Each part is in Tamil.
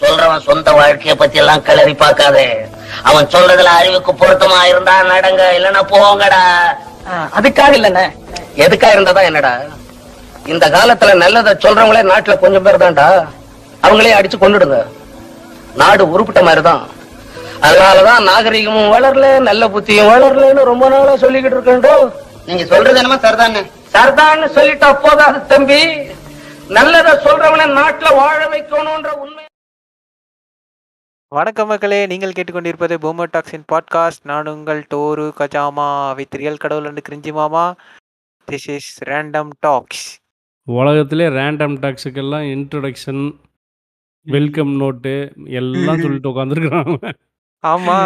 சொல்றவன் சொந்த வாழ்க்கைய பத்தி எல்லாம் கிளறி பார்க்காதே. அவன் சொல்றதுல அறிவுக்கு பொருத்தமா இருந்தா நடங்க இல்லன்னா போங்கடா. அதுக்காக இல்லண்ணே. எதுக்கா இருந்ததா என்னடா? இந்த காலத்துல நல்லத சொல்றவங்களே நாட்டுல கொஞ்சம் பேர் தான்டா. அவங்களே அடிச்சு கொண்டுடுங்க. நாடு உருப்பிட்ட மாதிரிதான். அதனாலதான் நாகரிகமும் வளரல நல்ல புத்தியும் வளரலன்னு ரொம்ப நாளா சொல்லிக்கிட்டு இருக்கேன்டோ. நீங்க சொல்றது என்னமோ சரிதானே சர்தான்னு சொல்லிட்டா போதாது தம்பி. நல்லத சொல்றவன நாட்டுல வாழ வைக்கணும்ன்ற உண்மை வணக்கம் மக்களே நீங்கள் கேட்டுக்கொண்டிருப்பது பூமர் டாக்ஸின் பாட்காஸ்ட். நான் உங்கள் டோரு கஜாமா வித் ரியல் கடவுள் அண்ட் கிரிஞ்சி மாமா. திஸ் இஸ் ரேண்டம் டாக்ஸ் உலகத்திலே ரேண்டம் டாக்ஸுக்கெல்லாம் இன்ட்ரொடக்ஷன் வெல்கம் நோட்டு எல்லாம் சொல்லிட்டு உட்காந்துருக்குறாங்க ஆமா.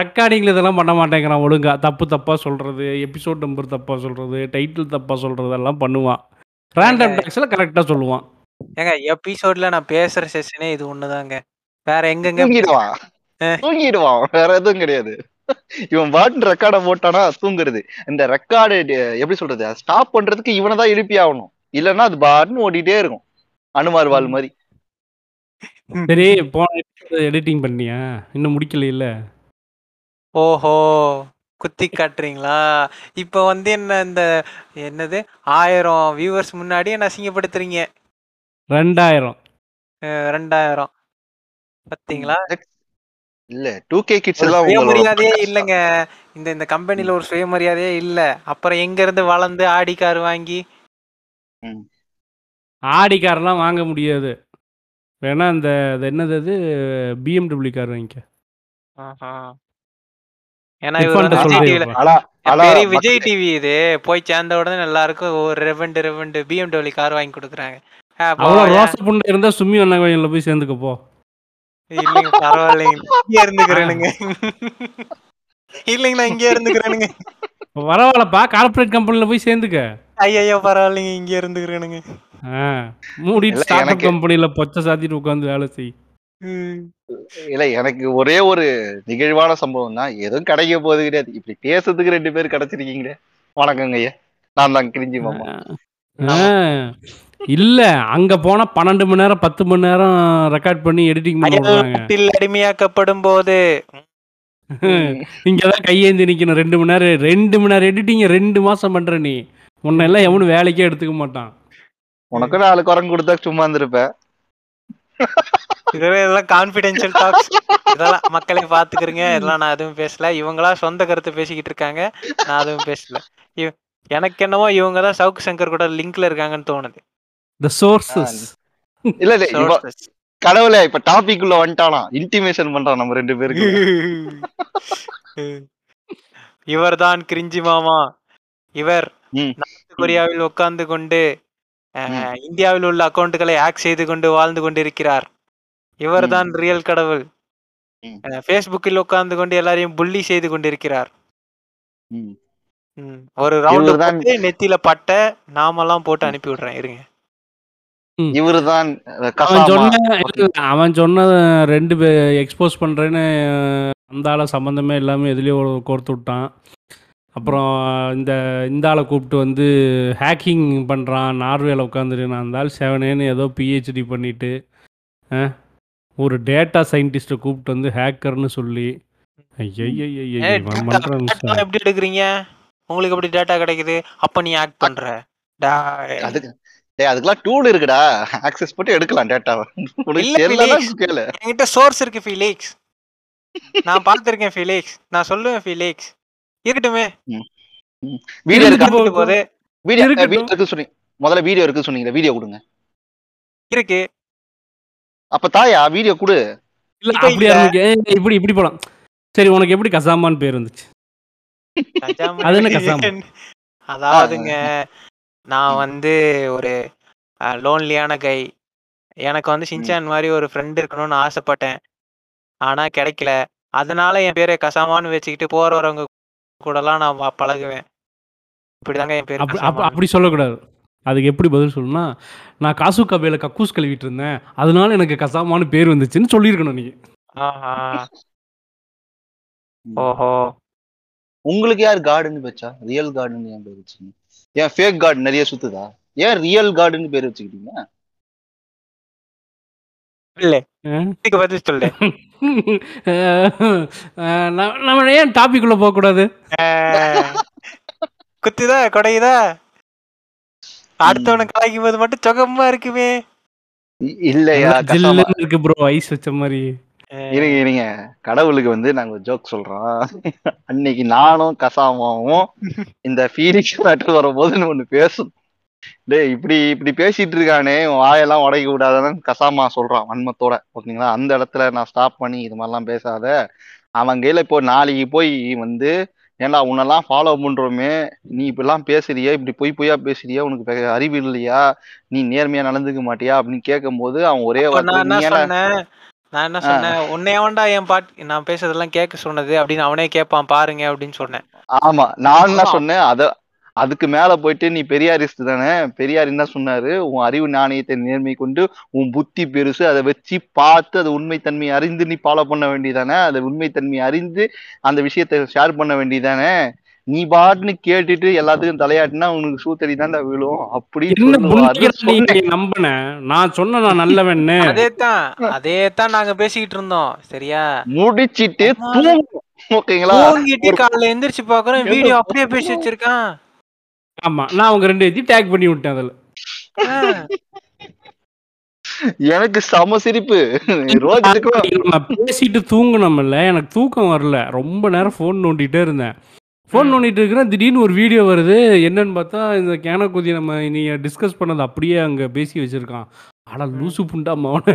ரெக்கார்டிங்ல இதெல்லாம் பண்ண மாட்டேங்கிறான் ஒழுங்கா. தப்பு தப்பா சொல்றது எபிசோட் நம்பர் தப்பா சொல்றது டைட்டில் தப்பா சொல்றது எல்லாம் பண்ணுவான். ரேண்டம் டாக்ஸ்ல கரெக்டா சொல்லுவான். ஏங்க எபிசோட்ல நான் பேசுற செஷனே இது ஒண்ணுதாங்க. வேற எங்கெங்க தூங்கிடுவான். தூங்கிடுவான் வேற எதுவும் கிடையாது. இவன் பாட்டு ரெக்கார்ட போட்டானா தூங்குறது. இந்த ரெக்கார்டு எப்படி சொல்றது? ஸ்டாப் பண்றதுக்கு இவனை தான் எழுப்பி ஆகணும். இல்லன்னா அது பாட்டுன்னு ஓடிட்டே இருக்கும். அனுமார் வால் மாதிரி. சரி போன எடிட்டிங் பண்ணியா? இன்னும் முடிக்கல இல்ல ஓஹோ குத்தி காட்டுறீங்களா? இப்ப வந்து என்ன இந்த என்னது? ஆயிரம் வியூவர்ஸ் முன்னாடி என்ன அசிங்கப்படுத்துறீங்க ரெண்டாயிரம். அஹ் ரெண்டாயிரம். பாத்தீங்களா? இல்ல டூ கே கிட்ஸ் எல்லாம் சுயமரியாதையே இல்லைங்க. இந்த இந்த கம்பெனில ஒரு சுயமரியாதையே இல்ல. அப்புறம் எங்க இருந்து வளர்ந்து ஆடி கார் வாங்கி? ஆடி கார்லாம் வாங்க முடியாது. வேணா இந்த அது என்னது அது? பிஎம்டபிள்யூ கார் வாங்கிக்க. ஏன்னா இவர் வந்து விஜய் சொல்றேன் டிவில இப்ப. ஆனா ஆனா பெரிய விஜய் டிவி இது. போய் சேர்ந்த உடனே எல்லாருக்கும் ஒரு ரெவண்டு ரெவண்டு பிஎம்டபிள்யூ கார் வாங்கி கொடுக்குறாங்க. அவ்வளோ போயா? ரோச புண்டை இருந்தா சும்மி அண்ணா கோயிலில் போய் சேர்ந்துக்க போ. இல்லைங்க பரவாயில்லைங்க. இங்கே இருந்துக்கிறேனுங்க. இல்லைங்க நான் இங்கே இருந்துக்கிறேனுங்க பரவாயில்லப்பா கார்ப்பரேட் கம்பெனியில் போய் சேர்ந்துக்க. ஐயோ பரவாயில்லைங்க இங்கே இருந்துக்கிறேனுங்க. மூடிட்டு ஸ்டார்ட் அப் கம்பெனியில் பொச்சை சாத்திட்டு உட்காந்து வேலை செய். இல்ல எனக்கு ஒரே ஒரு நிகழ்வான சம்பவம் தான் எதுவும் கிடைக்க போகுது கிடையாது. இப்படி பேசுறதுக்கு ரெண்டு பேர் கிடைச்சிருக்கீங்களே. வணக்கங்க ஐயா நான் தான் கிரிஞ்சி மாமா இல்ல அங்க போனா பன்னெண்டு மணி நேரம் பத்து மணி நேரம் ரெக்கார்ட் பண்ணி எடிட்டிங் பண்ணி விடுறாங்க அயல்நாட்டில் அடிமையாக்கப்படும் போது இங்கதான் கையேந்தி நிக்கணும். ரெண்டு மணி நேரம் ரெண்டு மணி நேரம் எடிட்டிங் ரெண்டு மாசம் பண்ற நீ. உன்னை எல்லாம் எவனும் வேலைக்கே எடுத்துக்க மாட்டான். உனக்கு நாலு குரங்கு கொடுத்தா சும்மா இருந்திருப்பேன் இதெல்லாம் இதெல்லாம் கான்ஃபிடென்ஷியல் டாக்ஸ் இதெல்லாம் மக்களை பாத்துக்கிறீங்க. இதெல்லாம் நான் எதுவும் பேசல. இவங்களா சொந்த கருத்து பேசிக்கிட்டு இருக்காங்க. நான் எதுவும் பேசல. இவ- எனக்கு என்னமோ இவங்க தான் சவுக்கு சங்கர் கூட லிங்க்ல இருக்காங்கன்னு தோணுது. த சோர்சஸ் இல்ல இல்ல. கடவுளே இப்ப டாபிக் உள்ள வந்துட்டானா? இன்டிமேஷன் பண்றான் நம்ம ரெண்டு பேருக்கு இவர்தான் கிரிஞ்சி மாமா. இவர் கொரியாவில் உட்கார்ந்து கொண்டு இந்தியாவில் உள்ள அக்கவுண்ட்களை ஹேக் செய்து கொண்டு வாழ்ந்து கொண்டிருக்கிறார். இவர்தான் ரியல் கடவுள். ஃபேஸ்புக்கில் உட்கார்ந்து கொண்டு எல்லாரையும் புள்ளி செய்து கொண்டிருக்கிறார். ம். ம். ஒரு ரவுண்ட் நெத்தியில பட்ட நாமெல்லாம் போட்டு அனுப்பி விடுறேன் இருங்க. இவருதான் அவன் சொன்ன இல்ல, அவன் சொன்ன ரெண்டு எக்ஸ்போஸ் பண்றேன்னு அந்த ஆளை சம்மந்தமே இல்லாம எதுலயோ கோர்த்து விட்டான். அப்புறம் இந்த இந்த ஆளை கூப்பிட்டு வந்து ஹேக்கிங் பண்ணுறான் நார்வேல உட்காந்துட்டு நான் அந்த ஆள் செவனேன்னு ஏதோ பிஹெச்டி பண்ணிட்டு ஒரு டேட்டா சயின்டிஸ்ட்டை கூப்பிட்டு வந்து ஹேக்கர்னு சொல்லி. எப்படி எடுக்கிறீங்க உங்களுக்கு எப்படி டேட்டா கிடைக்குது அப்ப நீ ஆக்ட் பண்ற டேய். அதுக்கு டேய் அதுக்கெல்லாம் டூல் இருக்குடா. ஆக்சஸ் போட்டு எடுக்கலாம் டேட்டாவை உனக்கு. கேளு. என்கிட்ட சோர்ஸ் இருக்கு ஃபிலிக்ஸ் நான் பார்த்திருக்கேன் ஃபிலிக்ஸ் நான் சொல்லுவேன் ஃபிலிக்ஸ் இருக்கட்டுமே. வீடியோ இருக்கா போகுது வீடியோ. வீடியோ இருக்கு சொன்னீங்க. முதல்ல வீடியோ இருக்கு சொன்னீங்க வீடியோ கொடுங்க. இருக்கு. அப்ப தாயா வீடியோ கொடு. இல்ல அப்படி இப்படி இப்படி போலாம். சரி உனக்கு எப்படி கசாமான்னு பேர் வந்துச்சு? அது என்ன கசாம? அதாவதுங்க நான் வந்து ஒரு லோன்லியான கை எனக்கு வந்து சின்சான் மாதிரி ஒரு ஃப்ரெண்ட் இருக்கணும்னு ஆசைப்பட்டேன். ஆனா கிடைக்கல. அதனால என் பேரை கசாமான்னு வச்சுக்கிட்டு போறவங்க கூடலாம் நான் பழகுவேன். இப்படிதாங்க என் பேர் அப்படி அப்ப- அப்படி சொல்லக்கூடாது. அதுக்கு எப்படி பதில் சொல்லணும்னா நான் காசு கபையில் கக்கூஸ் கழுவிட்டு இருந்தேன். அதனால எனக்கு கசாமான்னு பேர் வந்துச்சுன்னு சொல்லியிருக்கணும் நீ ஆஹா. ஓஹோ. உங்களுக்கு யார் கார்டுன்னு வச்சா? ரியல் கார்டுன்னு ஏன் பேர் வச்சீங்க? ஏன் ஃபேக் கார்டு நிறைய சுத்துதா? ஏன் ரியல் கார்டுன்னு பேர் வச்சுக்கிட்டீங்க? இதுக்கு பதில் சொல்லு. நம்ம- ஏன் டாபிக் உள்ள போக கூடாது? குத்துதா? கொடையுதா? அடுத்தவனை கலாய்க்கும் போது மட்டும் சுகமா இருக்குமே. இல்லையா இருக்கு ப்ரோ ஐஸ் வச்ச மாதிரி. இருங்க இருங்க. கடவுளுக்கு வந்து நாங்க ஜோக் சொல்றோம். அன்னைக்கு நானும் கசாமாவும் இந்த ஃபீனிக்ஸ் நாட்டில் வரும்போது ஒண்ணு பேசும். டேய் இப்படி இப்படி பேசிட்டு இருக்கானே வாயெல்லாம் உடைக்க விடாதான்னு கசாமா சொல்றான் வன்மத்தோட. ஓகேங்களா? அந்த இடத்துல நான் ஸ்டாப் பண்ணி இது மாதிரிலாம் பேசாத. அவன் கையில இப்போ நாளைக்கு போய் வந்து ஏன்டா உன்னெல்லாம் ஃபாலோ பண்றோமே நீ இப்படிலாம் பேசுறியே இப்படி பொய் பொய்யா பேசுறியா உனக்கு அறிவு இல்லையா? நீ நேர்மையா நடந்துக்க மாட்டியா? அப்படின்னு கேட்கும்போது அவன் ஒரே நான் என்ன சொன்னேன்? உன்னை எவன்டா என் பாட் நான் பேசுறதெல்லாம் கேட்க சொன்னது அப்படின்னு அவனே கேட்பான் பாருங்க அப்படின்னு சொன்னேன். ஆமா நான் என்ன சொன்னேன்? அத அதுக்கு மேல போயிட்டு நீ பெரியாரிஸ்ட் தானே? பெரியார் என்ன சொன்னாரு? உன் அறிவு நாணயத்தை நேர்மை கொண்டு உன் புத்தி பெருசு அதை வச்சு பார்த்து அது உண்மைத்தன்மை அறிந்து நீ ஃபாலோ பண்ண வேண்டியதானே அது உண்மைத்தன்மை அறிந்து அந்த விஷயத்தை ஷேர் பண்ண வேண்டியதானே நீ பாட்டுன்னு கேட்டுட்டு எல்லாத்துக்கும் தலையாட்டினா உனக்கு சூத்தடி தான்டா விழும் அப்படின்னு என்ன சொல்லுவாரு புண்ணியத்தை நீ சொன்னேன் நம்பின? நான் சொன்ன நான் நல்லவன்னு. அதே தான் அதே தான் நாங்க பேசிக்கிட்டு இருந்தோம். சரியா? முடிச்சிட்டு ஓகேங்களா? தூங்கிட்டு காலைல எந்திரிச்சு பாக்குறோம் வீடியோ அப்படியே பேசி வச்சிருக்கான். ஆமா நான் அவங்க ரெண்டு ஏத்தி டேக் பண்ணி விட்டேன் அதுல. எனக்கு சம சிரிப்பு. பேசிட்டு தூங்கணும்ல எனக்கு தூக்கம் வரல. ரொம்ப நேரம் ஃபோன் நோண்டிட்டே இருந்தேன். ஃபோன் ம். நோண்டிட்டு இருக்கிறேன் திடீர்னு ஒரு வீடியோ வருது. என்னன்னு பார்த்தா இந்த கேனக்குதி நம்ம நீங்க டிஸ்கஸ் பண்ணது அப்படியே அங்க பேசி வச்சிருக்கான். ஆனா லூசு புண்டா மவன.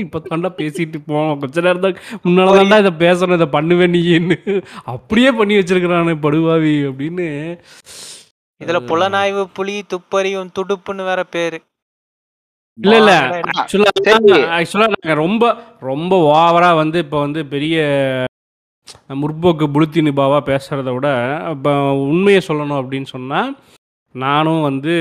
இப்ப தாண்டா பேசிட்டு போனோம் கொஞ்ச நேரம் தான் முன்னால தாண்டா இதை பேசணும் இதை பண்ணுவேன் நீன்னு அப்படியே பண்ணி வச்சிருக்கிறானே படுவாவி அப்படின்னு. இதுல புலனாய்வு புலி துப்பறியும் துடுப்புன்னு வேற பேரு. இல்ல இல்ல. ஆக்சுவலா. ஆக்சுவலா நாங்க ரொம்ப ரொம்ப ஓவரா வந்து இப்ப வந்து பெரிய முற்போக்கு புளுத்தி நிபாவா பேசுறத விட இப்போ உண்மையை சொல்லணும் அப்படின்னு சொன்னா நானும் வந்து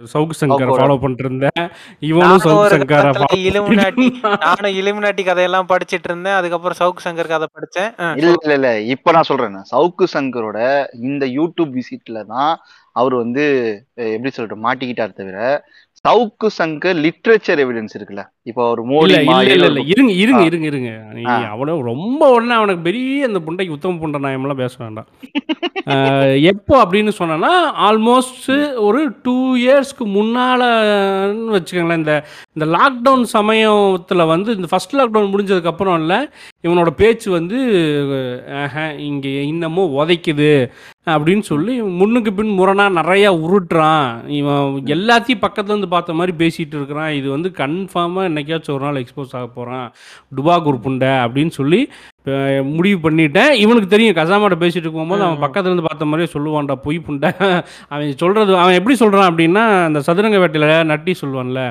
சவுக்கு சங்கரை. ஃபாலோ பண்ணிட்டு இருந்தேன் இவனும் நானும் சவுக்கு சங்கரை இலுமினாட்டி. நானும் இலுமினாட்டி கதையெல்லாம் படிச்சிட்டு இருந்தேன் அதுக்கப்புறம் சவுக்கு சங்கர் கதை படிச்சேன் இல்ல இல்ல இல்ல. இப்ப நான் சொல்றேன். சவுக்கு சங்கரோட இந்த யூடியூப் விசிட்ல தான் அவர் வந்து எப்படி சொல்லிட்டு மாட்டிக்கிட்டார் தவிர சவுக்கு சங்கர் லிட்ரேச்சர் எவிடன்ஸ் இருக்குல்ல. இப்போ ஒரு மோடி இல்ல இருங்க இருங்க. இருங்க இருங்க. நீ. அவன ரொம்ப உடனே அவனுக்கு பெரிய அந்த புண்டைக்கு உத்தம புண்ட நாயம்லாம் பேச வேண்டாம். எப்போ அப்படின்னு சொன்னா ஆல்மோஸ்ட் ஒரு டூ இயர்ஸ்க்கு முன்னாலன்னு வச்சுக்கோங்களேன் இந்த இந்த லாக்டவுன் சமயத்தில் வந்து இந்த ஃபர்ஸ்ட் லாக்டவுன் முடிஞ்சதுக்கு அப்புறம் இல்லை இவனோட பேச்சு வந்து இங்கே இன்னமும் உதைக்குது அப்படின்னு சொல்லி முன்னுக்கு பின் முரணா நிறையா உருட்டுறான். இவன் எல்லாத்தையும் பக்கத்துல இருந்து பார்த்த மாதிரி பேசிட்டு இருக்கிறான். இது வந்து கன்ஃபார்மாக என்னைக்காச்சும் ஒரு நாள் எக்ஸ்போஸ் ஆக போகிறான் டுபாகூர் புண்டை அப்படின்னு சொல்லி முடிவு பண்ணிட்டேன். இவனுக்கு தெரியும் கசாமாட்ட பேசிட்டு இருக்கும்போது அவன் பக்கத்துல இருந்து பார்த்த மாதிரியே சொல்லுவான்டா பொய் புண்டை. அவன் சொல்றது அவன் எப்படி சொல்றான் அப்படின்னா அந்த சதுரங்க வேட்டையில் நட்டி சொல்லுவான்ல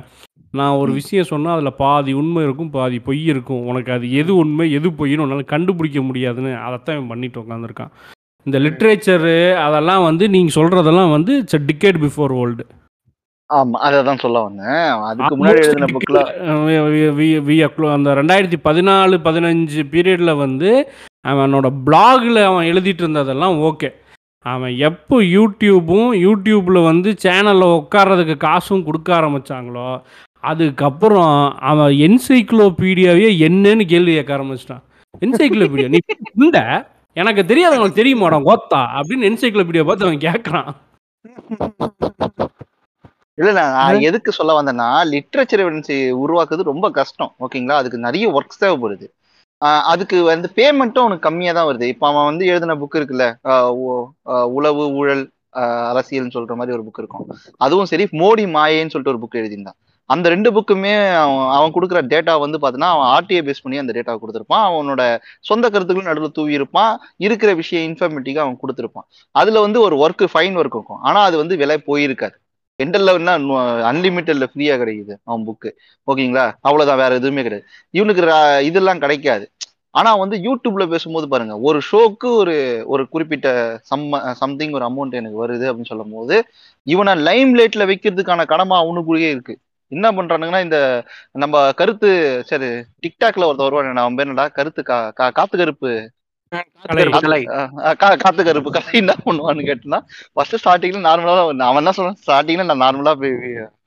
நான் ஒரு விஷயம் சொன்னால் அதில் பாதி உண்மை இருக்கும் பாதி பொய் இருக்கும். உனக்கு அது எது உண்மை எது பொய்ன்னு உன்னால் கண்டுபிடிக்க முடியாதுன்னு அதைத்தான் இவன் பண்ணிட்டு உட்காந்துருக்கான் இந்த லிட்ரேச்சரு அதெல்லாம் வந்து நீங்கள் சொல்கிறதெல்லாம் வந்து இட்ஸ் டிக்கெட் பிஃபோர் வேர்ல்டு ஆமா அததான் சொல்ல வந்தேன். அதுக்கு முன்னாடி எழுதின புக்ல அந்த ரெண்டாயிரத்தி பதினாலு பதினஞ்சு பீரியடில் வந்து அவனோட பிளாகில் அவன் எழுதிட்டு இருந்ததெல்லாம் ஓகே அவன் எப்போ யூடியூப்பும் யூடியூப்பில் வந்து சேனலில் உட்கார்றதுக்கு காசும் கொடுக்க ஆரம்பிச்சாங்களோ அதுக்கப்புறம் அவன் என்சைக்ளோபீடியாவே என்னன்னு கேள்வி கேட்க ஆரம்பிச்சிட்டான். என்சைக்ளோபீடியா நீ இந்த எனக்கு தெரியாது உங்களுக்கு தெரியுமாடா கோத்தா அப்படின்னு என்சைக்ளோபீடியா பார்த்து அவன் கேட்குறான் இல்ல நான் எதுக்கு சொல்ல வந்தேன்னா லிட்ரேச்சர் எவிடன்ஸ் உருவாக்குறது ரொம்ப கஷ்டம் ஓகேங்களா அதுக்கு நிறைய ஒர்க்ஸ் தேவைப்படுது. அதுக்கு வந்து பேமெண்ட்டும் அவனுக்கு கம்மியா தான் வருது. இப்போ அவன் வந்து எழுதின புக் இருக்குல்ல உளவு ஊழல் அரசியல்னு சொல்ற மாதிரி ஒரு புக் இருக்கும். அதுவும் சரி மோடி மாயேன்னு சொல்லிட்டு ஒரு புக் எழுதியிருந்தான். அந்த ரெண்டு புக்குமே அவன் அவன் கொடுக்குற டேட்டா வந்து பார்த்தீங்கன்னா அவன் ஆர்டிஐ பேஸ் பண்ணி அந்த டேட்டா கொடுத்துருப்பான். அவனோட சொந்த கருத்துக்களும் நடுவில் தூவி இருப்பான் இருக்கிற விஷயம் இன்ஃபர்மேட்டிக்கா அவன் கொடுத்துருப்பான். அதுல வந்து ஒரு ஒர்க் ஃபைன் ஒர்க் இருக்கும். ஆனா அது வந்து விலை போயிருக்காது. எண்டல்ல அன்லிமிட்டட்ல ஃப்ரீயா கிடைக்குது அவன் புக்கு ஓகேங்களா அவ்வளவுதான் வேற எதுவுமே கிடையாது. இவனுக்கு இதெல்லாம் கிடைக்காது. ஆனா வந்து யூடியூப்ல பேசும்போது பாருங்க ஒரு ஷோக்கு ஒரு ஒரு குறிப்பிட்ட சம் சம்திங் ஒரு அமௌண்ட் எனக்கு வருது அப்படின்னு சொல்லும் போது இவனை லைம் லைட்ல வைக்கிறதுக்கான கடமை அவனுக்குள்ளேயே இருக்கு. என்ன பண்றானுங்கன்னா இந்த நம்ம கருத்து சரி டிக்டாக்ல ஒருத்தர் வருவான் அவன் பேர் என்னடா? கருத்து கா- கா- காத்து கருப்பு கலை. கலை. காத்து கருப்பு. கதை என்ன பண்ணுவான்னு கேட்டா ஃபர்ஸ்ட் ஸ்டார்டிங்ல நார்மலா தான். அவன் என்ன சொல்றான்? ஸ்டார்டிங்ல நான் நார்மலா போய்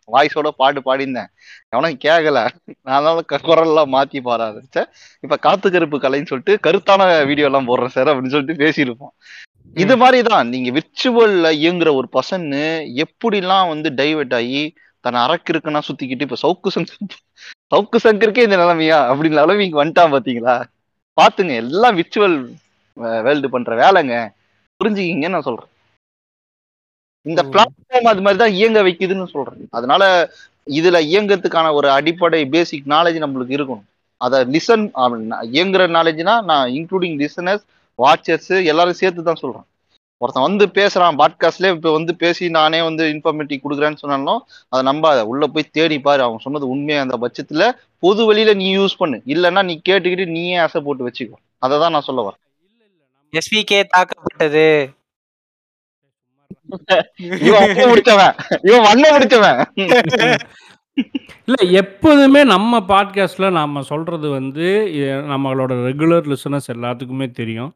வாய்ஸோட பாட்டு பாடியிருந்தேன். எவனும் கேட்கல அதனால குரல்லாம் மாத்தி பாட ஆரம்பிச்சேன் இப்ப காத்து கருப்பு கலைன்னு சொல்லிட்டு கருத்தான வீடியோ எல்லாம் போடுறேன் சார் அப்படின்னு சொல்லிட்டு பேசியிருப்போம். இது மாதிரிதான் நீங்க விர்ச்சுவல்ல இயங்குற ஒரு பர்சன் எப்படிலாம் வந்து டைவர்ட் ஆகி தன்னை அரக்கு இருக்குன்னா சுத்திக்கிட்டு இப்ப சவுக்கு சங்கர் சவுக்கு சங்கருக்கே இந்த நிலைமையா? அப்படின்னு நிலைமைக்கு வந்துட்டான் பாத்தீங்களா? பாத்துங்க எல்லாம் விர்ச்சுவல் வேர்ல்டு பண்ற வேலைங்க. புரிஞ்சுக்கிங்கன்னு நான் சொல்றேன். இந்த. பிளாட்ஃபார்ம் அது மாதிரி தான் இயங்க வைக்குதுன்னு சொல்றேன். அதனால இதுல இயங்கறதுக்கான ஒரு அடிப்படை பேசிக் நாலேஜ் நம்மளுக்கு இருக்கணும். அதை லிசன் இயங்குற நாலேஜ்னா நான் இன்க்ளூடிங் லிசனர்ஸ் வாட்சர்ஸ் எல்லாரும் சேர்த்து தான் சொல்றேன். ஒருத்தன் வந்து பேசுறான் பாட்காஸ்ட்லயே இப்ப வந்து பேசி நானே வந்து இன்ஃபர்மேட்டிவ் கொடுக்குறேன்னு சொன்னாலும் அதை நம்பாத. உள்ள போய் தேடி பாரு. அவன் சொன்னது உண்மையா அந்த பட்சத்துல பொது வெளியில நீ யூஸ் பண்ணு. இல்லைன்னா நீ கேட்டுக்கிட்டு நீயே ஆசை போட்டு வச்சுக்கோ. அதை தான் நான் சொல்ல வரேன். எஸ்பிகே தாக்கப்பட்டது. இவன் அப்ப முடிச்சவன். இவன் வண்ண முடிச்சவன். இல்லை எப்போதுமே நம்ம பாட்காஸ்ட்டில் நாம் சொல்கிறது வந்து நம்மளோட ரெகுலர் லிசனர்ஸ் எல்லாத்துக்குமே தெரியும்.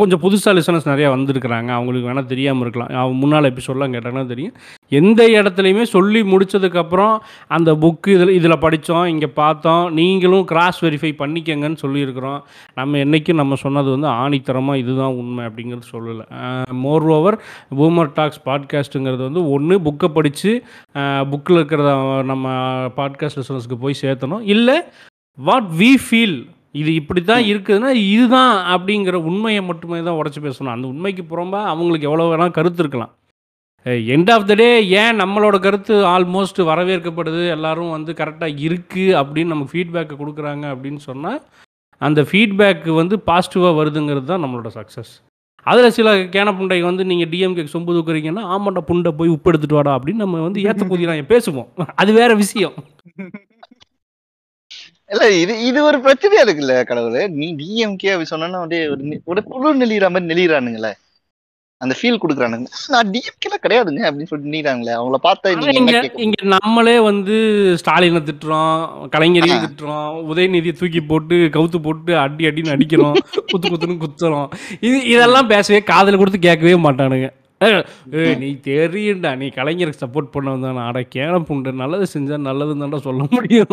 கொஞ்சம் புதுசாக லிசனர்ஸ் நிறையா வந்திருக்கிறாங்க. அவங்களுக்கு வேணால் தெரியாமல் இருக்கலாம். அவங்க முன்னால் எபிசோடெலாம் கேட்டாங்கன்னா தெரியும். எந்த இடத்துலையுமே சொல்லி முடித்ததுக்கப்புறம் அந்த புக்கு இதில் இதில் படித்தோம் இங்கே பார்த்தோம். நீங்களும் கிராஸ் வெரிஃபை பண்ணிக்கங்கன்னு சொல்லியிருக்கிறோம். நம்ம என்றைக்கும் நம்ம சொன்னது வந்து ஆணித்தரமாக இதுதான் உண்மை அப்படிங்கிறது சொல்லலை. மோர் ஓவர் பூமர் டாக்ஸ் பாட்காஸ்ட்டுங்கிறது வந்து ஒன்று புக்கை படித்து புக்கில் இருக்கிறத நம்ம பாட்காஸ்ட் லிசனர்ஸ்க்கு போய் சேர்த்தணும். இல்லை வாட் வி ஃபீல் இது இப்படி தான் இருக்குதுன்னா இதுதான் அப்படிங்கிற உண்மையை மட்டுமே தான் உடச்சி பேசணும். அந்த உண்மைக்கு புறம்பா அவங்களுக்கு எவ்வளோ வேணால் கருத்து இருக்கலாம். எண்ட் ஆஃப் த டே ஏன் நம்மளோட கருத்து ஆல்மோஸ்ட் வரவேற்கப்படுது எல்லாரும் வந்து கரெக்டாக இருக்குது அப்படின்னு நமக்கு ஃபீட்பேக்கை கொடுக்குறாங்க அப்படின்னு சொன்னால் அந்த ஃபீட்பேக் வந்து பாசிட்டிவாக வருதுங்கிறது தான் நம்மளோட சக்ஸஸ் அதில் சில கேன புண்டைக்கு வந்து நீங்கள் டிஎம்கே சொம்பு தூக்குறீங்கன்னா ஆமாண்டா புண்டை போய் உப்பு எடுத்துட்டு வாடா அப்படின்னு நம்ம வந்து ஏற்ற கூதிராங்க பேசுவோம். அது வேற விஷயம். இல்ல இது இது ஒரு பிரச்சனையா இருக்குல்ல கடவுளே. நீ டிஎம்கே அப்படி சொன்னா அப்படியே ஒரு ஒரு புழு நெளிகிற மாதிரி நெளிகிறானுங்களே அந்த ஃபீல் கொடுக்குறானுங்க. நான் டிஎம்கேல கிடையாதுங்க அப்படின்னு சொல்லிட்டு நீறாங்களே அவங்கள பார்த்தா நீங்க இங்க நம்மளே வந்து ஸ்டாலினை திட்டுறோம் கலைஞரையும். திட்டுறோம் உதயநிதியை தூக்கி போட்டு கவுத்து போட்டு அடி அடின்னு அடிக்கிறோம் குத்து குத்துன்னு குத்துறோம். இது இதெல்லாம் பேசவே காதுல கொடுத்து கேட்கவே மாட்டானுங்க. நீ தெரியும்டா. நீ கலைஞருக்கு சப்போர்ட் பண்ண வந்தானே அட கேன புண்டு. நல்லது செஞ்சா நல்லதுன்னு சொல்ல முடியும்.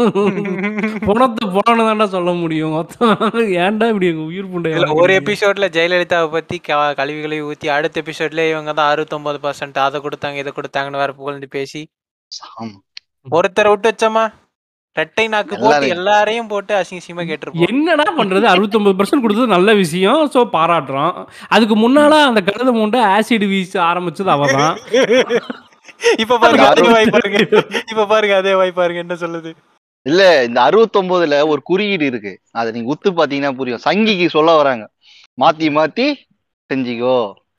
பணத்தை போனன்னு தான்டா சொல்ல முடியும். ஏன்டா இப்படி எங்க உயிர் புண்டை ஒரு எபிசோட்ல ஜெயலலிதாவை பத்தி க- கழுவி கழுவி ஊத்தி அடுத்த எபிசோட்ல இவங்க தான் அறுபத்தொன்பது பர்சன்ட் அதை கொடுத்தாங்க இதை கொடுத்தாங்கன்னு வேற புகழ்ந்து பேசி. ஒருத்தரை விட்டு வச்சோமா? ரெட்டை நாக்கு போட்டு எல்லாரையும். போட்டு அசிங்கசியமா கேட்டிருப்போம். என்னடா பண்றது? அறுபத்தொன்பது பர்சன்ட் கொடுத்தது நல்ல விஷயம் ஸோ பாராட்டுறோம். அதுக்கு முன்னால அந்த கழுத மூண்டை ஆசிட் வீச ஆரம்பிச்சது அவதான். இப்ப பாருங்க அதே வாய் பாருங்க. இப்ப பாருங்க அதே வாய் பாருங்க என்ன சொல்லுது? இல்ல இந்த அறுபத்தொன்பதுல ஒரு குறியீடு இருக்கு. அதை நீங்க உத்து பாத்தீங்கன்னா புரியும். சங்கிக்கு சொல்ல வராங்க. மாத்தி மாத்தி செஞ்சிக்கோ.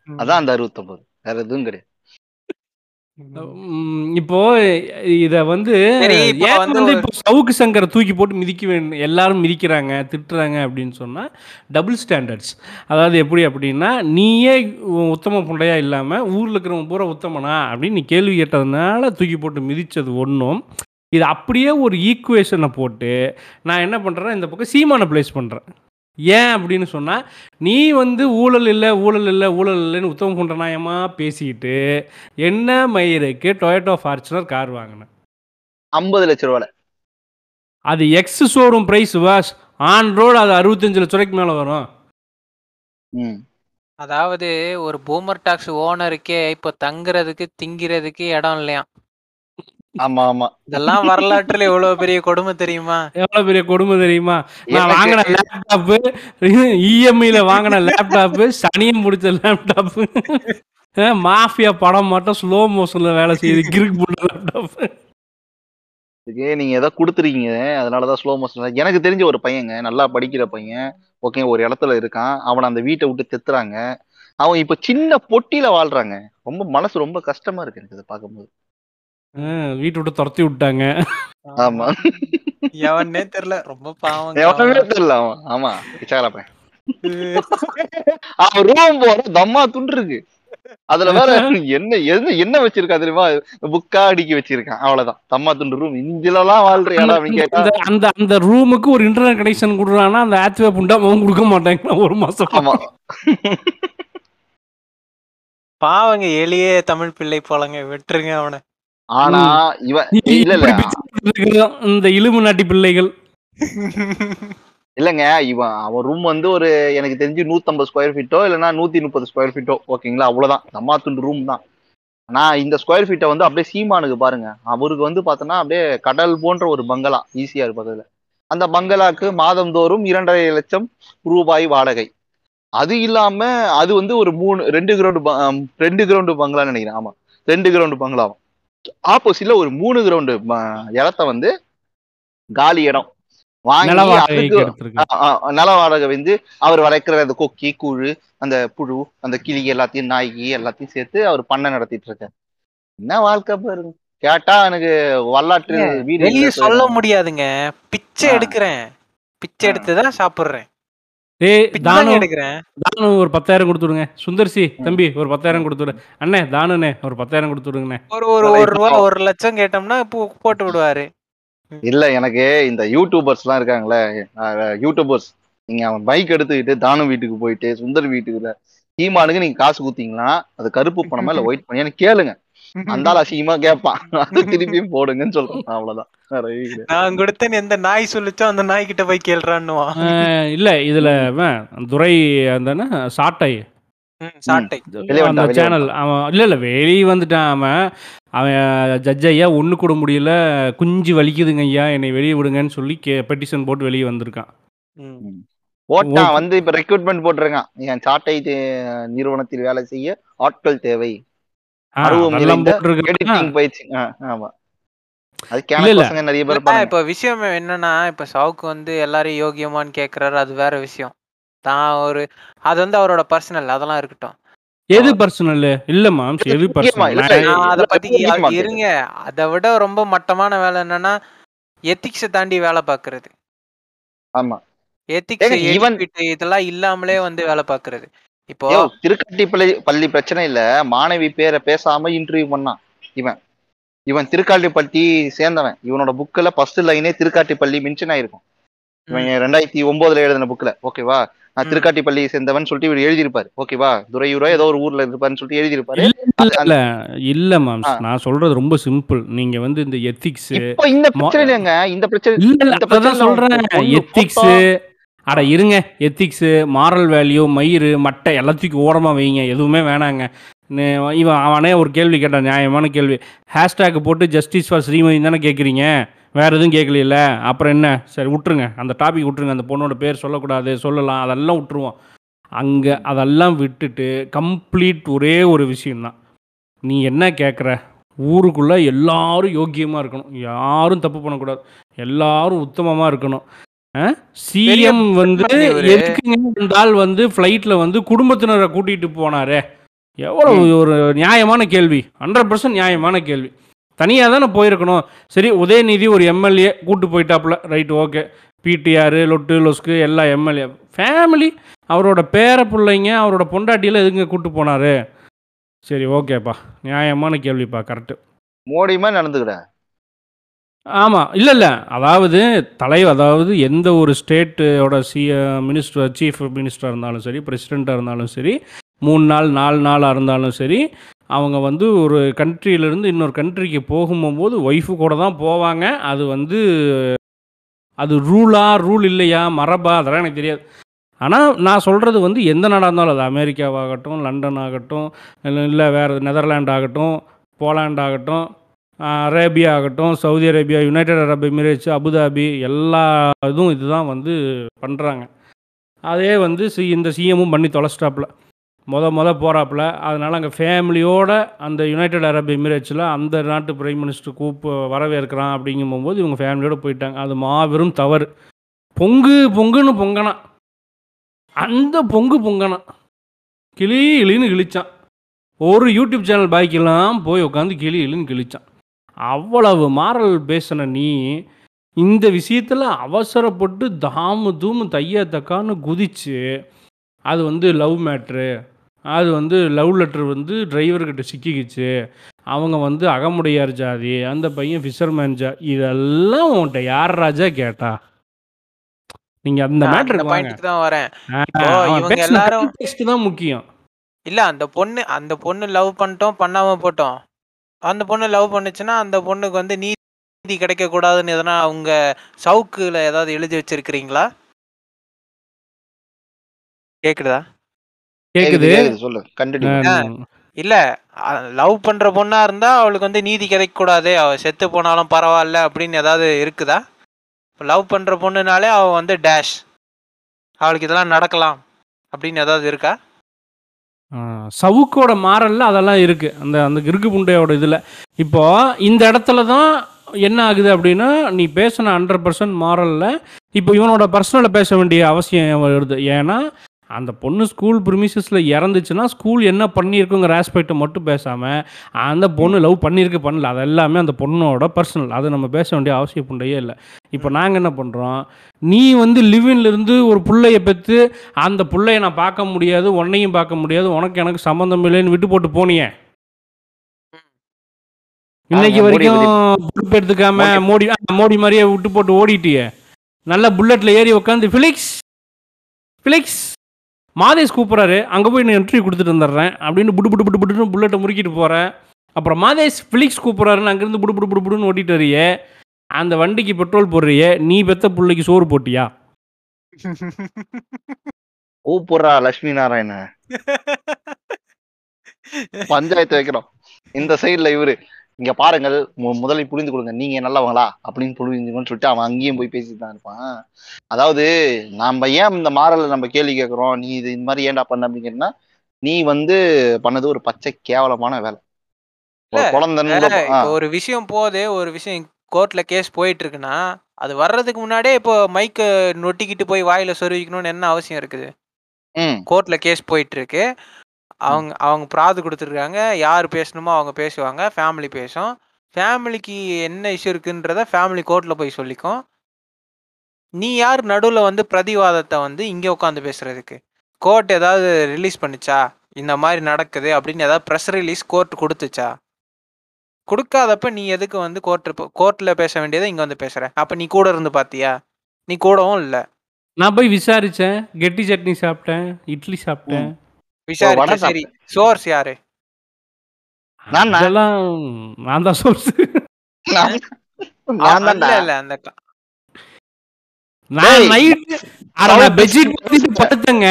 அதான் அந்த அறுபத்தொன்பது வேற எதுவும் கிடையாது. இப்போ இத வந்து சரி, இப்போ ஏன் வந்து இப்போ சவுக்கு சங்கரை தூக்கி போட்டு மிதிக்க வேண்டும் எல்லாரும் மிதிக்கிறாங்க திட்டுறாங்க அப்படின்னு சொன்னா டபுள் ஸ்டாண்டர்ட்ஸ் அதாவது எப்படி அப்படின்னா நீயே உத்தம புண்டையா இல்லாம ஊர்ல இருக்கிறவங்க பூரா உத்தமனா அப்படின்னு நீ கேள்வி கேட்டதுனால தூக்கி போட்டு மிதிச்சது ஒன்றும் இது அப்படியே ஒரு ஈக்குவேஷனை போட்டு நான் என்ன பண்றேன்னா இந்த பக்கம் சீமானை பிளேஸ் பண்றேன். ஏன் அப்படின்னு சொன்னா நீ வந்து ஊழல் இல்லை ஊழல் இல்லை ஊழல் இல்லைன்னு உத்தம புண்டனாயமா பேசிக்கிட்டு என்ன மயிருக்கு டொயட்டோ ஃபார்ச்சுனர் கார் வாங்கினேன் ஐம்பது லட்ச ரூபால. அது ex showroom price was on road அது அறுபத்தஞ்சு லட்ச ரூபாய்க்கு மேலே வரும். ம். அதாவது ஒரு பூமர் டாக்ஸ் ஓனருக்கே இப்போ தங்குறதுக்கு திங்கிறதுக்கு இடம் இல்லையா ஆமா ஆமா இதெல்லாம் வரலாற்றுல எவ்வளவு பெரிய கொடுமை தெரியுமா? எவ்வளோ பெரிய கொடுமை தெரியுமா? நான் வாங்கின லேப்டாப்பு இஎம்ஐயில் வாங்கின லேப்டாப்பு சனியம் முடிச்ச லேப்டாப்பு மாஃபியா படம் மட்டும் ஸ்லோ மோஷனில் வேலை செய்யுது கிறுக்கு போட்ட லேப்டாப்பு இதுக்கே நீங்க ஏதோ கொடுத்துருக்கீங்க அதனாலதான் ஸ்லோ மோஷன் எனக்கு தெரிஞ்ச ஒரு பையங்க நல்லா படிக்கிற பையன். ஓகே ஒரு இடத்துல இருக்கான். அவனை அந்த வீட்டை விட்டு தெத்துறாங்க அவன் இப்ப சின்ன பொட்டியில வாழ்றாங்க. ரொம்ப மனசு ரொம்ப கஷ்டமா இருக்கு எனக்கு இதை பார்க்கும்போது. வீட்டை விட்டு துரத்தி விட்டாங்க. ஆமா. எவனே தெரியல ரொம்ப பாவம் எவனுமே தெரியல அவன் ஆமா பிச்சைக்கார பையன் அவன் ரூம் போற தம்மா துண்டு இருக்கு. அதுல வேற என்ன என்ன என்ன வச்சிருக்கா தெரியுமா? புக்கா அடுக்கி வச்சிருக்கான். அவ்வளவுதான். தம்மா துண்டு ரூம் இஞ்சிலலாம் வாழ்றியாடா அப்படின்னு கேட்டா. அந்த அந்த அந்த ரூமுக்கு ஒரு இன்டர்நெட் கனெக்ஷன் கொடுக்குறான்னா அந்த ஆத்வே புண்டா அவன் கொடுக்க மாட்டாங்க ஒரு மாசம். ஆமா. பாவங்க எளிய தமிழ் பிள்ளை போலங்க. விட்டுருங்க அவனை. ஆனா இவன் இல்ல இல்ல. இந்த இலும்பு நாட்டி பிள்ளைகள். இல்லங்க இவன் அவன் ரூம் வந்து ஒரு எனக்கு தெரிஞ்சு 150 ஸ்கொயர் ஃபீட்டோ இல்லைன்னா நூத்தி முப்பது ஸ்கொயர் ஃபீட்டோ ஓகேங்களா? அவ்வளவுதான். தம்மா துண்டு ரூம் தான். ஆனா இந்த ஸ்கொயர் ஃபீட்டை வந்து அப்படியே சீமானுக்கு பாருங்க. அவருக்கு வந்து பார்த்தோன்னா அப்படியே கடல் போன்ற ஒரு பங்களா ஈஸியா இருப்பதுல அந்த பங்களாக்கு மாதந்தோறும் இரண்டரை லட்சம் ரூபாய் வாடகை. அது இல்லாம அது வந்து ஒரு மூணு ரெண்டு கிரவுண்டு ரெண்டு கிரவுண்டு பங்களான்னு நினைக்கிறேன். ஆமா ரெண்டு கிரவுண்டு பங்களாவும் ஆப்போசிட்ல ஒரு மூணு கிரவுண்டு இடத்த வந்து காலி இடம் வாங்கி நில வாடகை வந்து அவர் வளர்க்குற அந்த கொக்கி கூழு அந்த புழு அந்த கிளி எல்லாத்தையும் நாய்கி எல்லாத்தையும் சேர்த்து அவர் பண்ணை நடத்திட்டு இருக்காரு என்ன வாழ்க்கை பாருங்க கேட்டா எனக்கு வரலாற்று வீடு சொல்ல. முடியாதுங்க பிச்சை. எடுக்கிறேன் பிச்சை ஆ. எடுத்து தான் சாப்பிடுறேன் ஏய் தானு எடுக்கிறேன். தானு ஒரு பத்தாயிரம் கொடுத்துடுங்க. சுந்தர்சி தம்பி ஒரு பத்தாயிரம் கொடுத்துடு. அண்ணே தானுண்ணே ஒரு பத்தாயிரம் கொடுத்துடுங்கண்ணே. ஒரு ஒரு ஒரு ரூபா ஒரு லட்சம் கேட்டோம்னா இப்போ போட்டு விடுவாரு. இல்ல எனக்கு இந்த யூடியூபர்ஸ் எல்லாம் இருக்காங்களே யூடியூபர்ஸ் நீங்க அவன் பைக் எடுத்துக்கிட்டு தானு வீட்டுக்கு போயிட்டு சுந்தர் வீட்டுக்குள்ள சீமானுக்கு நீங்க காசு குத்தீங்கன்னா அது கருப்பு பணமா இல்ல ஒயிட் பணம் கேளுங்க. அந்த ஆள் அசிங்கமா கேட்பான் அது திருப்பியும் போடுங்கன்னு சொல்றேன். அவ்வளவுதான். நான் கொடுத்தேன்னு எந்த நாய் சொல்லுச்சோ அந்த நாய் கிட்ட போய் கேள்றான்னுவான் அஹ், இல்ல இதுல துரை அந்த சாட்டை. அந்த சேனல் அவன் இல்ல இல்ல வெளியே வந்துட்டான் அவன். அவன் ஜட்ஜ் ஐயா ஒண்ணு கூட முடியல. குஞ்சு வலிக்குதுங்க ஐயா என்னை வெளியே விடுங்கன்னு சொல்லி கே பெட்டிஷன் போட்டு வெளியே வந்திருக்கான். போட்டான். வந்து இப்ப ரெக்ரூட்மெண்ட் போட்டிருக்கான். என் சாட்டை தே- நிறுவனத்தில் வேலை செய்ய ஆட்கள் தேவை. இப்ப விஷயம் என்னன்னா இப்ப சவுக்கு வந்து எல்லாரையும் யோகியமான்னு கேக்குறாரு அது வேற விஷயம். தான் ஒரு அது வந்து அவரோட பர்சனல் அதெல்லாம் இருக்கட்டும். எது பர்சனல் இல்ல மாம்ஸ் எது பர்சனல் அத பத்தி இருங்க. அதை விட ரொம்ப மட்டமான வேலை என்னன்னா எத்திக்ஸை தாண்டி வேலை பாக்குறது. ஆமா. எத்திக்ஸ் இதெல்லாம் இல்லாமலே வந்து வேலை பாக்குறது. இப்போ யோ திருக்கட்டி பள்ளி பள்ளி பிரச்சனை இல்ல. மாணவி பேரை பேசாம இன்டர்வியூ பண்ணான். இவன். இவன் திருக்காட்டிப்பள்ளி சேர்ந்தவன். இவனோட புக்ல ஃபர்ஸ்ட் லைனே திருக்காட்டிப்பள்ளி மென்ஷன் ஆயிருக்கும். இவன் ரெண்டாயிரத்தி ஒன்பதுல எழுதின புக்ல ஓகேவா நான். திருக்காட்டிப்பள்ளி சேர்ந்தவன் சொல்லிட்டு இவர் எழுதியிருப்பாரு. ஓகேவா துறையூரோ ஏதோ ஒரு ஊர்ல இருப்பாருன்னு சொல்லிட்டு எழுதியிருப்பாரு. இல்ல இல்ல இல்ல மாம்ஸ் ஆ. நான் சொல்றது ரொம்ப சிம்பிள் நீங்க வந்து இந்த எத்திக்ஸ் இப்போ இந்த பிரச்சனை இல்லைங்க இந்த பிரச்சனை சொல்றேன். எத்திக்ஸ் அட இருங்க எத்திக்ஸு மாரல் வேல்யூ மயிறு மட்டை எல்லாத்துக்கும் ஓரமாக வைங்க. எதுவுமே வேணாங்க. இவன் அவனே ஒரு கேள்வி கேட்டான் நியாயமான கேள்வி. ஹேஷ்டேக் போட்டு ஜஸ்டிஸ் ஃபார் ஸ்ரீமதி தானே கேட்குறீங்க வேறு எதுவும் கேட்கலையில அப்புறம் என்ன? சரி விட்டுருங்க. அந்த டாபிக் விட்டுருங்க. அந்த பொண்ணோட பேர் சொல்லக்கூடாது சொல்லலாம். அதெல்லாம் விட்டுருவோம். அங்கே அதெல்லாம் விட்டுட்டு கம்ப்ளீட் ஒரே ஒரு விஷயந்தான் நீ என்ன கேட்குற ஊருக்குள்ளே எல்லாரும் யோக்கியமாக இருக்கணும். யாரும் தப்பு பண்ணக்கூடாது. எல்லாரும் உத்தமமாக இருக்கணும். சிஎம் வந்து. எதுக்குங்க இந்த ஆள் வந்து ஃப்ளைட்டில் வந்து குடும்பத்தினரை கூட்டிகிட்டு போனாரே? எவ்வளவு ஒரு நியாயமான கேள்வி. ஹண்ட்ரட் பர்சன்ட் நியாயமான கேள்வி. தனியாக தானே போயிருக்கணும். சரி உதயநிதி ஒரு எம்எல்ஏ கூட்டு போயிட்டாப்புல. ரைட் ஓகே பிடிஆர் லொட்டு லொஸ்கு எல்லா எம்எல்ஏ ஃபேமிலி அவரோட பேர பிள்ளைங்க அவரோட பொண்டாட்டியில் எதுங்க கூட்டு போனாரு? சரி ஓகேப்பா நியாயமான கேள்விப்பா கரெக்டு மோடியுமே நடந்துக்கிற ஆமாம் இல்லை இல்லை. அதாவது தலைவர் அதாவது எந்த ஒரு ஸ்டேட்டோட சி மினிஸ்டர் சீஃப் மினிஸ்டராக இருந்தாலும் சரி பிரசிடெண்ட்டாக இருந்தாலும் சரி மூணு நாள் நாலு நாளாக இருந்தாலும் சரி அவங்க வந்து ஒரு கண்ட்ரியிலேருந்து இன்னொரு கண்ட்ரிக்கு போகும்போது ஒய்ஃபு கூட தான் போவாங்க. அது வந்து அது ரூலா ரூல் இல்லையா மரபா அதெல்லாம் எனக்கு தெரியாது. ஆனால் நான் சொல்கிறது வந்து எந்த நாடாக இருந்தாலும் அது அமெரிக்காவாகட்டும் லண்டன் ஆகட்டும் இல்லை இல்லை வேறு நெதர்லாண்ட் ஆகட்டும் போலாண்ட் ஆகட்டும் அரேபியா ஆகட்டும் Saudi Arabia United Arab Emirates Abu Dhabi எல்லா இதுவும் இதுதான் வந்து பண்ணுறாங்க அதே வந்து சி இந்த சிஎம்மும் பண்ணி தொலைச்சிட்டாப்புல. மொத மொத போகிறாப்புல அதனால் அங்கே ஃபேமிலியோட அந்த யுனைடெட் அரப் எமிரேட்ஸில் அந்த நாட்டு பிரைம் மினிஸ்டர் கூப்பு வரவேற்கிறான் அப்படிங்கும்போது இவங்க ஃபேமிலியோடு போயிட்டாங்க. அது மாபெரும் தவறு. பொங்கு பொங்குன்னு பொங்கனா அந்த பொங்கு பொங்கனா கிளி இழின்னு கிழிச்சான். ஒரு யூடியூப் சேனல் பாய்க்கெல்லாம் போய் உட்காந்து கிளி இழின்னு கிழிச்சான். அவ்வளவு மாரல் பேசின நீ இந்த விஷயத்தில் அவசரப்பட்டு தாமு தூமு தையா தக்கான்னு குதிச்சு அது வந்து லவ் மேட்ரு அது வந்து லவ் லெட்ரு வந்து டிரைவர்கிட்ட சிக்கிக்கிச்சு அவங்க வந்து அகமுடையார் ஜாதி அந்த பையன் ஃபிஷர்மேன் ஜா இதெல்லாம் உன்கிட்ட யார் ராஜா கேட்டா? நீங்கள் அந்த வாங்க. பாயிண்ட்க்கு தான் வரேன். இவங்க எல்லாரும் தான் முக்கியம். இல்ல அந்த பொண்ணு அந்த பொண்ணு லவ் பண்ணிட்டோம் பண்ணாம போட்டோம். அந்த பொண்ணு லவ் பண்ணுச்சுன்னா அந்த பொண்ணுக்கு வந்து நீதி கிடைக்க கூடாதுன்னு எதனா அவங்க சவுக்குல ஏதாவது எழுதி வச்சிருக்கிறீங்களா? கேக்குதா? கேக்குது. சொல்லு. ஆம். இல்ல லவ் பண்ற பொண்ணா இருந்தா அவளுக்கு வந்து நீதி கிடைக்க கூடாது அவ செத்து போனாலும் பரவாயில்ல அப்படின்னு ஏதாவது இருக்குதா? லவ் பண்ற பொண்ணுனாலே அவ வந்து டேஷ் அவளுக்கு இதெல்லாம் நடக்கலாம் அப்படின்னு ஏதாவது இருக்கா? சவுக்கோட மாறல்ல அதெல்லாம் இருக்குது அந்த அந்த கிறுக்கு புண்டையோட இதில். இப்போது இந்த இடத்துல தான் என்ன ஆகுது அப்படின்னா நீ பேசின ஹண்ட்ரட் பர்சன்ட் மாறலில் இப்போ இவனோட பர்சனலை பேச வேண்டிய அவசியம் வருது. ஏன்னா அந்த பொண்ணு ஸ்கூல் ப்ரிமிசஸில் இறந்துச்சுன்னா ஸ்கூல் என்ன பண்ணியிருக்குங்கிற ஆஸ்பெக்டை மட்டும் பேசாமல் அந்த பொண்ணு லவ் பண்ணியிருக்கு பண்ணல. அது எல்லாமே அந்த பொண்ணோட பர்சனல் அது நம்ம பேச வேண்டிய அவசியம் புண்டையே இல்லை. இப்போ நாங்கள் என்ன பண்ணுறோம் நீ வந்து லிவின்ல இருந்து ஒரு புள்ளைய பெற்று அந்த புள்ளைய நான் பார்க்க முடியாது உன்னையும் பார்க்க முடியாது உனக்கு எனக்கு சம்மந்தம் இல்லைன்னு விட்டு போட்டு போனியே. இன்னைக்கு வரைக்கும் எடுத்துக்காம மோடி. மோடி மாதிரியே விட்டு போட்டு ஓடிட்டியே. நல்ல புல்லட்ல ஏறி உட்காந்து ஃபிலிக்ஸ் ஃபிலிக்ஸ் மாதேஷ் கூப்பிட்றாரு அங்கே போய் நான் என்ட்ரி கொடுத்துட்டு வந்துடுறேன் அப்படின்னு புடு புடு புடு புடுன்னு புல்லட்டை முறுக்கிட்டு போகிறேன் அப்புறம் மாதேஷ் ஃபிலிக்ஸ் கூப்பிட்றாருன்னு அங்கேருந்து புடு புடு புடு புடுன்னு ஓட்டிட்டு வரியே. அந்த வண்டிக்கு பெட்ரோல் போடுறியே நீ பெத்த புள்ளைக்கு சோறு போட்டியா? ஊப்புறா லட்சுமி நாராயண. பஞ்சாயத்து வைக்கிறோம். இந்த சைடுல இவரு. இங்க பாருங்கள் முதலில் புரிந்து கொள்ளுங்க நீங்க நல்லவங்களா? அப்படின்னு புரிஞ்சுக்கணும்னு சொல்லிட்டு அவன் அங்கேயும் போய் பேசிட்டு தான் இருப்பான். அதாவது நாம ஏன் இந்த மாறல நம்ம கேள்வி கேட்கிறோம்? நீ இது இந்த மாதிரி ஏன்டா பண்ண அப்படிங்கன்னா நீ வந்து பண்ணது ஒரு பச்சை கேவலமான வேலை. ஒரு விஷயம் போகுது ஒரு விஷயம் கோர்ட்ல கேஸ் போயிட்டு இருக்குன்னா அது வர்றதுக்கு முன்னாடியே இப்போ மைக்க நொட்டிக்கிட்டு போய் வாயில சொருவிக்கணும்னு என்ன அவசியம் இருக்குது? கோர்ட்ல கேஸ் போயிட்டு இருக்கு அவங்க அவங்க ப்ராது கொடுத்துருக்காங்க. யார் பேசணுமோ அவங்க பேசுவாங்க. ஃபேமிலி பேசும். ஃபேமிலிக்கு என்ன இஷ்யூ இருக்குன்றத ஃபேமிலி கோர்ட்டில் போய் சொல்லிக்கும். நீ யார் நடுவில் வந்து பிரதிவாதத்தை வந்து இங்கே உட்காந்து பேசுறதுக்கு? கோர்ட் ஏதாவது ரிலீஸ் பண்ணுச்சா? இந்த மாதிரி நடக்குது அப்படின்னு ஏதாவது ப்ரெஸ் ரிலீஸ் கோர்ட் கொடுத்துச்சா? கொடுக்காதப்ப நீ எதுக்கு வந்து கோர்ட் கோர்ட்டில் பேச வேண்டியதை இங்கே வந்து பேசுற? அப்போ நீ கூட இருந்து பார்த்தியா நீ கூடவும் இல்லை. நான் போய் விசாரிச்சேன். கெட்டி சட்னி சாப்பிட்டேன். இட்லி சாப்பிட்டேன். விசாரிச்ச சரி. சோர்ஸ் யாரு? நான் நான். அதெல்லாம் நான் தான் சோர்ஸ் நான். இல்ல அந்த நான் பெட்ஷீட் போத்திட்டு படுத்தேங்க.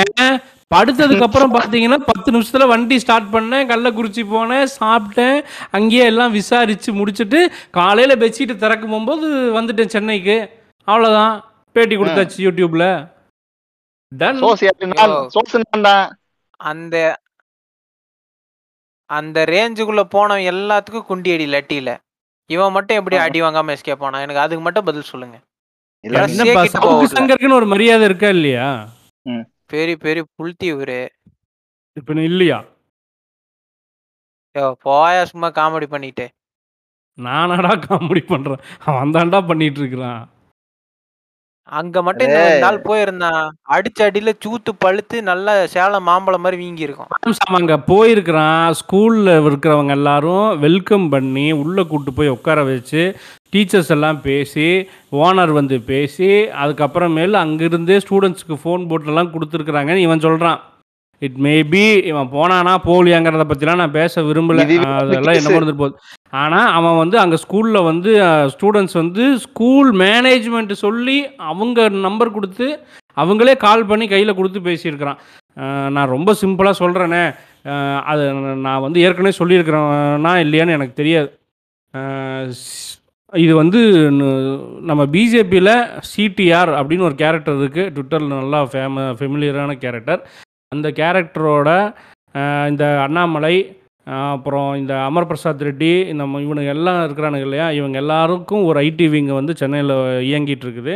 படுத்ததுக்கு அப்புறம் பாத்தீங்கன்னா பத்து நிமிஷத்துல வண்டி ஸ்டார்ட் பண்ணேன். கள்ளக்குறிச்சி போனேன் சாப்பிட்டேன். அங்கேயே எல்லாம் விசாரிச்சு முடிச்சிட்டு காலையில பெட்ஷீட் திறக்கும் போகும்போது வந்துட்டேன் சென்னைக்கு. அவ்வளவுதான். பேட்டி கொடுத்தாச்சு யூடியூப்ல டன் அந்த அந்த ரேஞ்சுக்குள்ள போனவன் எல்லாத்துக்கும் குண்டி அடி லட்டியில. இவன் மட்டும் எப்படி. அடி வாங்காம எஸ்கேப் ஆனான் எனக்கு அதுக்கு மட்டும் பதில் சொல்லுங்க. சங்கருக்குன்னு ஒரு மரியாதை இருக்கா இல்லையா? பெரிய பெரிய புல்தி இவரு. இப்ப இல்லையா? போயா சும்மா காமெடி பண்ணிட்டு. நானாடா காமெடி பண்றேன். அவன் தான்டா பண்ணிட்டு இருக்கிறான். அங்க மட்டும் இந்த நாள் போயிருந்தான் அடிச்ச அடியில சூத்து பழுத்து நல்லா சேலம் மாம்பழம் மாதிரி வீங்கி இருக்கும் ஆமாம் அங்கே போயிருக்கிறான். ஸ்கூலில் இருக்கிறவங்க எல்லாரும் வெல்கம் பண்ணி உள்ளே கூட்டு போய் உட்கார வச்சு டீச்சர்ஸ் எல்லாம் பேசி ஓனர் வந்து பேசி அதுக்கப்புறமேல் அங்கிருந்தே ஸ்டூடெண்ட்ஸ்க்கு ஃபோன் போட்டெல்லாம் கொடுத்துருக்குறாங்கன்னு இவன் சொல்கிறான் இட் மேபி இவன் போனானா போலியாங்கிறத பற்றிலாம் நான் பேச விரும்பல. அதெல்லாம் என்ன. பண்ணுறது போகுது ஆனால் அவன் வந்து அங்கே ஸ்கூலில் வந்து ஸ்டூடெண்ட்ஸ் வந்து ஸ்கூல் மேனேஜ்மெண்ட் சொல்லி அவங்க நம்பர் கொடுத்து அவங்களே கால் பண்ணி கையில் கொடுத்து பேசியிருக்கிறான். நான் ரொம்ப சிம்பிளாக சொல்கிறேனே அது நான் வந்து ஏற்கனவே சொல்லியிருக்கிறேன்னா இல்லையான்னு எனக்கு தெரியாது. இது வந்து நம்ம பிஜேபியில் சிடிஆர் அப்படின்னு ஒரு கேரக்டர் இருக்குது ட்விட்டரில் நல்லா ஃபேம ஃபெமிலியரான கேரக்டர் அந்த கேரக்டரோட இந்த அண்ணாமலை அப்புறம் இந்த அமர் பிரசாத் ரெட்டி இந்த இவனுங்க எல்லாம் இருக்கிறானுங்க இல்லையா? இவங்க எல்லாருக்கும் ஒரு ஐடி விங் வந்து சென்னையில் இயங்கிட்டு இருக்குது.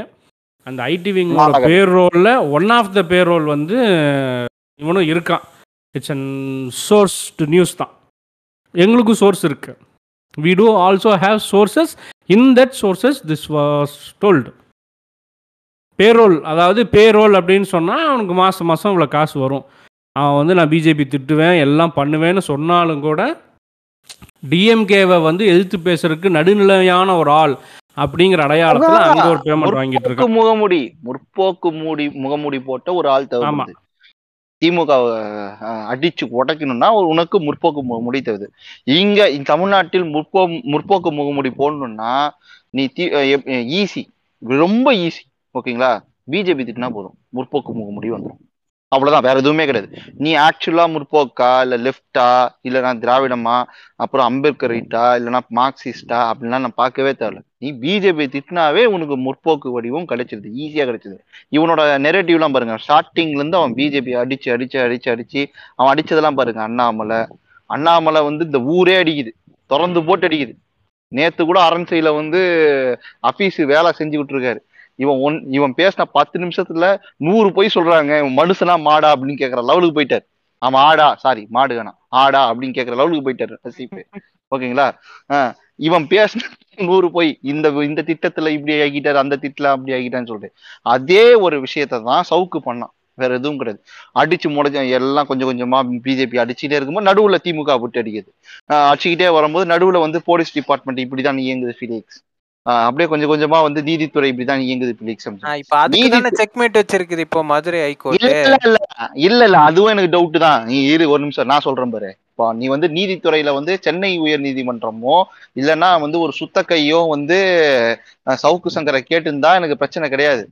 அந்த ஐடி விங்கோட. பேர் ரோலில் ஒன் ஆஃப் த பேர் ரோல் வந்து இவனும் இருக்கான். It's an source to news தான். எங்களுக்கும் சோர்ஸ் இருக்கு. We do also have sources in that sources this was told parole அதாவது பேரோல் அப்படின்னு சொன்னால் அவனுக்கு மாதம் மாதம் இவ்வளோ காசு வரும். அவன் வந்து நான் பிஜேபி திட்டுவேன் எல்லாம் பண்ணுவேன்னு சொன்னாலும் கூட டிஎம்கேவை வந்து எதிர்த்து பேசுறதுக்கு நடுநிலையான ஒரு ஆள் அப்படிங்கிற அடையாளத்தில் அங்கே ஒரு பேமெண்ட் வாங்கிட்டு இருக்கான். முகமுடி முற்போக்கு மூடி முகமுடி போட்ட ஒரு ஆள். தவிர்த்து திமுக அடிச்சு உடைக்கணும்னா உனக்கு முற்போக்கு மு- முடி தேவை இங்க தமிழ்நாட்டில் முற்போ முற்போக்கு முகமுடி போடணும்னா நீ ஈஸி ரொம்ப ஈஸி ஓகேங்களா? பிஜேபி திட்டினா போதும். முற்போக்கு முடிவு வந்துடும் அவ்வளவுதான். வேற எதுவுமே கிடையாது. நீ ஆக்சுவலா முற்போக்கா? இல்ல லெஃப்டா இல்லைனா திராவிடமா? அப்புறம் அம்பேத்கர் ரைட்டா இல்லைன்னா மார்க்சிஸ்டா? அப்படின்லாம் நான் பார்க்கவே தேவையில்ல. நீ பிஜேபி திட்டினாவே உனக்கு முற்போக்கு வடிவம் கிடைச்சிருது. ஈஸியா கிடைச்சிது இவனோட நெரேட்டிவ்லாம் பாருங்க. ஸ்டார்டிங்ல இருந்து அவன் பிஜேபி அடிச்சு அடிச்சு அடிச்சு அடிச்சு அவன் அடிச்சதெல்லாம் பாருங்க. அண்ணாமலை. அண்ணாமலை வந்து இந்த ஊரே அடிக்குது. திறந்து போட்டு அடிக்குது. நேத்து கூட அரண்சையில வந்து அபீஸ் வேலை செஞ்சுக்கிட்டு இருக்காரு இவன் ஒன் இவன் பேசின பத்து நிமிஷத்துல நூறு போய் சொல்றாங்க. இவன் மனுஷனா மாடா அப்படின்னு கேக்குற லெவலுக்கு போயிட்டாரு. அவன் ஆடா சாரி மாடு வேணாம். ஆடா அப்படின்னு கேக்குற லெவலுக்கு போயிட்டாரு ரசிப்பு. ஓகேங்களா? ஆஹ் இவன் பேசின நூறு போய். இந்த இந்த திட்டத்துல இப்படி ஆகிட்டாரு அந்த திட்டத்துல அப்படி ஆகிட்டான்னு சொல்லிட்டு. அதே ஒரு விஷயத்தை தான் சவுக்கு பண்ணான். வேற எதுவும் கிடையாது. அடிச்சு முடஞ்ச எல்லாம் கொஞ்சம் கொஞ்சமா பிஜேபி அடிச்சுட்டே இருக்கும்போது நடுவுல திமுக விட்டு அடிக்குது. ஆஹ் அடிச்சுக்கிட்டே வரும்போது நடுவுல வந்து போலீஸ் டிபார்ட்மெண்ட் இப்படிதான் இயங்குது ஃபிலிக்ஸ் அப்படியே கொஞ்சம் கொஞ்சமா வந்து நீதித்துறை இப்படிதான் இயங்குது ஃபிலிக்ஸ் ஆ, இப்ப அதுக்கு செக்மேட் வச்சிருக்குது இப்போ மதுரை ஹைகோர்ட் இல்ல இல்ல இல்ல. இல்ல அதுவும் எனக்கு டவுட் தான். நீ இரு ஒரு நிமிஷம். நான் சொல்றேன் பாரு. இப்போ நீ வந்து நீதித்துறையில வந்து சென்னை உயர் நீதிமன்றமோ இல்லைன்னா வந்து ஒரு சுத்த கையோ வந்து சவுக்கு சங்கரை கேட்டுருந்தா எனக்கு பிரச்சனை கிடையாது.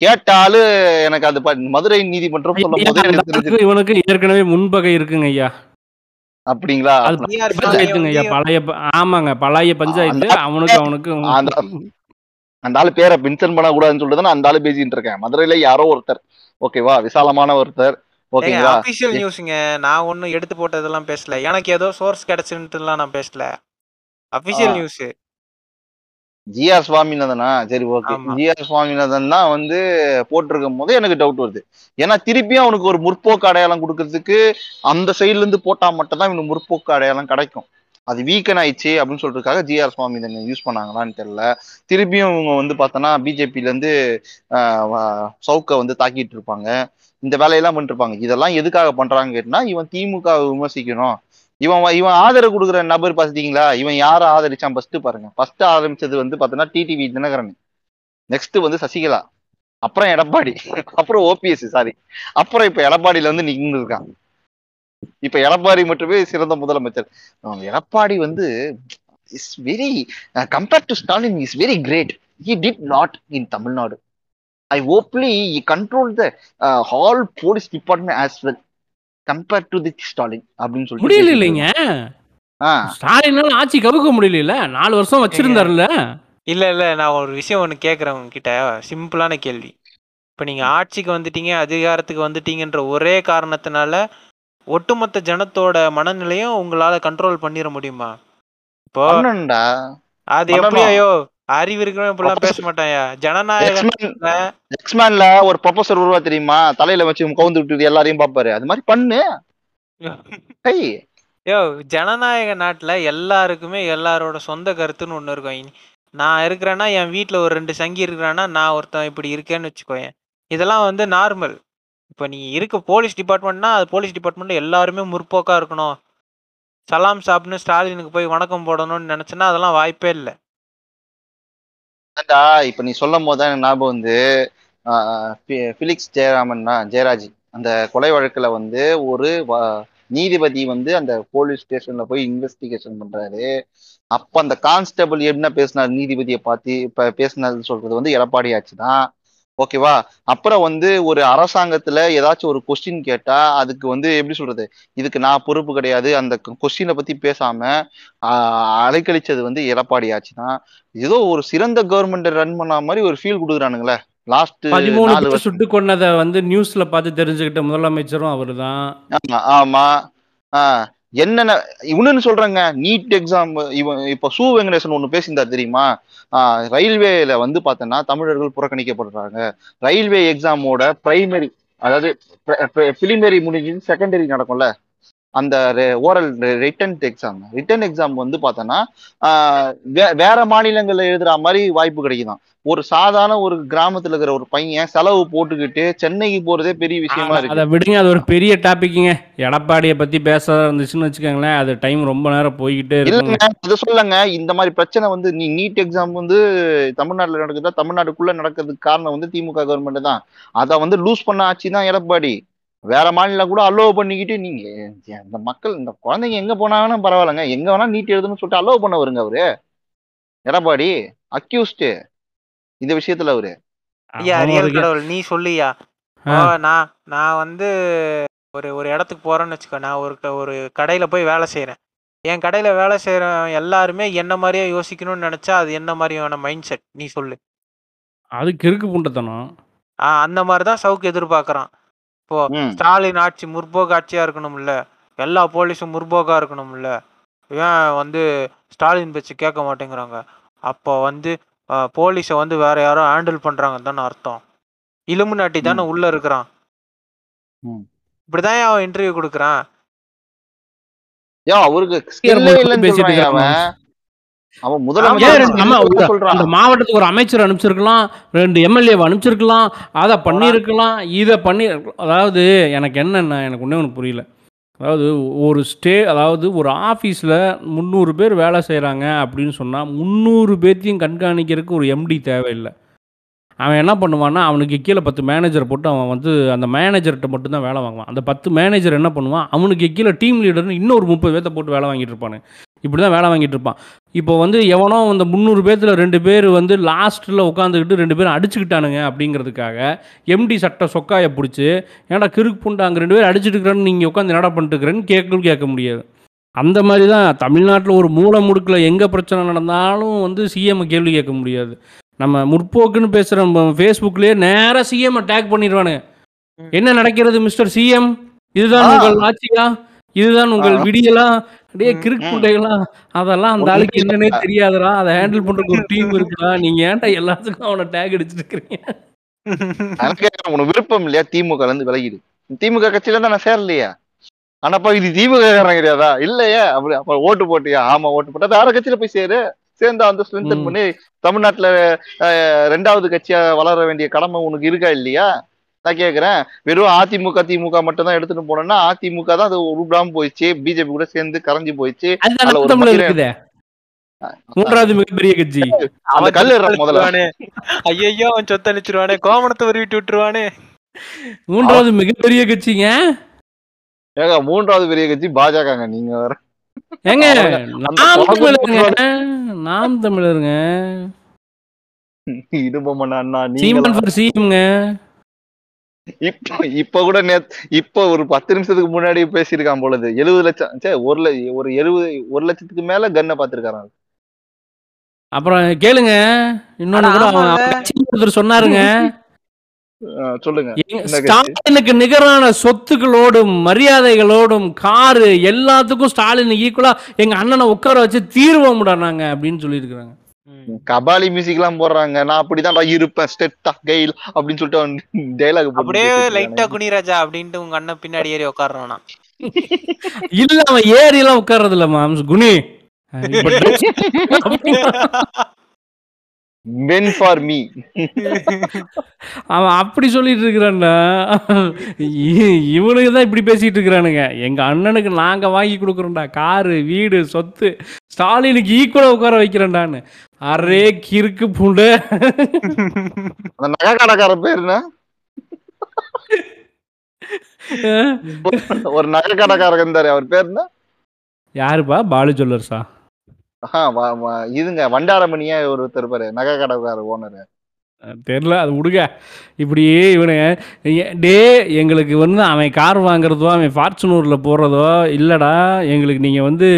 கேட்டாலும் எனக்கு அது மதுரை நீதிமன்றம் சொல்லும் போது இவனுக்கு ஏற்கனவே முன்பகை இருக்குங்க ஐயா. அப்படிங்களா? பழைய ஆமாங்க பழைய பஞ்சாயத்து. அவனுக்கு அவனுக்கு அந்த- ஆளு பேரை மென்ஷன் பண்ண கூடாதுன்னு சொல்லிட்டு தான் அந்த ஆளு பேசிட்டு இருக்கேன். மதுரையில யாரோ ஒருத்தர். ஓகேவா விசாலமான ஒருத்தர். ஓகேங்களா அபிஷியல் நியூஸ்ங்க நான் ஒண்ணும் எடுத்து போட்டதெல்லாம் பேசல. எனக்கு ஏதோ சோர்ஸ் கிடைச்சுட்டுலாம் நான் பேசல. அபிஷியல். நியூஸ் ஜிஆர் சுவாமிநாதனா? சரி ஓகே. ஜிஆர் சுவாமிநாதன் தான் வந்து போட்டிருக்கும் போது எனக்கு டவுட் வருது. ஏன்னா திருப்பியும் அவனுக்கு ஒரு முற்போக்கு அடையாளம் கொடுக்கறதுக்கு அந்த சைடுல இருந்து போட்டா மட்டும் தான் இவனுக்கு முற்போக்கு அடையாளம் கிடைக்கும். அது வீக்கன் ஆயிடுச்சு அப்படின்னு சொல்றதுக்காக ஜிஆர் சுவாமிநாதன் யூஸ் பண்ணாங்களான்னு தெரியல. திருப்பியும் இவங்க வந்து பார்த்தோன்னா பிஜேபில இருந்து சவுக்க வந்து தாக்கிட்டு இருப்பாங்க. இந்த வேலையெல்லாம் பண்ணிட்டு இருப்பாங்க. இதெல்லாம் எதுக்காக பண்றாங்க கேட்டினா இவன் திமுக விமர்சிக்கணும். இவன் இவன் ஆதரவு கொடுக்குற நபர் பாத்தீங்களா? இவன் யாரை ஆதரிச்சான்? ஃபர்ஸ்ட் பாருங்க. ஃபர்ஸ்ட் ஆரம்பிச்சது வந்து பாத்தீங்கன்னா டிடிவி தினகரன். நெக்ஸ்ட் வந்து சசிகலா. அப்புறம் எடப்பாடி. அப்புறம் ஓபிஎஸ் சாரி அப்புறம் இப்ப எடப்பாடியில வந்து நின்றுருக்கான் இப்ப எடப்பாடி மட்டுமே சிறந்த முதலமைச்சர். எடப்பாடி வந்து is very compared to Stalin is very great he did not in Tamil Nadu I ably control the hall police department as well compared to the Stalin அப்படின்னு சொல்லி முடியல இல்லைங்க ஸ்டாலினால ஆட்சி கவுக்க முடியல நாலு வருஷம் வச்சிருந்தாருல்ல? இல்ல இல்ல நான் ஒரு விஷயம் ஒண்ணு கேக்குறேன் உங்ககிட்ட. சிம்பிளான கேள்வி. இப்ப நீங்க ஆட்சிக்கு வந்துட்டீங்க அதிகாரத்துக்கு வந்துட்டீங்கன்ற ஒரே காரணத்தினால ஒட்டுமொத்த ஜனத்தோட மனநிலையும் உங்களால கண்ட்ரோல் பண்ணிட முடியுமா? இப்போ அது எப்படி பண்ணணும். ஐயோ அறிவு இருக்கிறவன் இப்படிலாம் பேச மாட்டாயா ஜனநாயக எக்ஸ்மேன் எக்ஸ்மேன்ல ஒரு ப்ரொஃபசர் உருவா தெரியுமா? தலையில வச்சு கவுந்து விட்டு எல்லாரையும் பாப்பாரு அது மாதிரி பண்ணு. யோ ஜனநாயக நாட்டுல எல்லாருக்குமே எல்லாரோட சொந்த கருத்துன்னு ஒண்ணு இருக்கும். நான் இருக்கிறேன்னா என் வீட்ல ஒரு ரெண்டு சங்கி இருக்கிறான்னா நான் ஒருத்தன் இப்படி இருக்கேன்னு வச்சுக்கோயேன். இதெல்லாம் வந்து நார்மல் இப்போ நீ இருக்க போலீஸ் டிபார்ட்மெண்ட்னா அது போலீஸ் டிபார்ட்மெண்ட் எல்லாருமே முற்போக்கா இருக்கணும். சலாம் சாப்னு ஸ்டாலினுக்கு போய் வணக்கம் போடணும்னு நினைச்சேன்னா அதெல்லாம் வாய்ப்பே இல்லை. அதான்டா இப்ப நீ சொல்லும் போதுதான் ஞாபகம் வந்து ஆஹ் பி- பிலிக்ஸ் ஜெயராமன்னா ஜெயராஜ். அந்த கொலை வழக்குல வந்து ஒரு வ- நீதிபதி வந்து அந்த போலீஸ் ஸ்டேஷன்ல போய் இன்வெஸ்டிகேஷன் பண்றாரு. அப்ப அந்த கான்ஸ்டபிள் என்ன பேசினார் நீதிபதியை பார்த்து இப்ப பேசினது சொல்றது வந்து எடப்பாடி ஆச்சு தான். ஓகேவா? அப்புறம் வந்து ஒரு அரசாங்கத்துல ஏதாச்சும் ஒரு கொஸ்டின் கேட்டா அதுக்கு வந்து எப்படி சொல்றது? இதுக்கு நான் பொறுப்பு கிடையாது. அந்த கொஸ்டினை பத்தி பேசாம அலைக்கழிச்சது வந்து எடப்பாடி ஆட்சி தான் ஏதோ ஒரு சிறந்த கவர்மெண்ட் ரன் பண்ண மாதிரி ஒரு ஃபீல் கொடுக்குறானுங்களே. லாஸ்ட் பதிமூணு சுட்டு கொன்னதை வந்து நியூஸ்ல பார்த்து தெரிஞ்சுக்கிட்ட முதலமைச்சரும் அவர்தான். ஆமா ஆமா. ஆஹ் என்னென்ன இவனுன்னு சொல்றேங்க நீட் எக்ஸாம் இவன் இப்போ சு வெங்கடேசன் ஒன்று பேசியிருந்தார் தெரியுமா? ஆஹ் ரயில்வேல வந்து பார்த்தோன்னா தமிழர்கள் புறக்கணிக்கப்படுறாங்க. ரயில்வே எக்ஸாமோட பிரைமரி அதாவது பிலிமரி முடிஞ்சு செகண்டரி நடக்கும்ல? அந்த oral written exam written exam வந்து பார்த்தோன்னா வேற மாநிலங்கள்ல எழுதுற மாதிரி வாய்ப்பு கிடைக்குதாம் ஒரு சாதாரண ஒரு கிராமத்துல இருக்கிற ஒரு பையன் செலவு போட்டுக்கிட்டு சென்னைக்கு போறதே பெரிய விஷயமா அதை இருக்கு. விடுங்க அது ஒரு பெரிய டாபிக்குங்க. எடப்பாடியை பத்தி பேச இருந்துச்சுன்னு வச்சுக்கோங்களேன் அது டைம் ரொம்ப நேரம் போய்கிட்டே இல்லைங்க அது சொல்லுங்க இந்த மாதிரி பிரச்சனை வந்து நீ நீட் எக்ஸாம் வந்து தமிழ்நாட்டுல நடக்குதா? தமிழ்நாட்டுக்குள்ள நடக்கிறதுக்கு காரணம் வந்து திமுக கவர்மெண்ட் தான். அதை வந்து லூஸ் பண்ண ஆட்சி தான் எடப்பாடி. வேற மாநிலம் கூட அலோவ் பண்ணிக்கிட்டு நீங்க இந்த மக்கள் இந்த குழந்தைங்க எங்க போனாலும் பரவாயில்லைங்க. எங்க வேணா நீட் எழுதுன்னு சொல்லிட்டு அலோவ் பண்ண வருங்க அவரு. எடப்பாடி அக்யூஸ்டு இந்த விஷயத்துல அவரு. ஐயா ரியல் கடவுள் நீ சொல்லுயா நான் நான் வந்து ஒரு ஒரு இடத்துக்கு போறேன்னு வச்சுக்கோ நான் ஒரு ஒரு கடையில போய் வேலை செய்றேன். என் கடையில வேலை செய்யற எல்லாருமே என்ன மாதிரியே யோசிக்கணும்னு நினைச்சா அது என்ன மாதிரியான மைண்ட் செட் நீ சொல்லு. அது கிறுக்கு புண்டத்தனம். ஆ, அந்த மாதிரி தான் சவுக்கு எதிர்பார்க்கறான். இப்போ. ஸ்டாலின் ஆட்சி முற்போக்கு ஆட்சியா இருக்கணும்ல எல்லா போலீஸும் முற்போக்கா இருக்கணும்ல ஏன் வந்து ஸ்டாலின் பேச்சு கேட்க மாட்டேங்கிறாங்க? அப்போ வந்து போலீஸை வந்து வேற யாரோ ஹேண்டில் பண்றாங்கன்னு தானே அர்த்தம். இலுமினாட்டி தானே உள்ள இருக்கிறான். இப்படிதான் அவன் இன்டர்வியூ கொடுக்குறான். யோ அவருக்கு அவன் முதலமைச்சர் மாவட்டத்துக்கு ஒரு அமைச்சர் அனுப்பிச்சிருக்கலாம் ரெண்டு எம்எல்ஏ அனுப்பிச்சிருக்கலாம் அதை பண்ணியிருக்கலாம் இதை பண்ணி அதாவது எனக்கு என்னென்ன எனக்கு ஒன்றே ஒன்று புரியல. அதாவது ஒரு ஸ்டே அதாவது ஒரு ஆஃபீஸில் முந்நூறு பேர் வேலை செய்கிறாங்க அப்படின்னு சொன்னால் முந்நூறு பேர்த்தையும் கண்காணிக்கிறதுக்கு ஒரு எம்டி தேவையில்லை. அவன் என்ன பண்ணுவான்னா அவனுக்கு கீழே பத்து மேனேஜர் போட்டு அவன் வந்து அந்த மேனேஜர்கிட்ட மட்டும்தான் வேலை வாங்குவான். அந்த பத்து மேனேஜர் என்ன பண்ணுவான் அவனுக்கு கீழே டீம் லீடர்னு இன்னொரு முப்பது பேர்த்த போட்டு வேலை வாங்கிட்டு இருப்பானு இப்படி தான் வேலை வாங்கிட்டு இருப்பான். இப்போ வந்து எவனோ அந்த முந்நூறு பேர்த்தில் ரெண்டு பேர் வந்து லாஸ்ட்டில் உட்காந்துக்கிட்டு ரெண்டு பேரும் அடிச்சுக்கிட்டானுங்க அப்படிங்கிறதுக்காக எம்டி சட்டை சொக்காயை பிடிச்சி ஏன்டா கிறுக்கு புண்டை அங்கே ரெண்டு பேர் அடிச்சுட்டு இருக்கிறேன்னு நீங்கள் உட்காந்து என்னடா பண்ணிட்டு இருக்கிறேன்னு கேட்கவும் கேட்க முடியாது. அந்த மாதிரி தான் தமிழ்நாட்டில் ஒரு மூலை முடுக்கில் எங்கே பிரச்சனை நடந்தாலும் வந்து சிஎம் கேள்வி கேட்க முடியாது. நம்ம முற்போக்குன்னு பேசுகிற ஃபேஸ்புக்லேயே நேராக சிஎம் டேக் பண்ணிடுவானுங்க. என்ன நடக்கிறது மிஸ்டர் சிஎம் இதுதான். உங்கள் ஆட்சியா? இதுதான் உங்கள் ஆ. விடியலா? அப்படியே. கிறுக்கு ம். புண்டைகளா அதெல்லாம் அந்த ஆளுக்கு. என்னன்னே தெரியாதுடா. அதை ஹேண்டில் பண்றதுக்கு ஒரு டீம் இருக்குடா. நீங்க ஏன்டா எல்லாத்துக்கும் அவனை டேக் அடிச்சிட்டு இருக்கிறீங்க? உனக்கு விருப்பம் இல்லையா? திமுக இருந்து விலகிடு. திமுக கட்சியில தான் நான் சேரலையா. ஆனாப்பா இது திமுக கிடையாதா? இல்லையே. அப்படி அப்ப ஓட்டு போட்டியா? ஆமா ஓட்டு போட்டா. வேற கட்சியில போய் சேரு. சேர்ந்து அந்த ஸ்ட்ரென்தன். பண்ணி தமிழ்நாட்டுல ரெண்டாவது கட்சியா வளர வேண்டிய கடமை உனக்கு இருக்கா இல்லையா? நான் கேக்குறேன். வெறும் அதிமுக திமுக மட்டும் தான் எடுத்துட்டு போனோம்னா அதிமுக தான் அது உருப்படாம போயிடுச்சு. பிஜேபி கூட சேர்ந்து கரைஞ்சு போயிடுச்சு. மூன்றாவது மிகப்பெரிய கட்சி. அந்த கல்லு ஏறுறா முதல்ல. ஐயோ அவன் சொத்து அழிச்சிருவானே. கோமணத்தை உருவிட்டு விட்டுருவானே. மூன்றாவது மிகப்பெரிய கட்சிங்க. ஏங்க மூன்றாவது பெரிய கட்சி பாஜகங்க நீங்க வேற. ஏங்க நாம் தமிழருங்க. நாம் தமிழருங்க. இடுபொம்மன் அண்ணா நீங்க சீமான் ஃபார் சிஎம்ங்க இப்ப இப்ப கூட நேத் இப்ப ஒரு பத்து நிமிஷத்துக்கு முன்னாடி பேசியிருக்கான் பொழுது எழுபது லட்சம் சே ஒரு ஒரு எழுபது ஒரு லட்சத்துக்கு மேல கன்னை பாத்துருக்காராம். அப்புறம் கேளுங்க. இன்னொன்னு கூட சொன்னாருங்க. சொல்லுங்க? ஸ்டாலினுக்கு நிகரான சொத்துக்களோடும் மரியாதைகளோடும் காரு எல்லாத்துக்கும் ஸ்டாலின் ஈக்குவலா எங்க அண்ணனை உட்கார வச்சு தீர்வோம்டா நாங்க அப்படின்னு சொல்லியிருக்கிறாங்க. கபாலி மியூசிக் எல்லாம் போடுறாங்க. நான் அப்படிதான் இருப்பேன். ஸ்டெட்டா கெயில் அப்படின்னு சொல்லிட்டு அவன் டைலாக் அப்படியே லைட்டா குனிராஜா அப்படின்ட்டு உங்க அண்ணன் பின்னாடி ஏறி உட்காடுறானா இல்ல அவன் ஏறி எல்லாம் உட்கார்றது இல்ல மாம்ஸ் குணி மென் ஃபார் மீ அவன் அப்படி சொல்லிட்டு இருக்கிறான்டா. இவனுக்கு தான் இப்படி பேசிட்டு இருக்கிறானுங்க. எங்க அண்ணனுக்கு நாங்க வாங்கி கொடுக்குறோம்டா. காரு வீடு சொத்து. ஸ்டாலினுக்கு ஈக்குவலா உட்கார வைக்கிறேன்டான்னு. அரே கிறுக்கு பூண்டு. அந்த நகை கடைக்கார பேர் ஒரு நகை கடைக்காரர் இருந்தாரு அவர் பேர் என்ன? யாருப்பா? பாலு ஜுவல்லர்ஸா இதுங்க வண்டாரமணியா ஒருத்தர் பாரு நகை கடைக்கார ஓனர் தெரில அது விடுங்க இப்படியே இவனுங்க ஏ- டே எங்களுக்கு வந்து அவன் கார் வாங்குறதோ அவன் ஃபார்ச்சுனூரில் போடுறதோ இல்லைடா எங்களுக்கு நீங்கள் வந்து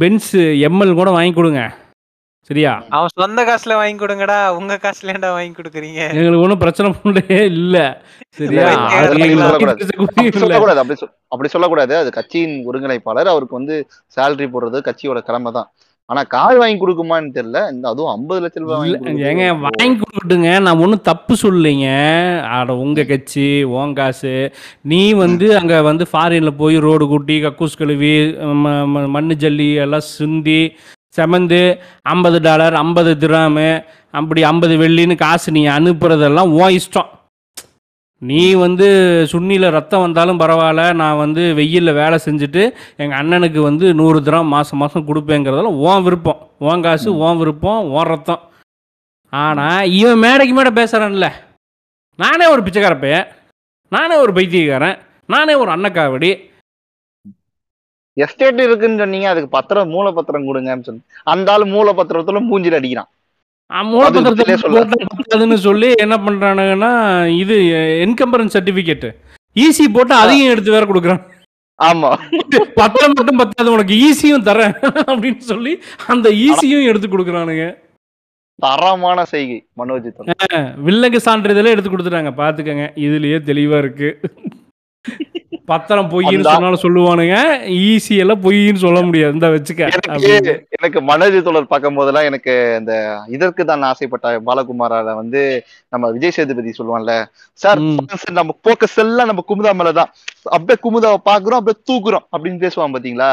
பென்ஸு எம்எல் கூட வாங்கி கொடுங்க. சரியா? அவன் சொந்த காசுல வாங்கி கொடுங்கடா உங்க காசுல ஏன்டா வாங்கி கொடுக்குறீங்க? எங்களுக்கு ஒன்றும் பிரச்சனை பண்ணே இல்லை. சரியா? அப்படி சொல்லக்கூடாது அது கட்சியின் ஒருங்கிணைப்பாளர் அவருக்கு வந்து சேலரி போடுறது கட்சியோட கடமை தான் ஆனா கார் வாங்கி கொடுக்குமான்னு தெரியல. இந்த அதுவும் ஐம்பது லட்சம் ரூபாய் ஏங்க வாங்கி கொடுக்கட்டுங்க. நான் ஒன்றும் தப்பு சொல்லலைங்க. ஆட உங்கள் கட்சி உன் காசு. நீ வந்து அங்கே வந்து ஃபாரினில் போய் ரோடு கூட்டி கக்கூஸ் கழுவி மண்ணு ஜல்லி எல்லாம் சிந்தி செமந்து ஐம்பது டாலர் ஐம்பது திராமு அப்படி ஐம்பது வெள்ளின்னு காசு நீ அனுப்புறதெல்லாம் உன் இஷ்டம். நீ வந்து சுண்ணியில் ரத்தம் வந்தாலும் பரவாயில்ல நான் வந்து வெயிலில் வேலை செஞ்சுட்டு எங்கள் அண்ணனுக்கு வந்து நூறு திரம் மாதம் மாதம் கொடுப்பேங்கிறதெல்லாம் உன் விருப்பம். உன் காசு உன் விருப்பம் உன் ரத்தம். ஆனால் இவன் மேடைக்கு மேடை பேசுகிறான்ல நானே ஒரு பிச்சைக்கார பையன். நானே ஒரு பைத்தியக்காரன். நானே ஒரு அன்னக்காவடி. எஸ்டேட் இருக்குன்னு சொன்னீங்க அதுக்கு பத்திரம் மூல பத்திரம் கொடுங்கன்னு சொன்னேன் அந்த ஆளு மூல பத்திரத்துல மூஞ்சில அடிக்கிறான். மூலப்பத்திரத்தை பதிலே சொல்லாத. போட்டா பத்தாதுன்னு சொல்லி என்ன பண்றானுங்கன்னா இது என்கம்பரன்ஸ் சர்டிபிகேட் ஈசி போட்டு அதையும் எடுத்து வேற கொடுக்குறான். ஆமா. பத்திரம் மட்டும் பத்தாது உனக்கு ஈஸியும் தரேன் அப்படின்னு சொல்லி அந்த ஈஸியும் எடுத்து கொடுக்குறானுங்க. தரமான செய்கை மனோஜ் வில்லங்க சான்றிதழே எடுத்து கொடுத்துட்டாங்க. பாத்துக்கங்க இதுலயே தெளிவா இருக்கு. பத்திரம் பொய்ன்னு சொன்னாலும் சொல்லுவானுங்க. ஈஸி எல்லாம் பொய்ன்னு சொல்ல முடியாது. இந்த வச்சுக்க. எனக்கு மனோஜ் தொடர் பார்க்கும் போதெல்லாம் எனக்கு இந்த இதற்கு தான் ஆசைப்பட்ட பாலகுமாரால வந்து நம்ம விஜய் சேதுபதி சொல்லுவான்ல சார் நம்ம போக்கஸ் எல்லாம் நம்ம குமுதா மேலதான். அப்படியே குமுதாவை பாக்குறோம் அப்படியே தூக்குறோம் அப்படின்னு பேசுவான் பாத்தீங்களா?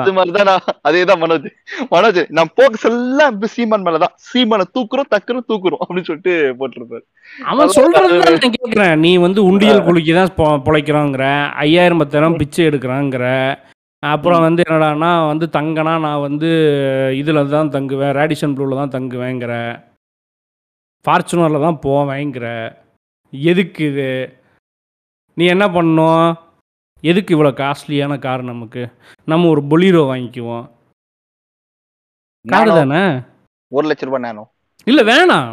அது மாதிரிதான் நான் அதேதான் மனோஜ். மனோஜ் நம்ம போக்கஸ் எல்லாம் சீமான் மேலதான். சீமானை தூக்குறோம் டக்குறோம் தூக்குறோம் அப்படின்னு சொல்லிட்டு போட்டிருப்பாரு. அவன் சொல்றது நான் கேக்குறேன். நீ வந்து உண்டியல் குலுக்கி தான் பொ- பொழைக்கிறோங்கிற ஐயாயிரம் பத்தாயிரம் பிச்சை எடுக்கிறாங்கிற அப்புறம் வந்து என்னடான்னா வந்து தங்கனா நான் வந்து இதில் தான் தங்குவேன் ரேடிஷன் ப்ளூவில் தான் தங்குவேங்கிற ஃபார்ச்சுனரில் தான் போவேங்கிற எதுக்கு இது? நீ என்ன பண்ணணும் எதுக்கு இவ்வளோ காஸ்ட்லியான கார் நமக்கு? நம்ம ஒரு பொலீரோ வாங்கிக்குவோம். கார் தானே? ஒரு லட்ச ரூபாய் நானோ இல்லை வேணாம்.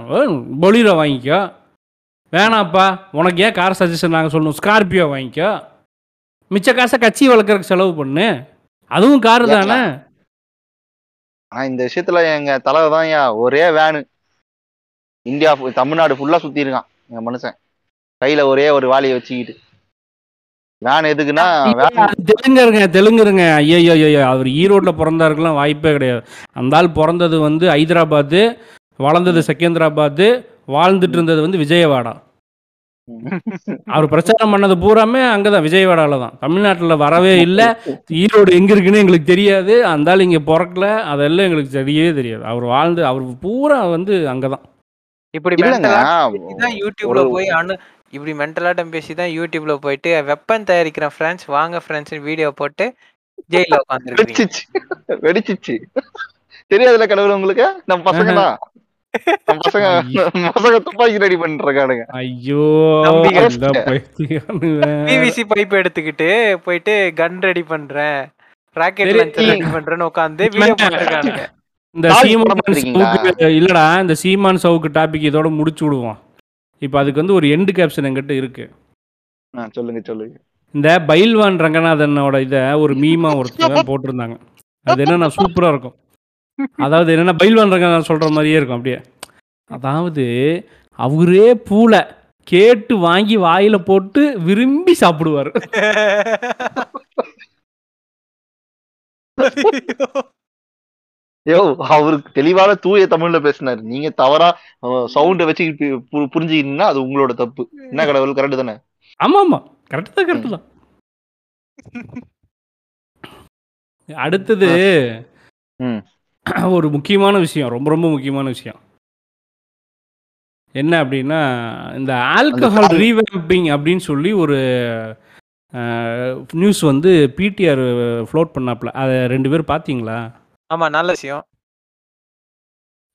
பொலீரோ வாங்கிக்கோ. வேணாப்பா உனக்கு ஏன் கார் சஜஷன் நாங்கள் சொல்லணும்? ஸ்கார்பியோ வாங்கிக்கோ. மிச்ச காசை கட்சி வளர்க்குறதுக்கு செலவு பண்ணு. அதுவும் கார் தானே? ஆனா இந்த விஷயத்துல எங்க தலைவர் தான் ஒரே வேனு இந்தியா தமிழ்நாடு ஃபுல்லா சுத்தி இருக்கான் எங்க மனுஷன். கையில ஒரே ஒரு வாளியை வச்சுக்கிட்டு. வேன் எதுக்குன்னா வேன் அது தெலுங்குருங்க தெலுங்குருங்க. ஐயோ ஐயோ அவர் ஈரோட்டில் பிறந்தாருக்கெல்லாம் வாய்ப்பே கிடையாது. அந்த ஆள் பிறந்தது வந்து ஹைதராபாத்து வளர்ந்தது செகந்திராபாத்து வாழ்ந்துட்டு இருந்தது வந்து விஜயவாடா. அவர் பிரச்சாரம் பண்ணது பூராமே அங்கே தான் விஜயவாடாவில் தான் தமிழ்நாட்டில் வரவே இல்லை. ஈரோடு எங்கே இருக்குன்னு எங்களுக்கு தெரியாது. அந்த ஆள் இங்கே பிறக்கல. அதெல்லாம் எங்களுக்கு தெரியவே தெரியாது. அவர் வாழ்ந்து அவர் பூரா வந்து அங்கே தான் இப்படி யூடியூப்ல போய் அணு இப்படி மென்டலாட்டம் பேசி தான் யூடியூப்ல போயிட்டு வெப்பன் தயாரிக்கிற ஃப்ரெண்ட்ஸ் வாங்க ஃப்ரெண்ட்ஸ் வீடியோ போட்டு ஜெயில உட்காந்துருக்கீங்க வெடிச்சிச்சு. தெரியாதுல கடவுள் உங்களுக்கு? நம்ம பசங்க தான். நம்ம பசங்க பசங்க துப்பாக்கி ரெடி இருக்கானுங்க ஐயோ. பிவிசி பைப் எடுத்துக்கிட்டு போயிட்டு கன் ரெடி பண்றேன். ராக்கெட் சரி. லான்ச்சர் ரெடி பண்றேன்னு உட்காந்து வீடியோ பண்ணிருக்கானுங்க இந்த சீமான் இல்லடா இந்த சீமான் சவுக்கு டாபிக் இதோட முடிச்சு விடுவோம். இப்போ அதுக்கு வந்து ஒரு எண்டு கேப்ஷன் என்கிட்ட இருக்கு. ஆ, சொல்லுங்க சொல்லுங்க. இந்த பைல்வான் ரங்கநாதனோட இதை ஒரு மீமா ஒருத்தர் போட்டிருந்தாங்க. அது என்னன்னா சூப்பரா இருக்கும். அதாவது என்னன்னா பைல்வான் ரங்கநாதன் சொல்ற மாதிரியே இருக்கும் அப்படியே. அதாவது அவரே பூளை கேட்டு வாங்கி வாயில போட்டு விரும்பி சாப்பிடுவார். யோ அவருக்கு தெளிவான தூய தமிழ்ல பேசினாரு. நீங்க தவறா சவுண்ட வச்சு புரிஞ்சுக்கிட்டீங்கன்னா அது உங்களோட தப்பு. என்ன கடவுள்? கரெக்ட் தானே? ஆமா ஆமா கரெக்ட் தான் கரெக்ட் தான். அடுத்தது. ஒரு முக்கியமான விஷயம் ரொம்ப ரொம்ப முக்கியமான விஷயம். என்ன அப்படின்னா இந்த ஆல்கஹால். ரீவேம்பிங் அப்படின்னு சொல்லி ஒரு நியூஸ் வந்து பிடிஆர் ஃப்ளோட் பண்ணாப்ல அதை ரெண்டு பேர் பார்த்தீங்களா? ஆமா நல்ல விஷயம்.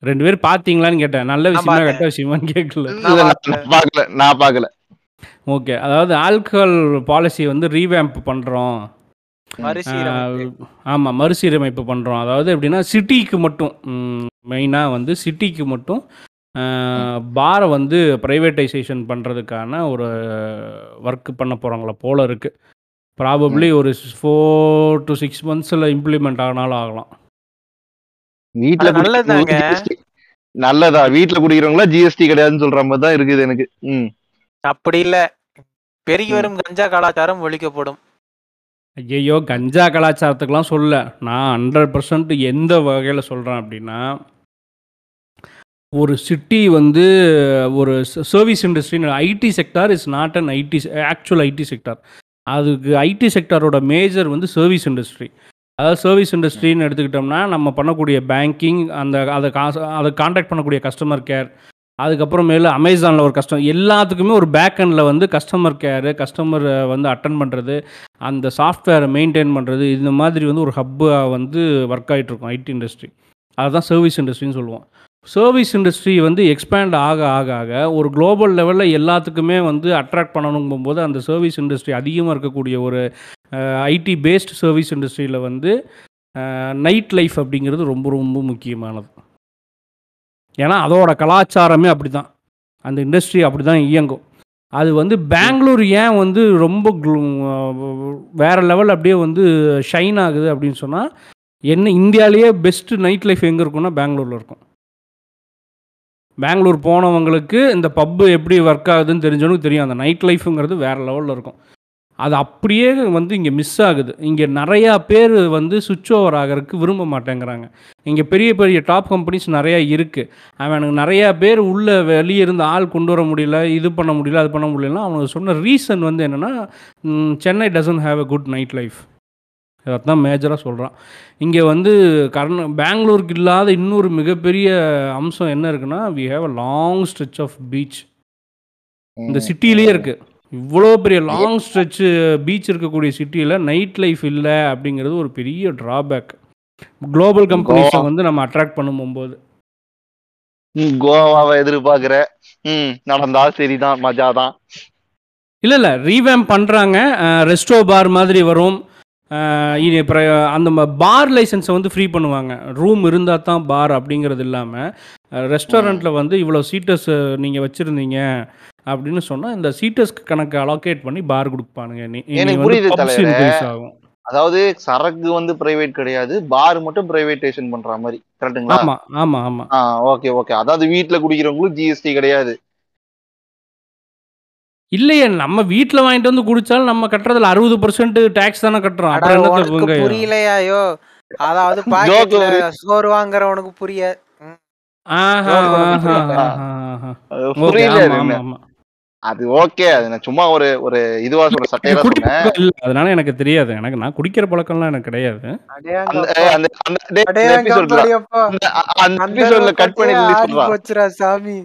ரெண்டு பேர் பார்த்தீங்களான்னு கேட்டேன். நல்ல விஷயமா. கெட்ட விஷயமான்னு கேட்கல. பாக்கல நான் பாக்கல ஓகே அதாவது ஆல்கஹால் பாலிசி வந்து ரீவேம்ப் பண்ணுறோம் மறுசீரமைப்பு. ஆமாம் மறுசீரமைப்பு பண்ணுறோம் அதாவது எப்படின்னா சிட்டிக்கு மட்டும் மெயினாக வந்து சிட்டிக்கு மட்டும் பாரை வந்து ப்ரைவேட்டைசேஷன் பண்ணுறதுக்கான ஒரு ஒர்க் பண்ண போகிறாங்களா போல இருக்குது ப்ராபப்ளி ஒரு ஃபோர் டு சிக்ஸ் மந்த்ஸில் இம்ப்ளிமெண்ட் ஆனாலும் ஆகலாம். வீட்டுல. GST நல்லதா? வீட்டுல குடிக்கிறவங்களா ஜிஎஸ்டி கிடையாதுன்னு சொல்ற மாதிரி தான் இருக்குது எனக்கு. ம். அப்படி இல்ல. பெருகி வரும் கஞ்சா கலாச்சாரம் ஒழிக்கப்படும். ஐயையோ கஞ்சா கலாச்சாரத்துக்கெலாம் சொல்ல நான் ஹண்ட்ரட் பர்சன்ட் எந்த வகையில் சொல்கிறேன் அப்படின்னா ஒரு சிட்டி வந்து ஒரு service இண்டஸ்ட்ரின்னு IT sector is not an IT actual IT sector அதுக்கு ஐடி செக்டாரோட மேஜர் வந்து சர்வீஸ் இண்டஸ்ட்ரி அதாவது சர்வீஸ் இண்டஸ்ட்ரின்னு எடுத்துக்கிட்டோம்னா நம்ம பண்ணக்கூடிய பேங்கிங் அந்த அதை காசு அதை காண்டாக்ட் பண்ணக்கூடிய கஸ்டமர் கேர் அதுக்கப்புறமேலு அமேசானில் ஒரு கஸ்டம் எல்லாத்துக்குமே ஒரு பேக்கெண்டில் வந்து கஸ்டமர் கேரு கஸ்டமர் வந்து அட்டன் பண்ணுறது அந்த சாஃப்ட்வேரை மெயின்டைன் பண்ணுறது இந்த மாதிரி வந்து ஒரு ஹப்பாக வந்து ஒர்க் ஆகிட்ருக்கும் ஐடி இண்டஸ்ட்ரி அதுதான் சர்வீஸ் இண்டஸ்ட்ரின்னு சொல்லுவோம். சர்வீஸ் இண்டஸ்ட்ரி வந்து எக்ஸ்பேண்ட் ஆக ஆக ஆக ஒரு குளோபல் லெவலில் எல்லாத்துக்குமே வந்து அட்ராக்ட் பண்ணணுங்கும்போது அந்த சர்வீஸ் இண்டஸ்ட்ரி அதிகமாக இருக்கக்கூடிய ஒரு ஐடி பேஸ்ட் சர்வீஸ் இண்டஸ்ட்ரியில் வந்து நைட் லைஃப் அப்படிங்கிறது ரொம்ப ரொம்ப முக்கியமானது. ஏன்னா அதோட கலாச்சாரமே அப்படி தான் அந்த இண்டஸ்ட்ரி அப்படி தான் இயங்கும். அது வந்து பெங்களூர் ஏன் வந்து ரொம்ப வேறு வேற லெவல் அப்படியே வந்து ஷைன் ஆகுது அப்படின்னு சொன்னால் என்ன இந்தியாவிலேயே பெஸ்ட்டு நைட் லைஃப் எங்கே இருக்கும்னா பெங்களூரில் இருக்கும். பெங்களூர் போனவங்களுக்கு இந்த பப்பு எப்படி ஒர்க் ஆகுதுன்னு தெரிஞ்சவனுக்கு தெரியும். அந்த நைட் லைஃப்ங்கிறது வேறு லெவலில் இருக்கும். அது அப்படியே வந்து இங்கே மிஸ் ஆகுது. இங்கே நிறையா பேர் வந்து சுவிட்ச் ஓவர் ஆகிறதுக்கு விரும்ப மாட்டேங்கிறாங்க. இங்கே பெரிய பெரிய டாப் கம்பெனிஸ் நிறையா இருக்குது அவனுக்கு நிறையா பேர் உள்ளே வெளியே இருந்து ஆள் கொண்டு வர முடியல இது பண்ண முடியல அது பண்ண முடியலன்னா அவனுக்கு சொன்ன ரீசன் வந்து என்னென்னா Chennai doesn't have a good night life தான் மேஜராக சொல்கிறான் இங்கே வந்து கர்ந பெங்களூருக்கு இல்லாத இன்னொரு மிகப்பெரிய அம்சம் என்ன இருக்குன்னா we have a long stretch of beach இந்த சிட்டிலேயே இருக்குது இவ்வளோ பெரிய லாங் ஸ்ட்ரெச்சு பீச் இருக்கக்கூடிய சிட்டியில் நைட் லைஃப் இல்லை அப்படிங்கிறது ஒரு பெரிய ட்ராபேக் குளோபல் கம்பெனிஸை வந்து நம்ம அட்ராக்ட் பண்ணும்போது கோவாவை எதிர்பார்க்கிற ம் நடந்தா சரிதான் மஜா தான் இல்லை இல்லை ரீவேம் பண்ணுறாங்க ரெஸ்டோ பார் மாதிரி வரும். இனி அப்புறம் அந்த பார் லைசன்ஸை வந்து ஃப்ரீ பண்ணுவாங்க. ரூம் இருந்தால் தான் பார் அப்படிங்கிறது இல்லாமல் ரெஸ்டாரண்ட்டில் வந்து இவ்வளோ சீட்டர்ஸ் நீங்கள் வச்சுருந்தீங்க அப்படின்னு சொன்னால் இந்த சீட்டர்ஸ்க்கு கணக்கு அலோகேட் பண்ணி பார் கொடுப்பானுங்க. ஆகும். அதாவது சரக்கு வந்து பிரைவேட் கிடையாது பார் மட்டும் பிரைவேட்டேஷன் பண்ற மாதிரி. கரெக்ட்டுங்களா ஆமாம் ஆமாம் ஆமாம் ஆ ஓகே ஓகே அதாவது வீட்ல குடிக்கிறவங்களும் ஜிஎஸ்டி கிடையாது. இல்லையே நம்ம வீட்டில் வாங்கிட்டு வந்து குடிச்சாலும் நம்ம கட்டுறதுல அறுபது பர்சன்ட் டேக்ஸ் தானே கட்டுறோம். அப்புறம் புரியலையாயோ? அதாவது பாக்கெட்ல சோறு வாங்குறவனுக்கு புரிய. அது ஓகே அது நான் சும்மா ஒரு ஒரு இதுவா சொல்ற சட்டையில சொன்னேன். அதனால எனக்கு தெரியாது. எனக்கு நான் குடிக்கிற பழக்கம்லாம் எனக்கு கிடையாது. அந்த எபிசோட்ல கட் பண்ணி போச்சுடா சாமி.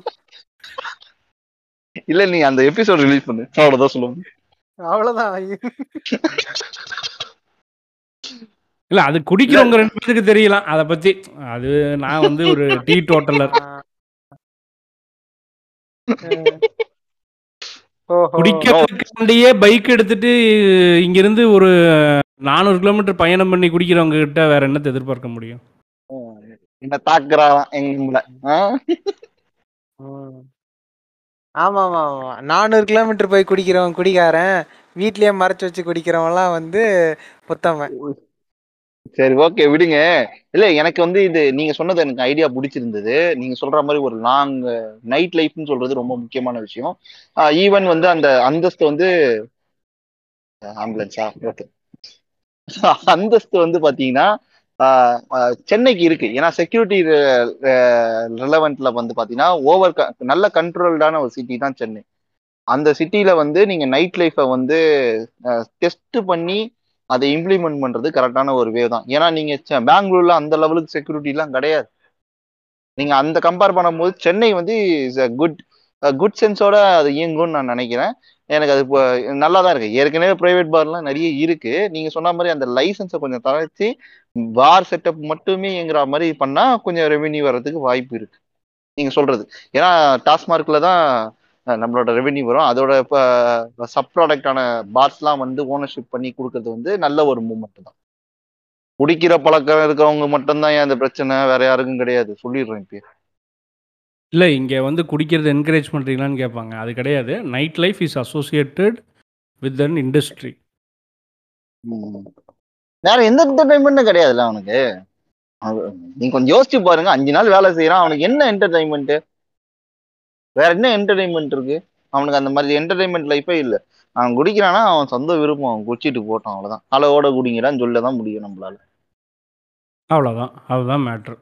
இல்ல நீ அந்த எபிசோட் ரிலீஸ் பண்ணு. அவ்வளவுதான் சொல்லுவேன் அவ்வளவுதான். இல்ல அது குடிக்கிறவங்க ரெண்டு பேருக்கு தெரியலாம் அதை பத்தி அது நான் வந்து ஒரு டீ டோட்டலர். ஓஹோ. குடிக்கிறதுக்காண்டியே பைக் எடுத்துட்டு இங்கிருந்து ஒரு நானூறு கிலோமீட்டர் பயணம் பண்ணி குடிக்கிறவங்க கிட்ட வேற என்னத்தை எதிர்பார்க்க முடியும்? என்ன தாக்குறாராம் எங்க. ஆமா ஆமா ஆமா நானூறு கிலோமீட்டர் போய் குடிக்கிறவன் குடிக்காரன் வீட்லயே மறைச்சு வச்சு குடிக்கிறவன்லாம் வந்து புத்தவன். சரி ஓகே விடுங்க. இல்ல எனக்கு வந்து இது நீங்க சொன்னது எனக்கு ஐடியா பிடிச்சிருந்தது. நீங்க சொல்ற மாதிரி ஒரு லாங் நைட் லைஃப்னு சொல்றது ரொம்ப முக்கியமான விஷயம். ஈவன் வந்து அந்த அந்தஸ்து வந்து ஆம்புலன்ஸா ஓகே அந்தஸ்து வந்து பாத்தீங்கன்னா சென்னைக்கு இருக்கு. ஏன்னா செக்யூரிட்டி ரிலவெண்ட்ல வந்து பாத்தீங்கன்னா ஓவர் நல்ல கண்ட்ரோல்டான ஒரு சிட்டி தான் சென்னை. அந்த சிட்டில வந்து நீங்க நைட் லைஃபை வந்து டெஸ்ட் பண்ணி அதை இம்ப்ளிமெண்ட் பண்றது கரெக்டான ஒரு வே தான். ஏன்னா நீங்க பெங்களூர்ல அந்த லெவலுக்கு செக்யூரிட்டி எல்லாம் கிடையாது. நீங்க அந்த கம்பேர் பண்ணும்போது சென்னை வந்து இஸ் அ குட் குட் சென்ஸோட அது இயங்கும்னு நான் நினைக்கிறேன். எனக்கு அது இப்போ நல்லா தான் இருக்கு. ஏற்கனவே பிரைவேட் பார்லாம் நிறைய இருக்கு. நீங்க சொன்ன மாதிரி அந்த லைசன்ஸை கொஞ்சம் தளர்த்தி பார் செட்டப் மட்டுமே இயங்குற மாதிரி பண்ணா கொஞ்சம் ரெவென்யூ வர்றதுக்கு வாய்ப்பு இருக்கு. நீங்க சொல்றது. ஏன்னா டாஸ்மார்க்ல தான் நம்மளோட ரெவென்யூ வரும். அதோட இப்போ சப் ப்ராடக்டான பார்ஸ்லாம் வந்து ஓனர்ஷிப் பண்ணி கொடுக்கறது வந்து நல்ல ஒரு மூமெண்ட் தான். குடிக்கிற பழக்கம் இருக்கவங்க மட்டும்தான் ஏன் அந்த பிரச்சனை? வேற யாருக்கும் கிடையாது. சொல்லிடுறேன் இப்போ இல்லை இங்கே வந்து குடிக்கிறது என்கரேஜ் பண்ணுறீங்களான்னு கேட்பாங்க அது கிடையாது. Night life is associated with an industry வேற எந்த என்டர்டைன்மெண்ட்டும் கிடையாதுல்ல அவனுக்கு. அவ- நீங்க கொஞ்சம் யோசிச்சு பாருங்க. அஞ்சு நாள் வேலை செய்யறான் அவனுக்கு என்ன என்டர்டைன்மெண்ட் வேற என்ன என்டர்டைன்மெண்ட் இருக்கு? அவனுக்கு அந்த மாதிரி என்டர்டைன்மெண்ட் லைஃபே இல்ல. அவன் குடிக்கிறானா? அவன் சொந்த விருப்பம். அவன் குடிச்சிட்டு போட்டான். அவ்வளவுதான். அளவோட குடிங்கிறான்னு சொல்ல தான் முடியும் நம்மளால. அவ்வளோதான் அதுதான் மேட்ரு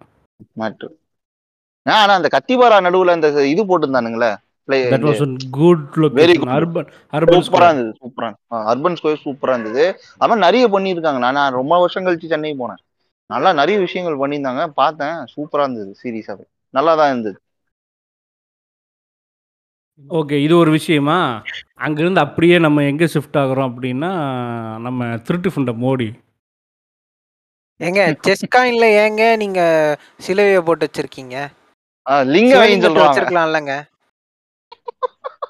மேட்ரு ஆனா அந்த கத்திபாரா நடுவுல அந்த இது போட்டிருந்தானுங்களே. That was good location good. Urban urban சூப்பரா இருந்தது சூப்பரா அர்பன் ஸ்கொயர் சூப்பரா இருந்தது. அது மாதிரி நிறைய பண்ணியிருக்காங்க. நான் ரொம்ப வருஷம் கழிச்சு சென்னை போனேன். நல்லா நிறைய விஷயங்கள் பண்ணியிருந்தாங்க. பார்த்தேன். சூப்பரா இருந்தது சீரியஸாவே நல்லா தான் இருந்தது. ஓகே இது ஒரு விஷயமா? அங்கேருந்து அப்படியே நம்ம எங்கே ஷிஃப்ட் ஆகுறோம் அப்படின்னா நம்ம திருட்டு ஃபுண்டை மோடி. ஏங்க செஸ் காயின்ல ஏங்க நீங்க சிலுவையை போட்டு வச்சிருக்கீங்க? லிங்க சொல்றாங்க. வச்சிருக்கலாம்லங்க.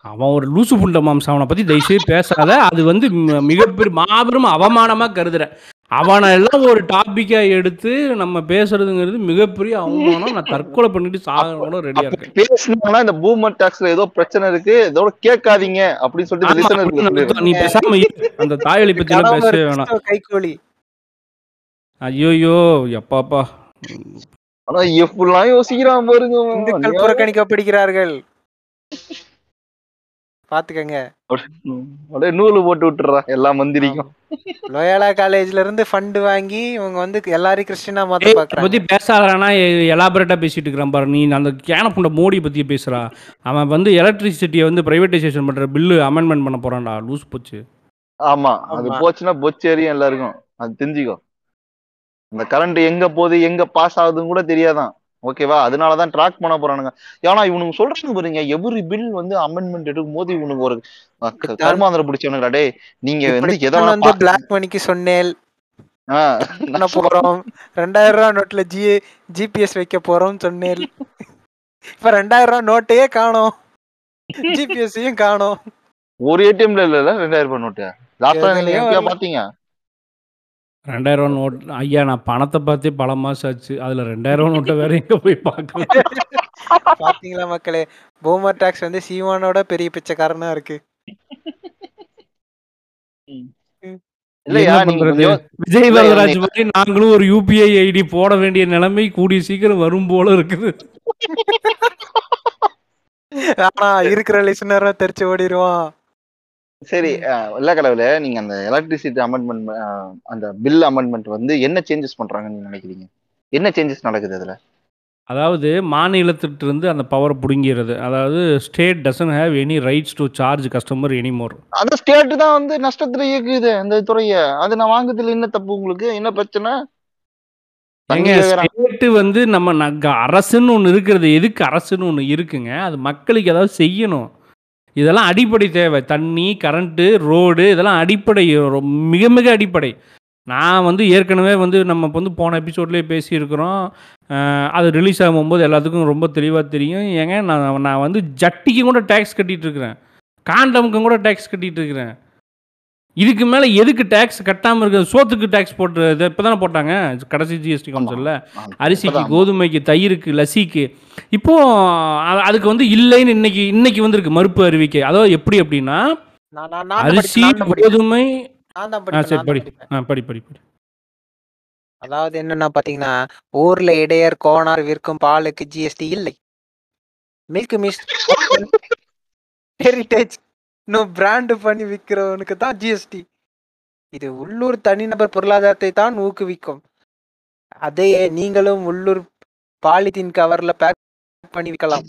அவன் ஒரு லூசு புண்ட மாம்சம். அவனை பத்தி தயவுசெய்து பேசாத. அது வந்து ம- மிகப்பெரிய மாபெரும் அவமானமா கருதுறேன் அவனை எல்லாம் ஒரு டாபிக்கா எடுத்து நம்ம பேசுறதுங்கிறது மிகப்பெரிய அவமானம். நான் தற்கொலை பண்ணிட்டு சாகணும் ரெடியா இருக்கேன். பேசினாங்கன்னா இந்த பூமர் டாக்ஸ்ல ஏதோ பிரச்சனை இருக்கு. இதோட கேட்காதீங்க அப்படின்னு சொல்லிட்டு நீ பேசாம இரு. அந்த தாயொலி பத்தி எல்லாம் பேசவே வேணாம். கைகூலி. ஐயோயோ எப்பாப்பா ஆனா எப்படிலாம் யோசிக்கிறான் பாருங்க. இந்துக்கள் புறக்கணிக்கப்படுகிறார்கள். பாத்துக்கங்க. அப்படியே நூலு போட்டு விட்டுறா எல்லா மந்திரிக்கும். லோயாலா காலேஜ்ல இருந்து ஃபண்ட் வாங்கி இவங்க வந்து எல்லாரையும் கிறிஸ்டினா மாத்த பாக்குறாங்க. பத்தி பேசாதனா எலாபரேட்டா பேசிட்டு இருக்கிறான் பாரு. நீ அந்த கேன புண்ட மோடி பத்தி பேசுறா. அவன் வந்து எலக்ட்ரிசிட்டியை வந்து பிரைவேடைசேஷன் பண்ற பில்லு அமெண்ட்மெண்ட் பண்ண போறான்டா. லூஸ் போச்சு. ஆமா அது. போச்சுன்னா பொச்சேரியும் எல்லாருக்கும். அது தெரிஞ்சுக்கோ. அந்த கரண்ட் எங்க போகுது எங்க பாஸ் ஆகுதுன்னு கூட தெரியாதான். ஓகேவா? அதனாலதான் ட்ராக் பண்ண போறானுங்க. ஏன்னா இவனுங்க சொல்றாங்க பாருங்க எவ்ரி பில் வந்து அமெண்ட்மெண்ட் எடுக்கும் போது இவனுக்கு ஒரு அஹ், க- கர்மாந்திரம் பிடிச்சவனுங்கடா டேய் நீங்க வந்து எதை இப்படித்தான் வேணா வந்து பிளாக் மணிக்கு சொன்னேன் போறோம்? ரெண்டாயிரம் ரூபாய் நோட்ல ஜி ஜிபிஎஸ் வைக்க போறோம் சொன்னேன் இப்ப ரெண்டாயிரம் ரூபாய் நோட்டையே காணோம். ஜிபிஎஸ்ஸையும் காணோம். ஒரு ஏடிஎம்ல இல்ல ரெண்டாயிரம் ரூபாய் நோட்டு லாஸ்டா. பாத்தீங்க? ரெண்டாயிரம் ரூபா நோட் ஐயா நான் பணத்தை பார்த்தே பல மாசம் ஆச்சு. அதுல ரெண்டாயிரம் ரூபா நோட்டை வேற எங்க போய் பார்க்கலாம் பாத்தீங்களா மக்களே பூமர் டாக்ஸ் வந்து சீமானோட பெரிய பிச்சைக்காரனா இருக்கு. விஜய் வரதராஜ் மாதிரி நாங்களும் ஒரு யூபிஐ ஐடி போட வேண்டிய நிலைமை கூடிய சீக்கிரம் வரும் போல இருக்குது. ஆனா இருக்கிற லிசனரை தெரிச்சு ஓடிடுவான் சரி இல்ல கடவுளே நீங்க அந்த எலக்ட்ரிசிட்டி அமெண்ட்மெண்ட் அந்த பில் அமெண்ட்மெண்ட் வந்து என்ன சேஞ்சஸ் பண்றாங்கன்னு நீங்க நினைக்கிறீங்க? என்ன சேஞ்சஸ் நடக்குது அதுல? அதாவது மாநிலத்திட்ட இருந்து அந்த பவரை பிடுங்கிறது. அதாவது state doesn't have any rights to charge customer anymore அந்த ஸ்டேட் தான் வந்து நஷ்டத்துல இயக்குது அந்த துறைய. அது நான் வாங்குறதுல என்ன தப்பு உங்களுக்கு? என்ன பிரச்சனை. ஸ்டேட்டு வந்து நம்ம அரசுன்னு ஒன்று இருக்கிறது. எதுக்கு அரசுன்னு ஒன்று இருக்குங்க? அது மக்களுக்கு ஏதாவது செய்யணும். இதெல்லாம் அடிப்படை தேவை. தண்ணி கரண்ட்டு ரோடு இதெல்லாம் அடிப்படை ரொ- மிக மிக அடிப்படை. நான் வந்து ஏற்கனவே வந்து நம்ம வந்து போன எபிசோட்லேயே பேசியிருக்கிறோம். அது ரிலீஸ் ஆகும்போது எல்லாத்துக்கும் ரொம்ப தெளிவாக தெரியும். ஏங்க நான் நான் வந்து ஜட்டிக்கும் கூட டேக்ஸ் கட்டிகிட்ருக்கிறேன் காண்டமுக்கும் கூட டேக்ஸ் கட்டிகிட்ருக்கிறேன் இதுக்கு மேலே எதுக்கு டேக்ஸ் கட்டாமல் இருக்குது சோத்துக்கு டேக்ஸ் போட்டு இப்போ தானே போட்டாங்க கடைசி ஜிஎஸ்டி கவுன்சிலில். அரிசிக்கு. கோதுமைக்கு தயிருக்கு லசிக்கு இப்போ அ- அதுக்கு வந்து இல்லைன்னு இன்னைக்கு இன்னைக்கு வந்திருக்கு மறுப்பு அறிவிக்கை அதாவது எப்படி அப்படின்னா அரிசி. கோதுமை சரி படி. ஆ படி படி படி அதாவது என்னன்னா பாத்தீங்கன்னா ஊர்ல இடையர் கோனார் விற்கும் பாலுக்கு ஜிஎஸ்டி இல்லை மில்க் மிஸ் ஹெரிட்டேஜ் இன்னும் பிராண்டு பண்ணி விற்கிறவனுக்கு தான் ஜிஎஸ்டி இது உள்ளூர் தனிநபர் பொருளாதாரத்தை தான் ஊக்குவிக்கும். அதையே நீங்களும் உள்ளூர் பாலித்தீன் கவர்ல பேக் பண்ணி விற்கலாம்.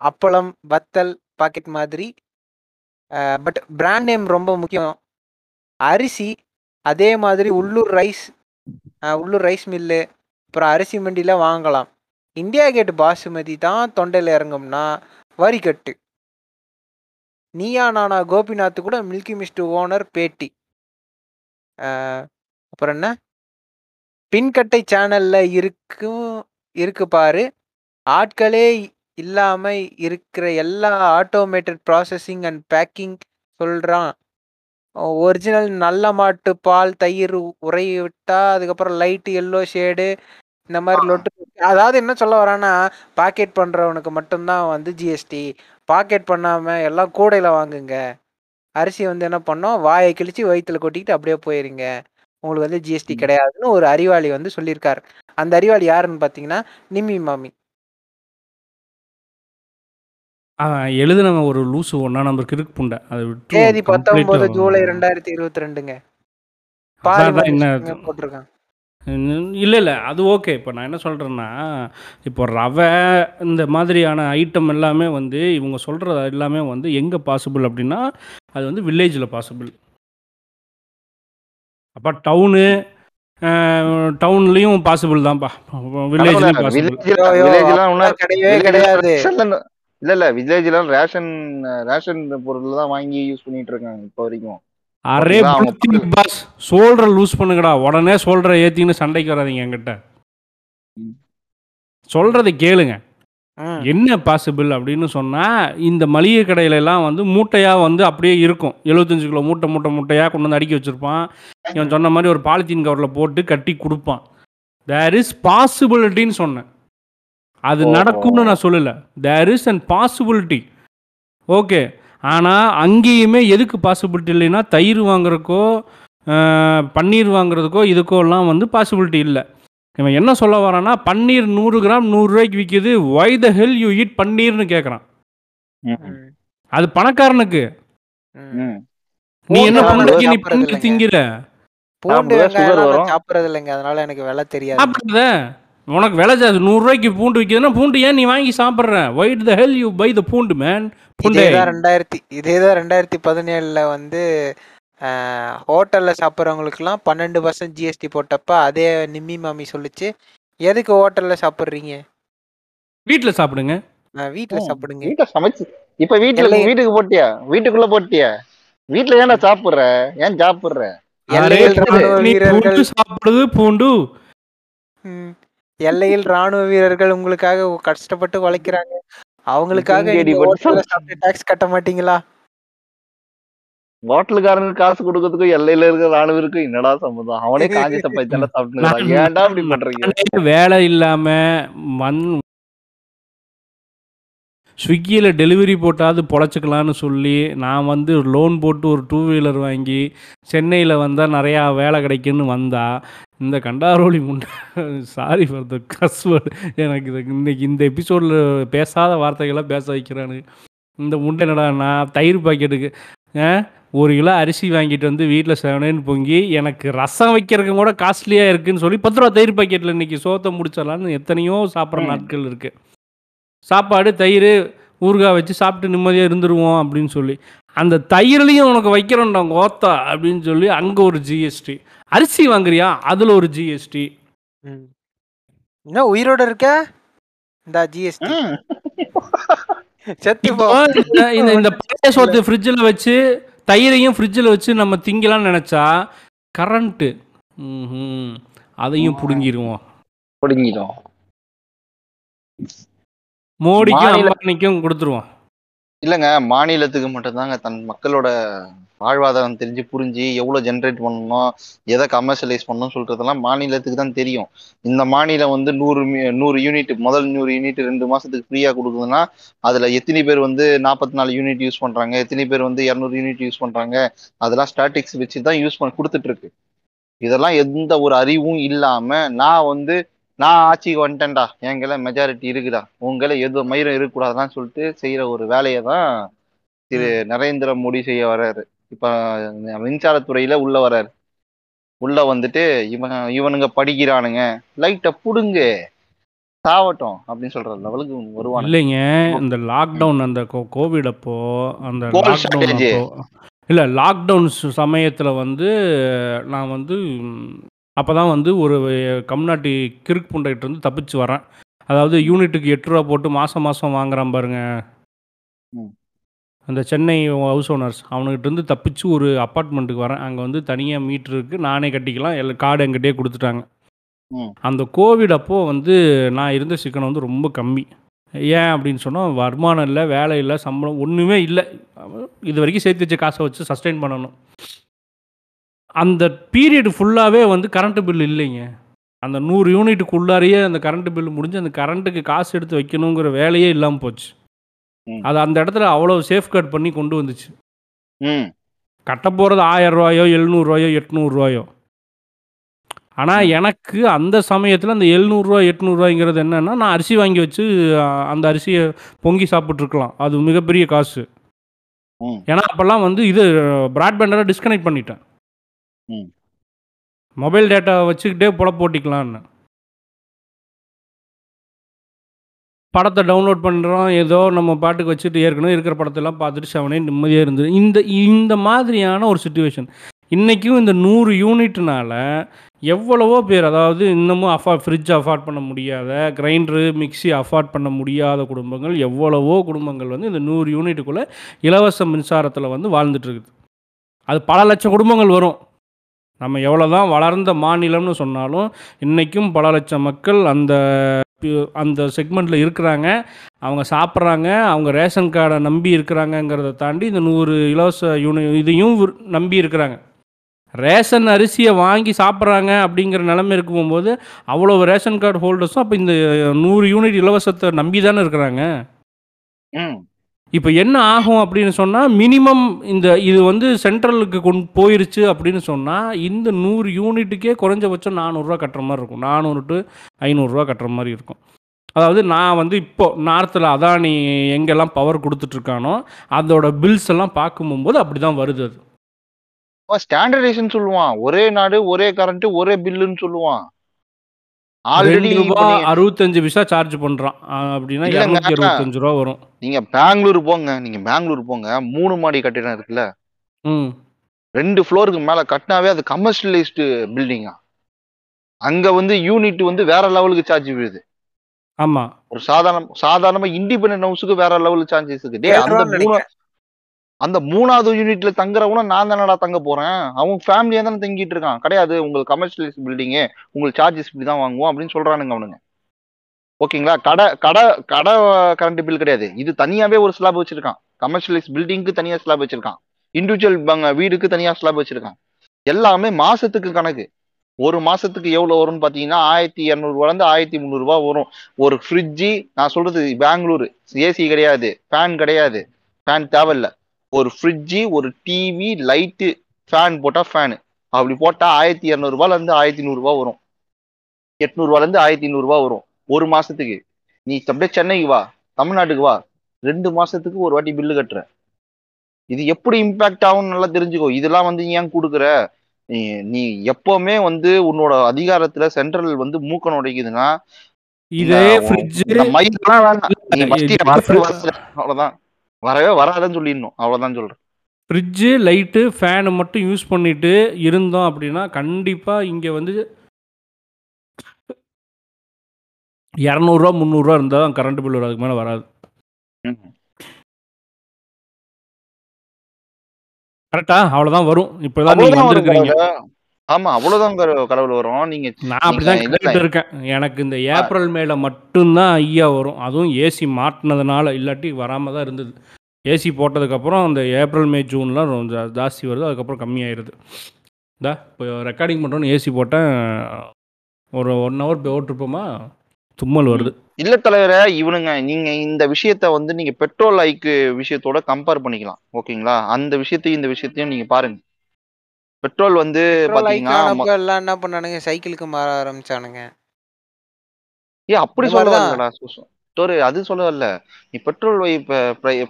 அப்பளம் வத்தல் பாக்கெட் மாதிரி. பட் பிராண்ட் நேம் ரொம்ப முக்கியம். அரிசி அதே மாதிரி உள்ளூர் ரைஸ் உள்ளூர் ரைஸ் மில்லு அப்புறம் அரிசி மண்டியில் வாங்கலாம். இந்தியா கேட் பாசுமதி தான் தொண்டையில் இறங்கும்னா வரி கட்டு நீயா நானா கோபிநாத் கூட மில்கி மிஸ்ட் ஓனர் பேட்டி. அப்புறம் என்ன? பின்கட்டை சேனல்ல இருக்கும் இருக்கு பாரு. ஆட்களே இல்லாம இருக்கிற எல்லா ஆட்டோமேட்டட் ப்ராசஸிங் அண்ட் பேக்கிங் சொல்றான். ஒரிஜினல் நல்ல மாட்டு பால் தயிர் உரை விட்டா அதுக்கப்புறம் லைட் எல்லோ ஷேடு இந்த மாதிரி லொட்டு. அதாவது என்ன சொல்ல வரான்னா பாக்கெட் பண்றவனுக்கு மட்டும்தான் வந்து ஜிஎஸ்டி பாக்கெட் பண்ணாம எல்லாம் கூடையில வாங்குங்க. அரிசி வந்து என்ன பண்ணோம்? வாயை கிழிச்சு வயிற்றுல கொட்டிக்கிட்டு அப்படியே போயிருங்க. உங்களுக்கு வந்து ஜிஎஸ்டி கிடையாதுன்னு ஒரு அறிவாளி வந்து சொல்லியிருக்காரு. அந்த அறிவாளி யாருன்னு பார்த்தீங்கன்னா நிம்மி மாமி. ஆ, எழுதுனவன் ஒரு லூசு ஒன்றா நம்பர் கிறுக்கு புண்டை. அதை தேதி பத்தொன்பது ஜூலை ரெண்டாயிரத்தி இருபத்தி ரெண்டுங்க. போட்டிருக்கான். இல்லை இல்லை அது ஓகே இப்போ நான் என்ன சொல்கிறேன்னா இப்போ ரவை இந்த மாதிரியான ஐட்டம் எல்லாமே வந்து இவங்க சொல்கிறது எல்லாமே வந்து எங்கே பாசிபிள் அப்படின்னா அது வந்து வில்லேஜில் பாசிபிள் அப்போ டவுனு டவுன்லேயும் பாசிபிள் தான்ப்பா. வில்லேஜ்லேயும் பாசிபிள் வில்லேஜ்ல ஐயோ, வில்லேஜ்லாம் கிடையவே கிடையாது. இல்ல இல்ல வில்லேஜ்ல ரேஷன் ரேஷன் பொருள் தான் வாங்கி யூஸ் பண்ணிட்டு இருக்காங்க இப்போ வரைக்கும். Array pass. சோல்டரை லூஸ் பண்ணுங்கடா. உடனே சோல்டரை ஏற்றின்னு சண்டைக்கு வராதீங்க என்கிட்ட. சொல்கிறத கேளுங்க. என்ன பாசிபிள் அப்படின்னு சொன்னால் இந்த மளிகை கடையில எல்லாம் வந்து மூட்டையாக வந்து அப்படியே இருக்கும். எழுபத்தஞ்சு கிலோ மூட்டை மூட்டை மூட்டையாக கொண்டு வந்து அடுக்கி வச்சுருப்பான். இவன் சொன்ன மாதிரி ஒரு பாலித்தீன் கவரில் போட்டு கட்டி கொடுப்பான். தேர் இஸ் பாசிபிலிட்டின்னு சொன்னேன். அது. நடக்கும்னு நான் சொல்லலை. There is and possibility okay ஆனால் அங்கேயுமே எதுக்கு பாசிபிலிட்டி இல்லைன்னா தயிர் வாங்குறதுக்கோ பன்னீர் வாங்குறதுக்கோ இதுக்கோ எல்லாம் வந்து பாசிபிலிட்டி இல்லை. இவன் என்ன சொல்ல வரான்னா பன்னீர் நூறு கிராம் நூறுரூவாய்க்கு விற்கிது why the hell you eat பன்னீர்னு கேட்குறான் அது பணக்காரனுக்கு. நீ என்ன பூண்டு பண்றீங்க நீ இல்லைங்க. திங்கிற. சாப்பிடுறது இல்லைங்க. அதனால எனக்கு விலை தெரியாது. உனக்கு விலை ஜாஸ்தி. நூறுரூவாய்க்கு பூண்டு விற்கிதுன்னா பூண்டு ஏன் நீ வாங்கி சாப்பிட்ற? Why the hell you buy the பூண்டு மேன் பூண்டே. ரெண்டாயிரத்தி இதேதான் ரெண்டாயிரத்தி பதினேழுல வந்து ஹோட்டல்ல சாப்பிட்றவங்களுக்குலாம் பன்னெண்டு பர்சன்ட் ஜிஎஸ்டி போட்டப்ப அதே நிம்மி மாமி சொல்லுச்சு எதுக்கு ஹோட்டல்ல சாப்பிட்றீங்க? வீட்டில் சாப்பிடுங்க. வீட்டுல. சாப்பிடுங்க. வீட்டை சமைச்சு இப்ப வீட்டுல வீட்டுக்கு போட்டியா? வீட்டுக்குள்ள போட்டியா? வீட்டுல ஏன்டா சாப்பிடுற? ஏன் சாப்பிடுற? சாப்பிடுது பூண்டு. ம், எல்லையில் ராணுவ வீரர்கள் உங்களுக்காக கஷ்டப்பட்டு உழைக்கிறாங்க. அவங்களுக்காக டாக்ஸ் கட்ட மாட்டீங்களா? ஹோட்டலுக்காரனுக்கு காசு கொடுக்கறதுக்கும் எல்லையில இருக்கிற ராணுவருக்கும் என்னடா சம்மதம் அவனே காஞ்சி தப்பாய் தானே சாப்பிட்டு ஏன்டா இப்படி பண்றீங்க? வேலை இல்லாம மண் ஸ்விக்கியில் டெலிவரி போட்டாவது பொழைச்சிக்கலான்னு சொல்லி நான் வந்து லோன் போட்டு ஒரு டூ வீலர் வாங்கி சென்னையில் வந்தால் நிறையா வேலை கிடைக்குன்னு வந்தா இந்த கண்டாரோலி முண்டை சாரி ஃபார் த கஸ்வர்ட் எனக்கு இது இன்னைக்கு இந்த எபிசோடில் பேசாத வார்த்தைகளாக பேச வைக்கிறானு. இந்த முண்டை என்னடா நான் தயிர் பாக்கெட்டுக்கு ஒரு கிலோ அரிசி வாங்கிட்டு வந்து வீட்டில் செவனேன்னு பொங்கி எனக்கு ரசம் வைக்கிறதுக்கு கூட காஸ்ட்லியாக இருக்குன்னு சொல்லி பத்து ரூபா தயிர் பாக்கெட்டில் இன்னைக்கு சோத்தை முடிச்சிடலான்னு எத்தனையோ சாப்பிட்ற. நாட்கள் இருக்குது சாப்பாடு தயிர் ஊறுகாய் வச்சு சாப்பிட்டு நிம்மதியாக இருந்துருவோம் அப்படின்னு சொல்லி. அந்த தயிர்லையும் உனக்கு வைக்கிறோம்டா ஓத்தா அப்படின்னு சொல்லி அங்கே ஒரு ஜிஎஸ்டி அரிசி வாங்குறியா? அதில் ஒரு ஜிஎஸ்டி. என்ன உயிரோட இருக்க? இந்த ஜிஎஸ்டி இந்த இந்த பழைய சோத்து ஃப்ரிட்ஜில் வச்சு தயிரையும் ஃப்ரிட்ஜில் வச்சு நம்ம திங்கலாம்னு நினச்சா கரண்ட்டு ம் அதையும் பிடுங்கிடுவோம் பிடுங்கிடும் மோடிக்கும் அம்பானிக்கும் கொடுத்துருவோம். இல்லங்க மாநிலத்துக்கு மட்டும்தாங்க. தன் மக்களோட வாழ்வாதாரம் தெரிஞ்சு புரிஞ்சு எவ்வளவு ஜென்ரேட் பண்ணணும் எதை கமர்ஷியலைஸ் பண்ணணும் சொல்றதெல்லாம் மாநிலத்துக்கு தான் தெரியும். இந்த மாநிலம் வந்து நூறு நூறு யூனிட் முதல் நூறு யூனிட் ரெண்டு மாசத்துக்கு ஃப்ரீயா கொடுக்குதுன்னா அதுல எத்தனை பேர் வந்து நாற்பத்தி நாலு யூனிட் யூஸ் பண்றாங்க எத்தனை பேர் வந்து இரநூறு யூனிட் யூஸ் பண்றாங்க அதெல்லாம் ஸ்டாட்டிக்ஸ் வச்சு தான் யூஸ் பண்ண கொடுத்துட்டு இருக்கு. இதெல்லாம் எந்த ஒரு அறிவும் இல்லாம நான் வந்து நான் ஆட்சிக்கு வந்துட்டேன்டா. எங்களை மெஜாரிட்டி இருக்குடா. உங்களை எது மயிரம் இருக்கக்கூடாதுன்னு சொல்லிட்டு செய்யற ஒரு வேலையை தான் திரு நரேந்திர மோடி செய்ய வர்றாரு. இப்ப மின்சாரத்துறையில உள்ள வர்றாரு. உள்ள வந்துட்டு இவன் இவனுங்க படிக்கிறானுங்க. லைட்டை புடுங்க. சாவட்டும் அப்படின்னு சொல்ற லெவலுக்கு வருவானுங்க. இல்லைங்க இந்த லாக்டவுன் அந்த கோவிட் அப்போ அந்த லாக்டவுன் இல்லை லாக்டவுன் சமயத்தில் வந்து நான் வந்து அப்போ தான் வந்து ஒரு கம்நாட்டி கிறுக்கு புண்டைகிட்ட இருந்து தப்பிச்சு வரேன் அதாவது யூனிட்டுக்கு எட்டு ரூபா போட்டு மாதம் மாதம் வாங்குறான் பாருங்க. அந்த சென்னை ஹவுஸ் ஓனர்ஸ் அவனுக்கிட்ட இருந்து தப்பிச்சு ஒரு அப்பார்ட்மெண்ட்டுக்கு வரேன் அங்கே வந்து தனியாக மீட்ரு இருக்குது நானே கட்டிக்கலாம். எல்லா கார்டு என்கிட்டயே கொடுத்துட்டாங்க. அந்த கோவிட் அப்போ வந்து நான் இருந்த சிக்கனம் வந்து ரொம்ப கம்மி. ஏன் அப்படின்னு சொன்னால் வருமானம் இல்லை வேலை இல்லை சம்பளம் ஒன்றுமே இல்லை. இது வரைக்கும் சேர்த்து வச்ச காசை வச்சு சஸ்டெயின் பண்ணணும். அந்த பீரியட் ஃபுல்லாகவே வந்து கரண்ட் பில் இல்லைங்க. அந்த நூறு யூனிட்டுக்குள்ளாரையே அந்த கரண்ட் பில் முடிஞ்சு அந்த கரண்ட்டுக்கு காசு எடுத்து வைக்கணுங்கிற வேலையே இல்லாமல் போச்சு. அது அந்த இடத்துல அவ்வளோ சேஃப்கார்ட் பண்ணி கொண்டு வந்துச்சு. கட்ட போகிறது ஆயிரம் ரூபாயோ எழுநூறுவாயோ எட்நூறுரூவாயோ ஆனால் எனக்கு அந்த சமயத்தில் அந்த எழுநூறுவா எட்நூறுவாய்ங்கிறது என்னன்னா நான் அரிசி வாங்கி வச்சு அந்த அரிசியை பொங்கி சாப்பிட்ருக்கலாம் அது மிகப்பெரிய காசு. ஏன்னா அப்போல்லாம் வந்து இது ப்ராட்பேண்டெல்லாம் டிஸ்கனெக்ட் பண்ணிட்டேன். ம். மொபைல் டேட்டா வச்சுக்கிட்டே பொழப்பு போட்டிக்கலான்னு படத்தை டவுன்லோட் பண்ணுறோம் ஏதோ நம்ம பாட்டுக்கு வச்சுட்டு ஏற்கனவே இருக்கிற படத்தெல்லாம் பார்த்துட்டு செவனே நிம்மதியாக இருந்தது. இந்த இந்த மாதிரியான ஒரு சுச்சுவேஷன் இன்றைக்கும் இந்த நூறு யூனிட்னால எவ்வளவோ பேர் அதாவது இன்னமும் அஃபா ஃப்ரிட்ஜ் அஃபார்ட் பண்ண முடியாத கிரைண்டரு மிக்ஸி அஃபார்ட் பண்ண முடியாத குடும்பங்கள் எவ்வளவோ குடும்பங்கள் வந்து இந்த நூறு யூனிட்டுக்குள்ளே இலவச மின்சாரத்தில் வந்து வாழ்ந்துட்டு இருக்குது. அது பல லட்சம் குடும்பங்கள் வரும். நம்ம எவ்வளோ தான் வளர்ந்த மாநிலம்னு சொன்னாலும் இன்றைக்கும் பல லட்சம் மக்கள் அந்த அந்த செக்மெண்ட்டில் இருக்கிறாங்க. அவங்க சாப்பிட்றாங்க அவங்க ரேஷன் கார்டை நம்பி இருக்கிறாங்கங்கிறத தாண்டி இந்த நூறு இலவச யூனி இதையும் நம்பி இருக்கிறாங்க. ரேஷன் அரிசியை வாங்கி சாப்பிட்றாங்க அப்படிங்கிற நிலைமை போகும்போது அவ்வளோ ரேஷன் கார்டு ஹோல்டர்ஸும் அப்போ இந்த நூறு யூனிட் இலவசத்தை நம்பி தானே இருக்கிறாங்க? ம். இப்போ என்ன ஆகும் அப்படின்னு சொன்னால் மினிமம் இந்த இது வந்து சென்ட்ரலுக்கு கொண்டு போயிருச்சு அப்படின்னு சொன்னால் இந்த நூறு யூனிட்டுக்கே குறைஞ்சபட்சம் நானூறுரூவா கட்டுற மாதிரி இருக்கும். நானூறு டு ஐநூறுரூவா கட்டுற மாதிரி இருக்கும். அதாவது நான் வந்து இப்போ நார்த்தில் அதானி எங்கெல்லாம் பவர் கொடுத்துட்ருக்கானோ அதோட பில்ஸ் எல்லாம் பார்க்கும்போது அப்படி தான் வருது அது. ஸ்டாண்டர்டைசேஷன் சொல்லுவான். ஒரே நாடு ஒரே கரண்ட்டு ஒரே பில்லுன்னு சொல்லுவான். ஆல்ரெடி அறுபத்தஞ்சு பைசா சார்ஜ் பண்ணுறான் அப்படின்னா அறுபத்தஞ்சு ரூபா வரும். நீங்க பெங்களூர் போங்க நீங்க பெங்களூர் போங்க. மூணு மாடி கட்டிடம் இருக்குல்ல? ரெண்டு ஃப்ளோருக்கு மேல கட்டினாவே அது கமர்ஷியலைஸ்டு பில்டிங்கா அங்க வந்து யூனிட் வந்து வேற லெவலுக்கு சார்ஜ் விழுது. ஆமாம் ஒரு சாதாரண சாதாரணமா இண்டிபெண்டன்ட் ஹவுஸுக்கு வேற லெவலுக்கு சார்ஜஸ் இருக்கு. ஏழு அந்த மூணு. அந்த மூணாவது யூனிட்ல தங்குறவன நான் தானடா தங்க போறேன். அவன் ஃபேமிலியா தானே தங்கிட்டு இருக்கான். கிடையாது உங்களுக்கு கமர்ஷியலைஸ் பில்டிங்கு உங்களுக்கு சார்ஜஸ் இப்படி தான் வாங்குவோம் அப்படின்னு சொல்றானுங்க அவனுங்க. ஓகேங்களா? கடை கடை கடை கரண்ட் பில் கிடையாது. இது தனியாவே ஒரு ஸ்லாப் வச்சிருக்கான். கமர்ஷியலைஸ் பில்டிங்க்கு தனியா ஸ்லாப் வச்சிருக்கான். இண்டிவிஜுவல் வீடுக்கு தனியா ஸ்லாப் வச்சிருக்கான். எல்லாமே மாசத்துக்கு கணக்கு. ஒரு மாசத்துக்கு எவ்வளவு வரும்னு பாத்தீங்கன்னா ஆயிரத்தி இரநூறுவால இருந்து ஆயிரத்தி முந்நூறுபா வரும். ஒரு ஃப்ரிட்ஜி நான் சொல்றது பெங்களூரு. ஏசி கிடையாது. ஃபேன் கிடையாது. ஃபேன் தேவையில்லை. ஒரு ஃப்ரிட்ஜி ஒரு டிவி லைட்டு ஃபேன் போட்டா ஃபேனு அப்படி போட்டா ஆயிரத்தி இரநூறுபால இருந்து ஆயிரத்தி நூறுரூவா வரும். எட்நூறுவால இருந்து ஆயிரத்தி நூறுரூவா வரும். ஒரு மாசத்துக்கு. நீ அப்படியே சென்னைக்கு வா தமிழ்நாட்டுக்கு வா. ரெண்டு மாசத்துக்கு ஒரு வாட்டி பில்லு கட்டுற இது எப்படி இம்பாக்ட் ஆகும்னு நல்லா தெரிஞ்சுக்கோ. இதெல்லாம் வந்து ஏன் கொடுக்குற? நீ நீ எப்பவுமே வந்து உன்னோட அதிகாரத்துல சென்ட்ரல் வந்து மூக்க நுடைக்குதுன்னா இதே ஃப்ரிட்ஜு fridge- வரல. அவ்வளவுதான். வரவே வராதுன்னு சொல்லிடணும். அவ்வளவுதான் சொல்றேன். ஃப்ரிட்ஜு லைட்டு ஃபேனு மட்டும் யூஸ் பண்ணிட்டு இருந்தோம் அப்படின்னா கண்டிப்பாக இங்கே வந்து இரநூறுவா முந்நூறுரூவா இருந்தால் தான் கரண்ட் பில் அதுக்கு மேலே வராது. கரெக்டா அவ்வளோதான் வரும். இப்போ தான் நீங்கள் வரும் வந்திருக்கிறீங்க. ஆமா அவ்வளவுதான் கட- கடவுள் வரும். நீங்க நான் அப்படி தான் நீங்க இல்ல, கேட்டுட்டு இருக்கேன். எனக்கு இந்த ஏப்ரல் மேல மட்டும்தான் ஐயா வரும். அதுவும் ஏசி மாட்டினதுனால இல்லாட்டி வராமல் தான் இருந்தது. ஏசி போட்டதுக்கப்புறம் அந்த ஏப்ரல் மே ஜூன்லாம் கொஞ்சம் ஜாஸ்தி வருது. அதுக்கப்புறம் கம்மியாயிருது. இந்தா இப்போ ரெக்கார்டிங் பண்ணுறோன்னு ஏசி போட்டேன். ஒரு ஒன் ஹவர் போட்டிருப்போமா தும்மல் வருது. இல்ல தலைவரே இவனுங்க நீங்க இந்த விஷயத்த வந்து நீங்க பெட்ரோல் ஐக்கு விஷயத்தோட கம்பேர் பண்ணிக்கலாம். ஓகேங்களா? அந்த விஷயத்தையும் இந்த விஷயத்தையும் நீங்க பாருங்க. பெட்ரோல் வந்து பாத்தீங்கன்னா எல்லாம் என்ன பண்ணானுங்க? சைக்கிளுக்கு மாற ஆரம்பிச்சானுங்க. ஏ அப்படி இந்த சொல்ல மாதிரிதான். வரலடா சுசு. ஸ்டோரி அது சொல்ல வரல. நீ பெட்ரோல்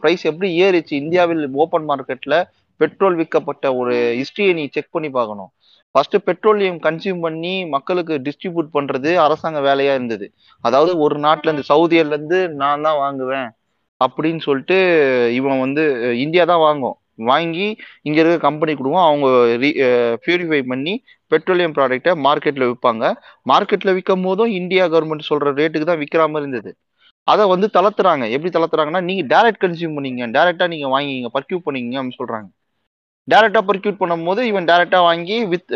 பிரைஸ் எப்படி ஏறிச்சு இந்தியாவில் ஓப்பன் மார்க்கெட்ல பெட்ரோல் விற்கப்பட்ட ஒரு ஹிஸ்டரியை நீ செக் பண்ணி பார்க்கணும். ஃபர்ஸ்ட் பெட்ரோலியம் கன்சியூம் பண்ணி மக்களுக்கு டிஸ்ட்ரிபியூட் பண்றது அரசாங்க வேலையா இருந்தது. அதாவது ஒரு நாட்டுல இருந்து சவுதியில இருந்து நான் தான் வாங்குவேன் அப்படின்னு சொல்லிட்டு இவன் வந்து இந்தியா தான் வாங்கும். வாங்கி இங்க இருக்க கம்பெனி கொடுவோம் அவங்க பியூரிஃபை பண்ணி பெட்ரோலியம் ப்ராடக்ட்டை மார்க்கெட்ல விற்பாங்க மார்க்கெட்ல விற்கும் போதும் இந்தியா கவர்மெண்ட் சொல்ற ரேட்டுக்கு தான் விற்கிற மாதிரி இருந்தது. அதை வந்து தளர்த்துறாங்க. எப்படி தளர்த்துறாங்கன்னா நீங்க டைரக்ட் கன்சியூம் பண்ணீங்க. டைரக்டா நீங்க வாங்கிங்க பர்க்யூ பண்ணீங்க அப்படின்னு சொல்றாங்க. டைரக்டா பர்க்யூட் பண்ணும்போது இவன் டைரக்டா வாங்கி வித்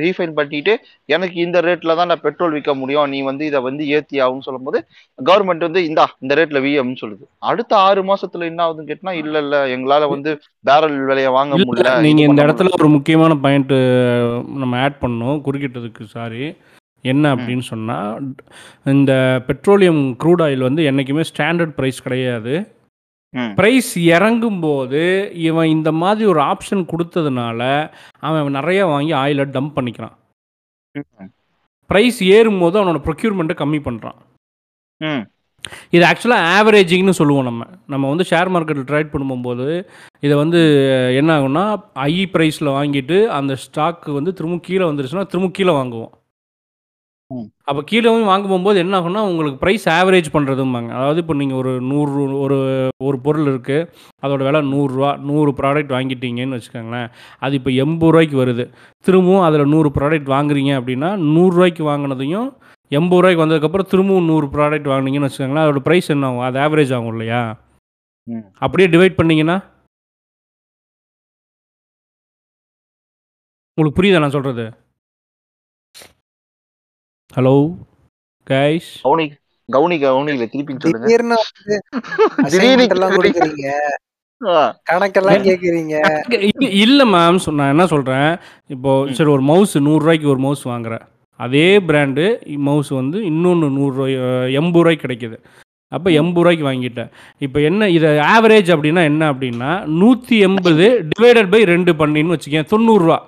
ரீஃபைன் பண்ணிட்டு எனக்கு இந்த ரேட்ல தான் நான் பெட்ரோல் விற்க முடியும். நீ வந்து இதை வந்து ஏத்தி ஆகும்னு சொல்லும்போது கவர்மெண்ட் வந்து இந்தா இந்த ரேட்ல வி அப்படின்னு சொல்லுது. அடுத்த ஆறு மாசத்துல என்ன ஆகுதுன்னு கேட்டினா இல்ல இல்ல எங்களால வந்து பேரல் விலையை வாங்க முடியல நீங்க இது இந்த இடத்துல ஒரு முக்கியமான பாயிண்ட் நம்ம ஆட் பண்ணோம் குறுக்கிட்டதுக்கு சாரி என்ன அப்படின்னு சொன்னா இந்த பெட்ரோலியம் க்ரூட் ஆயில் வந்து என்னைக்குமே ஸ்டாண்டர்ட் ப்ரைஸ் கிடையாது. ப்ரைஸ் இறங்கும் போது இவன் இந்த மாதிரி ஒரு ஆப்ஷன் கொடுத்ததுனால அவன் நிறைய வாங்கி ஆயிலை டம்ப் பண்ணிக்கிறான். ப்ரைஸ் ஏறும்போது அவனோட ப்ரொக்யூர்மெண்ட்டை கம்மி பண்ணுறான் இது ஆக்சுவலாக ஆவரேஜிங்னு சொல்லுவோம் நம்ம. நம்ம வந்து ஷேர் மார்க்கெட்டில் ட்ரேட் பண்ணும்போது இதை வந்து என்ன ஆகும்னா ஐ ப்ரைஸில் வாங்கிட்டு அந்த ஸ்டாக் வந்து திரும்ப கீழே வந்துருச்சுன்னா திரும்ப கீழே வாங்குவோம். அப்போ கீழே வாங்க போகும்போது என்ன ஆகும்னா உங்களுக்கு ப்ரைஸ் ஆவரேஜ் பண்ணுறதும்பாங்க அதாவது இப்போ நீங்கள் ஒரு நூறு ஒரு ஒரு பொருள் இருக்குது அதோட விலை நூறுரூவா நூறு ப்ராடக்ட் வாங்கிட்டீங்கன்னு வச்சுக்கோங்களேன். அது இப்போ எண்பது ரூபாய்க்கு வருது. திரும்பவும் அதில் நூறு ப்ராடக்ட் வாங்குறீங்க அப்படின்னா நூறுரூவாய்க்கு வாங்கினதையும் எண்பது ரூபாய்க்கு வந்ததுக்கப்புறம் திரும்பவும் நூறு ப்ராடக்ட் வாங்கினீங்கன்னு வச்சுக்கோங்களேன். அதோட ப்ரைஸ் என்ன ஆகும்? அது ஆவரேஜ் ஆகும் இல்லையா. அப்படியே டிவைட் பண்ணீங்கன்னா? உங்களுக்கு புரியுதா நான் சொல்கிறது ஹலோ கைஸ் கவனி கவுனி கவுனியில திருப்பி சொல்லுங்க. திடீர்னு திடீர்னு எல்லாம் கொடுக்குறீங்க கணக்கெல்லாம் கேக்குறீங்க. இல்ல மேம் நான் என்ன சொல்றேன்? இப்போ. சரி ஒரு மவுஸ் நூறுரூவாய்க்கு ஒரு மவுஸ் வாங்குற அதே பிராண்டு மவுஸ் வந்து இன்னொன்று நூறுரூவாய் எண்பது ரூபாய்க்கு கிடைக்குது. அப்போ எண்பது ரூபாய்க்கு வாங்கிட்டேன். இப்போ என்ன இதை ஆவரேஜ் அப்படின்னா என்ன அப்படின்னா நூற்றி எண்பது டிவைடட் பை ரெண்டு பண்ணின்னு வச்சுக்கேன் தொண்ணூறுரூவா.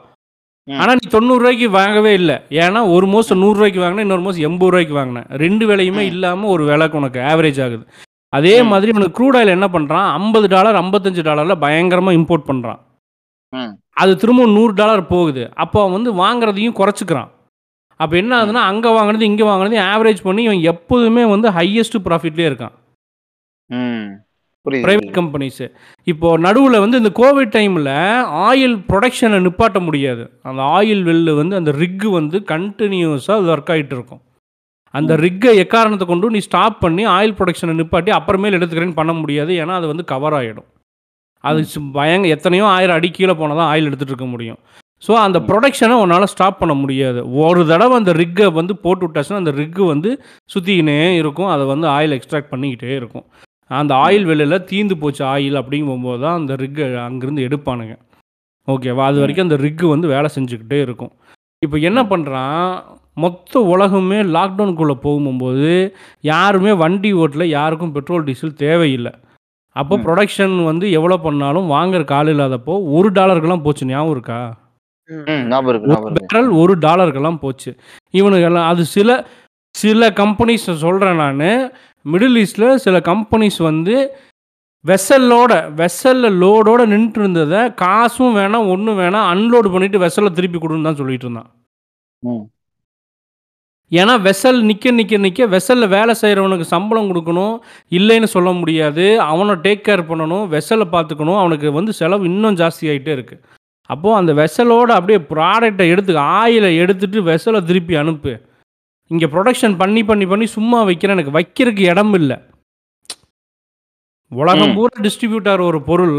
ஆனால் நீ தொண்ணூறுரூவாய்க்கு வாங்கவே இல்லை. ஏன்னா ஒரு மோஸ் நூறுரூவாய்க்கு வாங்கினேன் இன்னொரு மோஸ் எண்பது ரூபாய்க்கு வாங்கினேன் ரெண்டு விலையுமே. இல்லாமல் ஒரு விலைக்கு உனக்கு ஆவரேஜ் ஆகுது. அதே. மாதிரி உனக்கு க்ரூட் ஆயில் என்ன பண்ணுறான் ஐம்பது டாலர் ஐம்பத்தஞ்சு டாலரில் பயங்கரமாக இம்போர்ட் பண்ணுறான். அது திரும்ப நூறு டாலர் போகுது. அப்போ அவன் வந்து வாங்குறதையும் குறைச்சிக்கிறான். அப்போ என்ன ஆகுதுன்னா அங்கே வாங்குறது இங்கே வாங்குறதையும் ஆவரேஜ் பண்ணி இவன் எப்போதுமே வந்து ஹையஸ்ட் ப்ராஃபிட்லேயே இருக்கான். ப்ரைவேட். கம்பெனிஸு இப்போ நடுவில் வந்து இந்த கோவிட் டைமில் ஆயில் ப்ரொடக்ஷனை நிப்பாட்ட முடியாது. அந்த ஆயில் வெல்லு வந்து அந்த ரிக்கு வந்து கண்டினியூஸாக ஒர்க் ஆகிட்டு இருக்கும். அந்த ரிக்கை எக்காரணத்தை கொண்டு நீ ஸ்டாப் பண்ணி ஆயில் ப்ரொடக்ஷனை நிப்பாட்டி அப்புறமேல் எடுத்துக்கிறேன்னு பண்ண முடியாது. ஏன்னா அது வந்து கவர் ஆகிடும் அது பயங்க எத்தனையோ ஆயிரம் அடி கீழே போனால் தான் ஆயில் எடுத்துகிட்டு இருக்க முடியும். ஸோ அந்த ப்ரொடக்ஷனை உன்னால் ஸ்டாப் பண்ண முடியாது. ஒரு தடவை அந்த ரிக்கை வந்து போட்டு விட்டாச்சுன்னா அந்த ரிக்கு வந்து சுற்றிக்கினே இருக்கும். அதை வந்து ஆயில் எக்ஸ்ட்ராக்ட் பண்ணிக்கிட்டே இருக்கும். அந்த ஆயில் வெளியில் தீந்து போச்சு ஆயில் அப்படிங்கும்போது தான் அந்த ரிக்கை அங்கேருந்து எடுப்பானுங்க. ஓகேவா? அது வரைக்கும் அந்த ரிக்கு வந்து வேலை செஞ்சுக்கிட்டே இருக்கும். இப்போ என்ன பண்ணுறான் மொத்த உலகமே லாக்டவுனுக்குள்ளே போகும்போது யாருமே வண்டி ஓட்டல யாருக்கும் பெட்ரோல் டீசல் தேவையில்லை. அப்போ. ப்ரொடக்ஷன் வந்து எவ்வளோ பண்ணாலும் வாங்குற கால் இல்லாதப்போ ஒரு டாலருக்கெல்லாம் போச்சு. ஞாபகம் இருக்கா? பேரல் ஒரு டாலருக்கெல்லாம் போச்சு. இவனுக்கெல்லாம் அது சில சில கம்பெனிஸ் சொல்கிறேன் நான். மிடில் ஈஸ்டில் சில கம்பெனிஸ் வந்து வெசல்லோட வெசலில் லோடோட நின்றுட்டு இருந்ததை காசும் வேணாம் ஒன்றும் வேணாம் அன்லோடு பண்ணிட்டு வெசலை திருப்பி கொடுன்னு தான் சொல்லிட்டு இருந்தான். ஏன்னா வெசல் நிற்க நிற்க நிற்க வெசலில் வேலை செய்கிறவனுக்கு சம்பளம் கொடுக்கணும் இல்லைன்னு சொல்ல முடியாது. அவனை டேக் கேர் பண்ணணும் வெசலை பார்த்துக்கணும். அவனுக்கு வந்து செலவு இன்னும் ஜாஸ்தி ஆகிட்டே இருக்குது அப்போது அந்த வெசலோட அப்படியே ப்ராடக்டை எடுத்து ஆயிலை எடுத்துட்டு வெசலை திருப்பி அனுப்பு. இங்கே ப்ரொடக்ஷன் பண்ணி பண்ணி பண்ணி சும்மா வைக்கிறேன். எனக்கு வைக்கிறதுக்கு இடம் இல்லை. உலகம். பூரா டிஸ்ட்ரிபியூட் ஆகிற ஒரு பொருள்.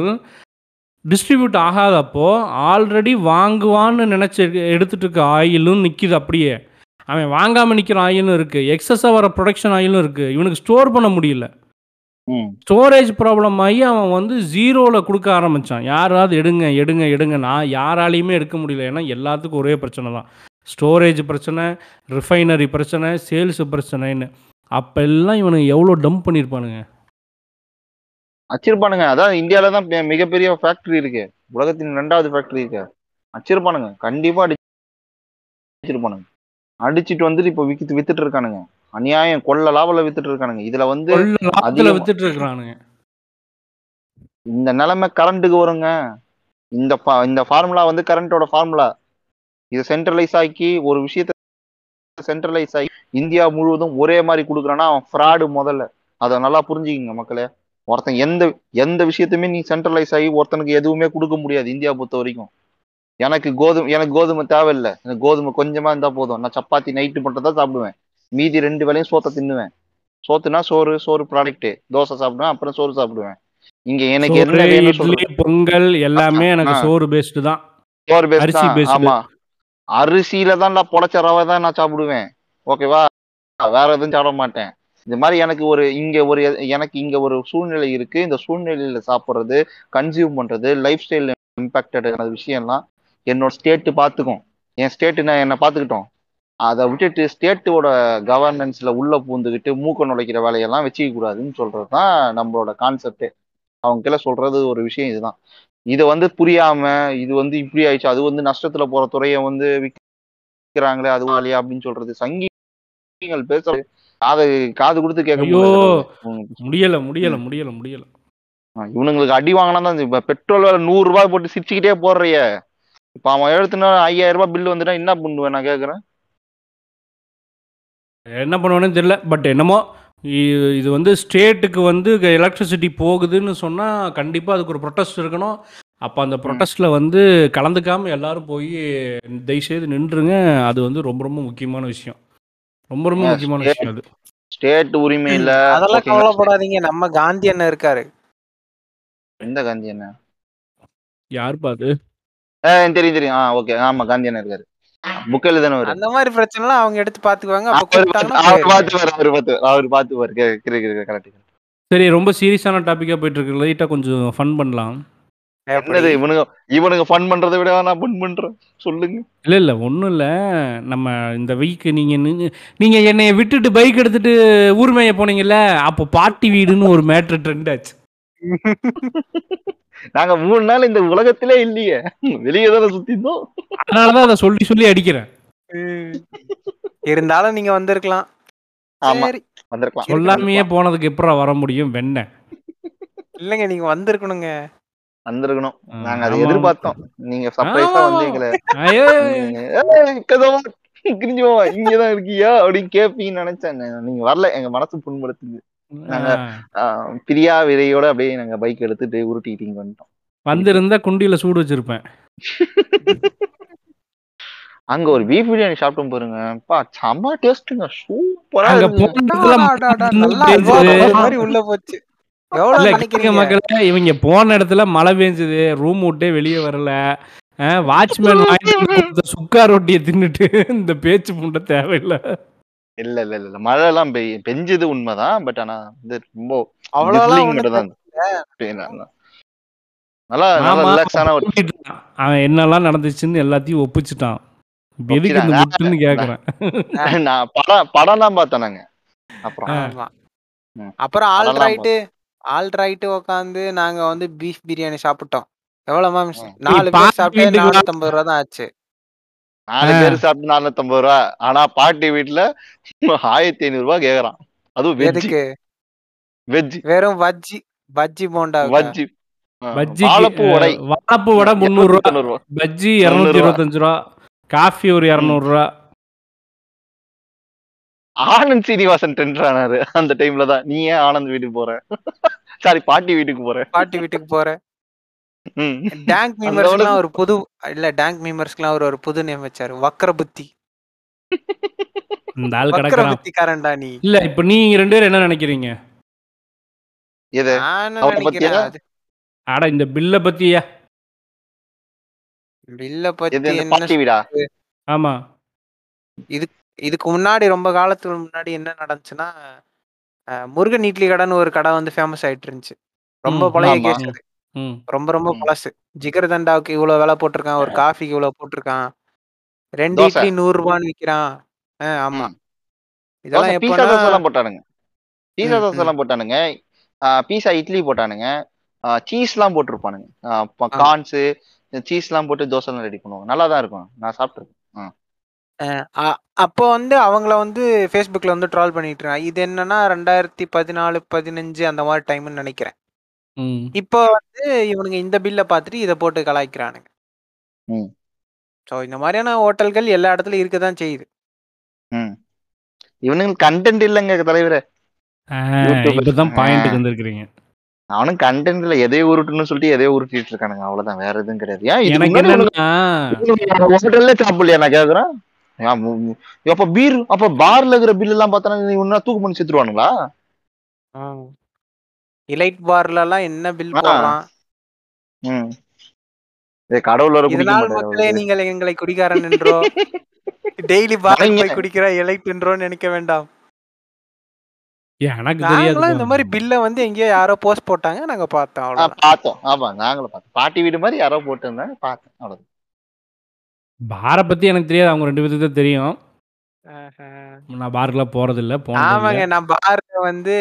டிஸ்ட்ரிபியூட் ஆகாதப்போ ஆல்ரெடி வாங்குவான்னு நினச்சி எடுத்துட்டு இருக்க ஆயிலும் நிற்கிது அப்படியே. அவன் வாங்காமல் நிற்கிற ஆயிலும் இருக்குது எக்ஸஸாக வர ப்ரொடக்ஷன் ஆயிலும் இருக்குது இவனுக்கு ஸ்டோர் பண்ண முடியல. ஸ்டோரேஜ் ப்ராப்ளம் ஆகி அவன் வந்து ஜீரோவில் கொடுக்க ஆரம்பித்தான் யாராவது எடுங்க எடுங்க எடுங்க. நான் யாராலையுமே எடுக்க முடியல. ஏன்னா எல்லாத்துக்கும் ஒரே பிரச்சனை தான். ஸ்டோரேஜ் பிரச்சனை ரிஃபைனரி பிரச்சனை சேல்ஸ் பிரச்சனைன்னு. அப்போ எல்லாம் இவனுக்கு எவ்வளோ டம்ப் பண்ணியிருப்பானுங்க வச்சிருப்பானுங்க அதான் இந்தியால தான் மிகப்பெரிய ஃபேக்டரி இருக்கு. உலகத்தின் ரெண்டாவது ஃபேக்டரி இருக்கு. வச்சிருப்பானுங்க கண்டிப்பா அடிச்சிருப்பானுங்க. அடிச்சிட்டு வந்துட்டு இப்போ வித்து வித்துட்டு இருக்கானுங்க அநியாயம். கொள்ள லாபல வித்துட்டு இருக்கானுங்க இதுல வந்து அதிகமா- வித்துட்டு இருக்கிறானுங்க இந்த நிலைமை கரண்ட்டுக்கு வருங்க. இந்த இந்த ஃபார்முலா வந்து கரண்டோட ஃபார்முலா இது சென்ட்ரலைஸ் ஆக்கி ஒரு விஷயத்த சென்ட்ரலைஸ் ஆகி இந்தியா முழுவதும் ஒரே மாதிரி கொடுக்குறான்னா அவன் ஃப்ராடு முதல்ல. அதை நல்லா புரிஞ்சுக்கிங்க மக்களே. ஒருத்தன் எந்த எந்த விஷயத்தையுமே நீ சென்ட்ரலைஸ் ஆகி ஒருத்தனுக்கு எதுவுமே கொடுக்க முடியாது இந்தியா பொறுத்த வரைக்கும். எனக்கு கோதுமை எனக்கு கோதுமை தேவையில்லை. எனக்கு கோதுமை கொஞ்சமா இருந்தா போதும். நான் சப்பாத்தி நைட்டு மட்டும் தான் சாப்பிடுவேன். மீதி ரெண்டு வேளையும் சோத்தை தின்னுவேன். சோத்துனா சோறு சோறு ப்ராடக்ட் தோசை சாப்பிடுவேன் அப்புறம் சோறு சாப்பிடுவேன். இங்க எனக்கு என்ன பொங்கல் எல்லாமே எனக்கு. சோறு பேஸ்டு தான். சோறு பேஸ்ட். ஆமா. அரிசியில தான் நான் பொழைச்ச ரவை தான் நான் சாப்பிடுவேன். ஓகேவா? வேற எதுவும் சாப்பிட மாட்டேன். இந்த மாதிரி எனக்கு ஒரு இங்க ஒரு எனக்கு இங்க ஒரு சூழ்நிலை இருக்கு. இந்த சூழ்நிலையில சாப்பிட்றது கன்சியூம் பண்றது லைஃப் ஸ்டைல் இம்பாக்டட் விஷயம்லாம் என்னோட ஸ்டேட்டு பார்த்துக்கும் என் ஸ்டேட்டு நான் என்ன பார்த்துக்கிட்டோம் அதை விட்டுட்டு ஸ்டேட்டோட கவர்னன்ஸ்ல உள்ள பூந்துக்கிட்டு மூக்க நுழைக்கிற வேலையெல்லாம் வச்சுக்க கூடாதுன்னு சொல்றது தான் நம்மளோட கான்செப்ட் அவங்க கீழே சொல்றது ஒரு விஷயம் இதுதான். இதை வந்து புரியாம இது வந்து இப்படி ஆயிடுச்சு அது வந்து நஷ்டத்துல போற துறையை வந்து விற்கிறாங்களே அது இல்லையா அப்படின்னு சொல்றது. சங்கிகள் பேச காது காது கொடுத்து கேட்க. முடியல முடியல முடியல முடியல இவனுங்களுக்கு அடி வாங்கினா தான் இப்ப பெட்ரோல் வேலை நூறு ரூபாய் போட்டு சிரிச்சுக்கிட்டே போடுறிய. இப்ப அவன் எழுத்துனா ஐயாயிரம் ரூபாய் பில் வந்துட்டா என்ன பண்ணுவேன் நான் கேக்குறேன்? என்ன பண்ணுவேன்னு தெரியல பட் என்னமோ இது வந்து ஸ்டேட்டுக்கு வந்து எலக்ட்ரிசிட்டி போகுதுன்னு சொன்னால் கண்டிப்பாக அதுக்கு ஒரு ப்ரொட்டஸ்ட் இருக்கணும். அப்போ அந்த ப்ரொட்டஸ்ட்டில் வந்து கலந்துக்காமல் எல்லாரும் போய் தயவுசெய்து நின்றுங்க. அது வந்து ரொம்ப ரொம்ப முக்கியமான விஷயம். ரொம்ப ரொம்ப முக்கியமான state- விஷயம் அது. ஸ்டேட் உரிமை இல்ல. அதெல்லாம்? கவலைப்படாதீங்க. நம்ம காந்தி அண்ணன் இருக்காரு. எந்த காந்தி என்ன யாருப்பா அது? தெரியும் தெரியும். ஆ ஓகே. ஆமா காந்தி அண்ணன் இருக்காரு. தானே வரும் அந்த மாதிரி பிரச்சனை எல்லாம் அவங்க எடுத்து பாத்துக்குவாங்க. அப்ப அவர் கூப்பிட்டாங்கன்னா அவர். பார்த்து அவர் பார்த்து கரெக்ட் சரி ரொம்ப சீரியஸான டாப்பிக்காக போயிட்டு இருக்கு. லைட்டாக கொஞ்சம் ஃபன் பண்ணலாம்? என்னது இவனுங்க இவனுங்க ஃபன் பண்றதை விட நான் ஃபன் பண்றேன். சொல்லுங்க. இல்லை இல்லை ஒன்றும் இல்லை. நம்ம இந்த வீக் நீங்கள் நீங்கள் என்னைய விட்டுட்டு பைக் எடுத்துட்டு ஊர் மேய போனீங்கல்ல அப்போ பாட்டி வீடுன்னு ஒரு மேட்ரு ட்ரெண்ட் ஆச்சு. நாங்க மூணு நாள் இந்த உலகத்திலே இல்லையே. வெளியே தானே சுத்திருந்தோம். அதனால தான் அதை சொல்லி சொல்லி அடிக்கிறேன். இருந்தாலும் நீங்க வந்திருக்கலாம். ஆமா. வந்திருக்கலாம். சொல்லாமையே போனதுக்கு எப்பறம் வர முடியும்? வெண்ண. இல்லைங்க நீங்க வந்திருக்கணுங்க. வந்திருக்கணும். நாங்க அதை. எதிர்பார்த்தோம். நீங்க சர்ப்ரைஸா ஆமா. வந்து எங்களை ஐயோ. ஏய், கதவா, கிழிஞ்சு போவா இங்கதான் இருக்கியா? அப்படின்னு கேப்பீங்கன்னு நினைச்சேன். நீங்க வரல. எங்க மனசு புண்படுத்துது. நாங்க- பிரியா விதையோட அப்படியே நாங்க பைக் எடுத்துட்டு உருட்டிக்கிட்டு வந்துட்டோம். வந்திருந்தா குண்டியில சூடு வச்சிருப்பேன். அங்க ஒரு பீஃப் பிரியாணி சாப்பிட்டோம் பாருங்க. பா செம்ம டேஸ்ட்டுங்க சூப்பரா மாதிரி உள்ள போச்சு. மக்களே இவங்க போன இடத்துல மழை பெஞ்சது. ரூம் விட்டே வெளியே வரல. வாட்ச்மேன் சுக்கா ரொட்டியை தின்னுட்டு இந்த பேச்சு முண்டை தேவையில்லை. இல்ல இல்ல இல்ல இல்ல. மழை எல்லாம் பெய் பெஞ்சது உண்மைதான். பட் ஆனா வந்து ரொம்ப அவ்வளவுலாம் drizzling ஒண்ணும் மட்டும் தான் இருந்துச்சு. நல்லா ரிலாக்ஸான ஒரு. அவன் என்னெல்லாம் நடந்துச்சுன்னு எல்லாத்தையும் ஒப்பிச்சுட்டான். எதுக்கு இந்த ஒப்பிட்டாங்க. முட்டுன்னு கேக்குறேன். நான் படம் படம் தான் பார்த்தேன் நாங்க. அப்புறம். அப்புறம் ஆல் ரைட்டு ஆல் ரைட்டு உட்காந்து நாங்க வந்து பீஃப் பிரியாணி சாப்பிட்டோம். எவ்வளவு மேம் ம். நாலு பேர் சாப்பிட்டு. நானூத்தம்பது ரூபா தான் ஆச்சு. நாலு. பேர் சாப்பிட்டு நானூத்தம்பது ரூபா. ஆனா பாட்டி வீட்டுல ஆயிரத்தி ஐநூறு ரூபாய் கேக்குறான். அதுவும் வெஜ் வெஜ் வெறும் வஜ்ஜி பஜ்ஜி போண்டா வஜ்ஜி பஜ்ஜி வாழைப்பூ வடை. வாழைப்பூ வடை முந்நூறு ரூபா. ரூபா பஜ்ஜி இரநூத்தி இருபத்தஞ்சு ரூபா. காஃபி ஒரு இரநூறு ரூபா ஆனந்த் சீனிவாசன் டென்டர் ஆனாரு அந்த டைம்ல தான். நீ ஏன் ஆனந்த் வீட்டுக்கு போற? சாரி பாட்டி வீட்டுக்கு போற? பாட்டி வீட்டுக்கு போறேன் ம். டேங்க் அந்த மீமர்ஸ்க்குலாம் ஒரு புது இல்ல டேங்க் மீமர்ஸ்க்குலாம் ஒரு ஒரு புது நேம் வச்சாரு. வக்ர புத்தி இந்த ஆள் கிடக்குறான். புத்திக்காரன்டா நீ. இல்ல இப்ப நீங்க ரெண்டு பேரும் என்ன நினைக்கிறீங்க? எது? நினைக்கிறேன் பத்தியா? அட இந்த பில்ல பத்தியா? பில்ல பத்தி என்ன ஆமா. இதுக்கு முன்னாடி ரொம்ப காலத்துக்கு முன்னாடி என்ன நடந்துச்சுன்னா முருகன் இட்லி கடைன்னு ஒரு கடை வந்து ஃபேமஸ் ஆயிட்டு இருந்துச்சு. ரொம்ப பழைய. கேஸ் அது. ம். ரொம்ப ரொம்ப ம். பழசு. ஜிகர் தண்டாவுக்கு இவ்வளவு விலை போட்டிருக்கான் ஒரு காஃபிக்கு இவ்வளவு போட்டிருக்கான். ரெண்டு தோசை. இட்லி நூறு ரூபான்னு விக்கிறான். அஹ், ஆமா. ம். இதெல்லாம் தோசை, பீஸா எப்பன்னா தோசை எல்லாம் போட்டானுங்க. பீஸா ம், தோசை எல்லாம் போட்டானுங்க. பீஸா இட்லி போட்டானுங்க. சீஸ் எல்லாம் போட்டிருப்பானுங்க. ஆமா. கார்ன்ஸ் சீஸ் எல்லாம் போட்டு தோசை எல்லாம் ரெடி பண்ணுவாங்க. நல்லா தான் இருக்கும். நான் சாப்பிட்டுருக்கேன். அ- அப்போ வந்து அவங்கள வந்து ஃபேஸ்புக்ல வந்து ட்ரால் பண்ணிட்டு இருக்காங்க. இது என்னன்னா ரெண்டாயிரத்தி பதினாலு பதினஞ்சு அந்த மாதிரி டைம்னு நினைக்கிறேன். ம். இப்போ வந்து இவனுங்க இந்த பில்லை பார்த்துட்டு இதை போட்டு கலாய்க்கிறானுங்க. ம். ஸோ இந்த மாதிரியான ஹோட்டல்கள் எல்லா இடத்துலயும் இருக்க தான் செய்யுது. ம். இவனுங்களுக்கு கண்டென்ட் இல்லைங்க தலைவரே. ஆ, YouTuber. இப்பதான் பாயிண்ட்டுக்கு ஆ. வந்திருக்கிறீங்க. அவனும் கண்டென்ட் இல்ல எதையோ உருட்டுன்னு சொல்லிட்டு எதையோ உருட்டிட்டு இருக்கானுங்க. அவ்வளவுதான் வேற எதுவும் கிடையாது. ஏன் இதுக்கு எனக்கு முன்னாடி என்னன்னா ஹோட்டல்ல சாப்பிடலையா நான் கேக்குறேன்? ஏன் மு- மு- அப்ப பீர் அப்ப பார்ல இருக்கிற பில் எல்லாம் பார்த்தா தூக்கு பண்ணி செத்துருவானுங்களா? இலைட் பார்ல எல்லாம் என்ன பில் ஆ. போடுறான் ம். ஏய், கடவுள் வர குடிக்க இதனால் மக்களே. நீங்கள் எங்களை குடிகாரன் என்றோ டெய்லி பார் வணங்க. போய் குடிக்கிற எலைட் என்றோன்னு நினைக்க வேண்டாம். எனக்கு நாங்களாம் இந்த மாதிரி தெரியாது பில்லை வந்து எங்கேயோ யாரோ போஸ்ட் போட்டாங்க. நாங்க பார்த்தோம் ஆ, அவ்வளவுதான். பார்த்தோம். ஆமா நாங்களும் பார்த்தோம். பாட்டி வீடு மாதிரி யாரோ போட்டிருந்தாங்க பார்த்தேன் அவ்வளவு பாரை பத்தி எனக்கு தெரியாது. அவங்க ரெண்டு பேருக்கு தான் தெரியும். ஆஹா. நான் பாருக்குலாம் போறது இல்ல ஆமாங்க நான் பார்ல வந்து